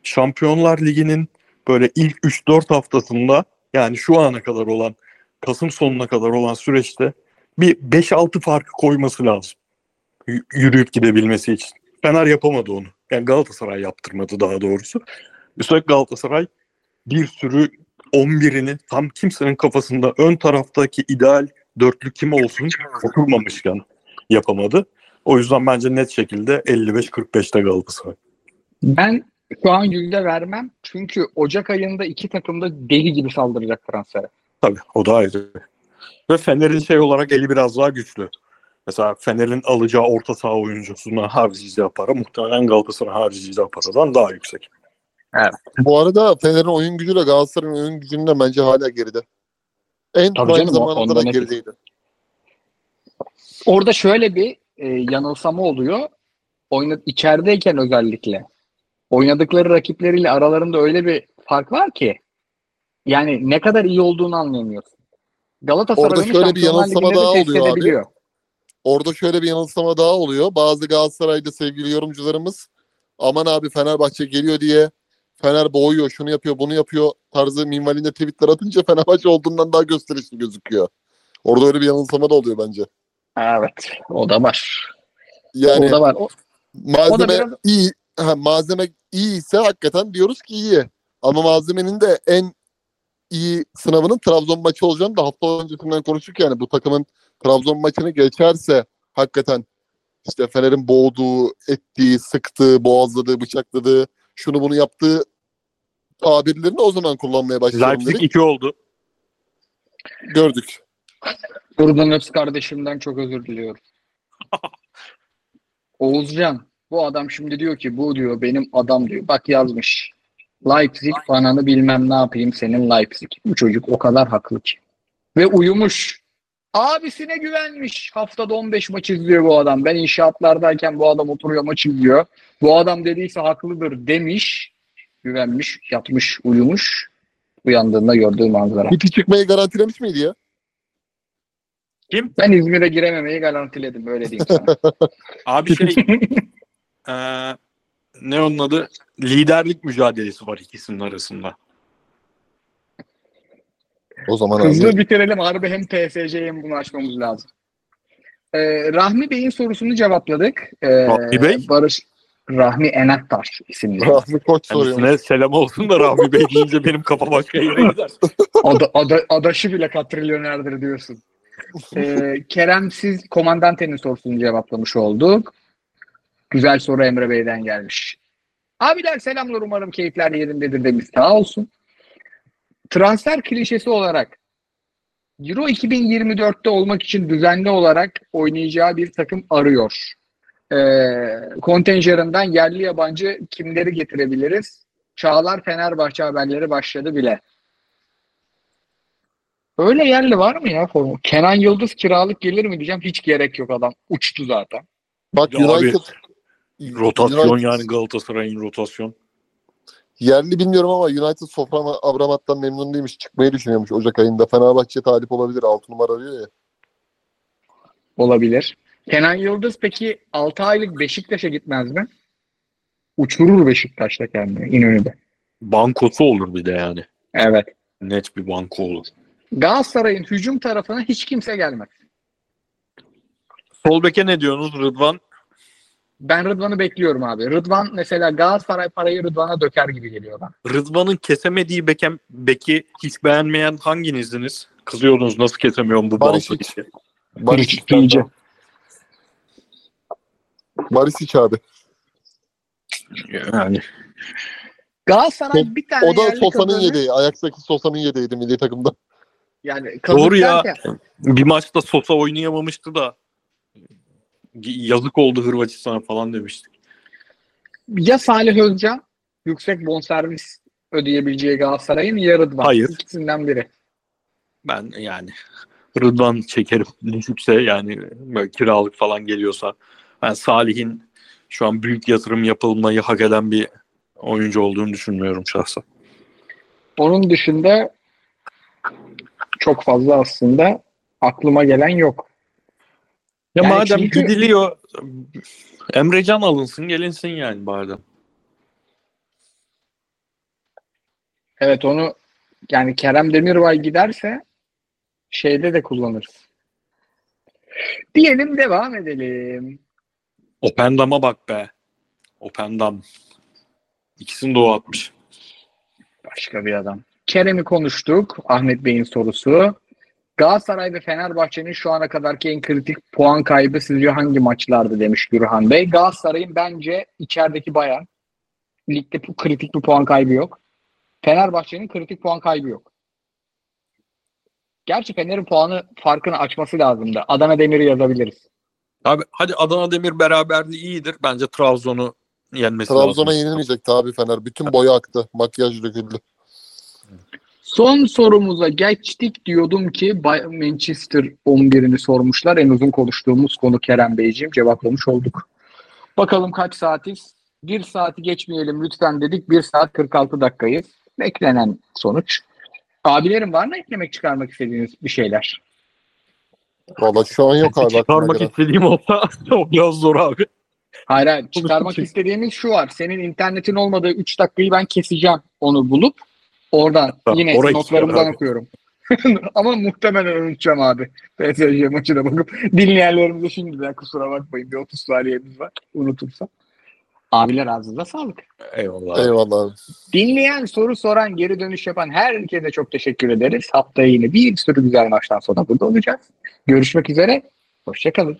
Şampiyonlar Ligi'nin böyle ilk 3-4 haftasında yani şu ana kadar olan Kasım sonuna kadar olan süreçte bir 5-6 farkı koyması lazım. Y- yürüyüp gidebilmesi için. Fener yapamadı onu. Yani Galatasaray yaptırmadı daha doğrusu. Üstelik Galatasaray bir sürü 11'ini tam kimsenin kafasında ön taraftaki ideal dörtlü kim olsun oturmamışken yapamadı. O yüzden bence net şekilde 55-45'te Galatasaray. Ben şu an yüzde vermem. Çünkü Ocak ayında iki takım da deli gibi saldıracak transfere. Tabii o da ayrı. Ve Fener'in şey olarak eli biraz daha güçlü. Mesela Fener'in alacağı orta saha oyuncusuna harcayacağı para muhtemelen Galatasaray harcayacağı paradan daha yüksek. Bu arada Fener'in oyun gücüyle Galatasaray'ın oyun gücünden bence hala geride. En Tabii prime canım, zamanında da gerideydi. Orada şöyle bir e, yanılsama oluyor. Oyna, içerideyken özellikle oynadıkları rakipleriyle aralarında öyle bir fark var ki yani ne kadar iyi olduğunu anlayamıyorsun. Galatasaray Orada şöyle bir yanılsama daha oluyor abi. Orada şöyle bir yanılsama daha oluyor. Bazı Galatasaray'da sevgili yorumcularımız aman abi Fenerbahçe geliyor diye Fener boğuyor, şunu yapıyor, bunu yapıyor tarzı minvalinde tweetler atınca Fenerbahçe olduğundan daha gösterişli gözüküyor. Orada öyle bir yanılsama da oluyor bence. Evet, o da var. Yani o da var. O, malzeme o da biraz- iyi, ha, malzeme iyi ise hakikaten diyoruz ki iyi. Ama malzemenin de en iyi sınavının Trabzon maçı olacağını da hafta öncesinden konuştuk yani bu takımın Trabzon maçını geçerse hakikaten işte Fener'in boğduğu, ettiği, sıktığı, boğazladığı, bıçakladığı, şunu bunu yaptığı tabirlerini o zaman kullanmaya başlayalım Leipzig dedik. 2 oldu. Gördük. Buradan Öps kardeşimden çok özür diliyorum. Oğuzcan bu adam şimdi diyor ki bu diyor benim adam diyor. Bak yazmış. Leipzig bananı bilmem ne yapayım senin Leipzig. Bu çocuk o kadar haklı ki. Ve uyumuş. Abisine güvenmiş. Haftada 15 maç izliyor bu adam. Ben inşaatlardayken bu adam oturuyor maç izliyor. Bu adam dediyse haklıdır demiş. Güvenmiş, yatmış, uyumuş. Uyandığında gördüğü manzara. Kuti çıkmayı garantilemiş miydi ya? Ben İzmir'e girememeyi garantiledim öyle diyeyim sana. Abi şey eee, ne onun adı? Liderlik mücadelesi var ikisinin arasında. O zaman Hızlı abi. bitirelim. Harbi hem PSC hem bunu açmamız lazım. Ee, Rahmi Bey'in sorusunu cevapladık. Ee, Rahmi Bey? Barış Rahmi Enaktar isimli. Rahmi Koç soruyor. Kendisine selam olsun da Rahmi Bey deyince benim kafa başka yere gider. Ada, ada, adaşı bile katrilyonerdir diyorsun. Ee, Kerem siz komandantenin sorusunu cevaplamış olduk. Güzel soru Emre Bey'den gelmiş. Abiler selamlar umarım keyifler yerindedir demiş. Sağ olsun. Transfer klişesi olarak Euro 2024'te olmak için düzenli olarak oynayacağı bir takım arıyor. Ee, kontenjanından yerli yabancı kimleri getirebiliriz? Çağlar Fenerbahçe haberleri başladı bile. Öyle yerli var mı ya formu? Kenan Yıldız kiralık gelir mi diyeceğim. Hiç gerek yok adam. Uçtu zaten. Bak abi, United Rotasyon United- yani Galatasaray'ın rotasyon. Yerli bilmiyorum ama United Sofran Abramat'tan memnun değilmiş. Çıkmayı düşünüyormuş Ocak ayında. Fenerbahçe talip olabilir. 6 numara diyor ya. Olabilir. Kenan Yıldız peki 6 aylık Beşiktaş'a gitmez mi? Uçurur Beşiktaş'ta kendini İnönü'de. Bankosu olur bir de yani. Evet. Net bir banko olur. Galatasaray'ın hücum tarafına hiç kimse gelmez. Sol beke ne diyorsunuz Rıdvan? Ben Rıdvan'ı bekliyorum abi. Rıdvan mesela Galatasaray parayı Rıdvan'a döker gibi geliyor bana. Rıdvan'ın kesemediği bekem, beki hiç beğenmeyen hanginizdiniz? Kızıyordunuz nasıl kesemiyorum bu Barisic. Balta diye. Barisic iyice. Barisic abi. Yani Galatasaray bir tane O da yerli Sosa'nın kazanır. yedeği. Ajax'taki Sosa'nın yedeğiydi milli takımda. Yani Doğru ya. derken, bir maçta Sosa oynayamamıştı da yazık oldu Hırvatistan'a falan demiştik. ya Salih Özcan yüksek bonservis ödeyebileceği Galatasaray'ın ya Rıdvan. Hayır. İkisinden biri. Ben yani Rıdvan çekerim düşükse yani böyle kiralık falan geliyorsa ben Salih'in şu an büyük yatırım yapılmayı hak eden bir oyuncu olduğunu düşünmüyorum şahsen. Onun dışında çok fazla aslında aklıma gelen yok. Ya Yani madem çünkü- gidiliyor Emrecan alınsın gelinsin yani madem. Evet onu yani Kerem Demirbay giderse şeyde de kullanırız. Diyelim devam edelim. Opendam'a bak be. Opendam. İkisini de o atmış. Başka bir adam. Kerem'i konuştuk. Ahmet Bey'in sorusu. Galatasaray ve Fenerbahçe'nin şu ana kadarki en kritik puan kaybı sizce hangi maçlardı demiş Gürhan Bey. Galatasaray'ın bence içerideki bayan. Ligde bu kritik bir puan kaybı yok. Fenerbahçe'nin kritik puan kaybı yok. Gerçi Fener'in puanı farkını açması lazımdı. Adana Demir'i yazabiliriz. Abi hadi Adana Demir beraberliği iyidir. Bence Trabzon'u yenmesi Trabzon'a lazım. yenilmeyecekti abi Fener. Bütün boyu aktı. Makyaj döküldü. Son sorumuza geçtik diyordum ki Manchester 11'ini sormuşlar. En uzun konuştuğumuz konu Kerem Beyciğim cevaplamış olduk. Bakalım kaç saatiz? Bir saati geçmeyelim lütfen dedik. Bir saat 46 dakikayız. Beklenen sonuç. Abilerim var mı eklemek çıkarmak istediğiniz bir şeyler? Valla şu an yok abi. Çıkarmak istediğim olsa o biraz zor abi. Hayır hayır. Çıkarmak istediğimiz şu var. Senin internetin olmadığı 3 dakikayı ben keseceğim onu bulup. Oradan Tamam, yine notlarımdan abi. okuyorum. Ama muhtemelen unutacağım abi. PSG maçına bakıp dinleyenlerimize şimdiden kusura bakmayın. Bir 30 saniyemiz var. Unutursam. Abiler ağzınıza sağlık. Eyvallah. Eyvallah. Dinleyen, soru soran, geri dönüş yapan herkese çok teşekkür ederiz. Haftaya yine bir sürü güzel maçtan sonra burada olacağız. Görüşmek üzere. Hoşçakalın.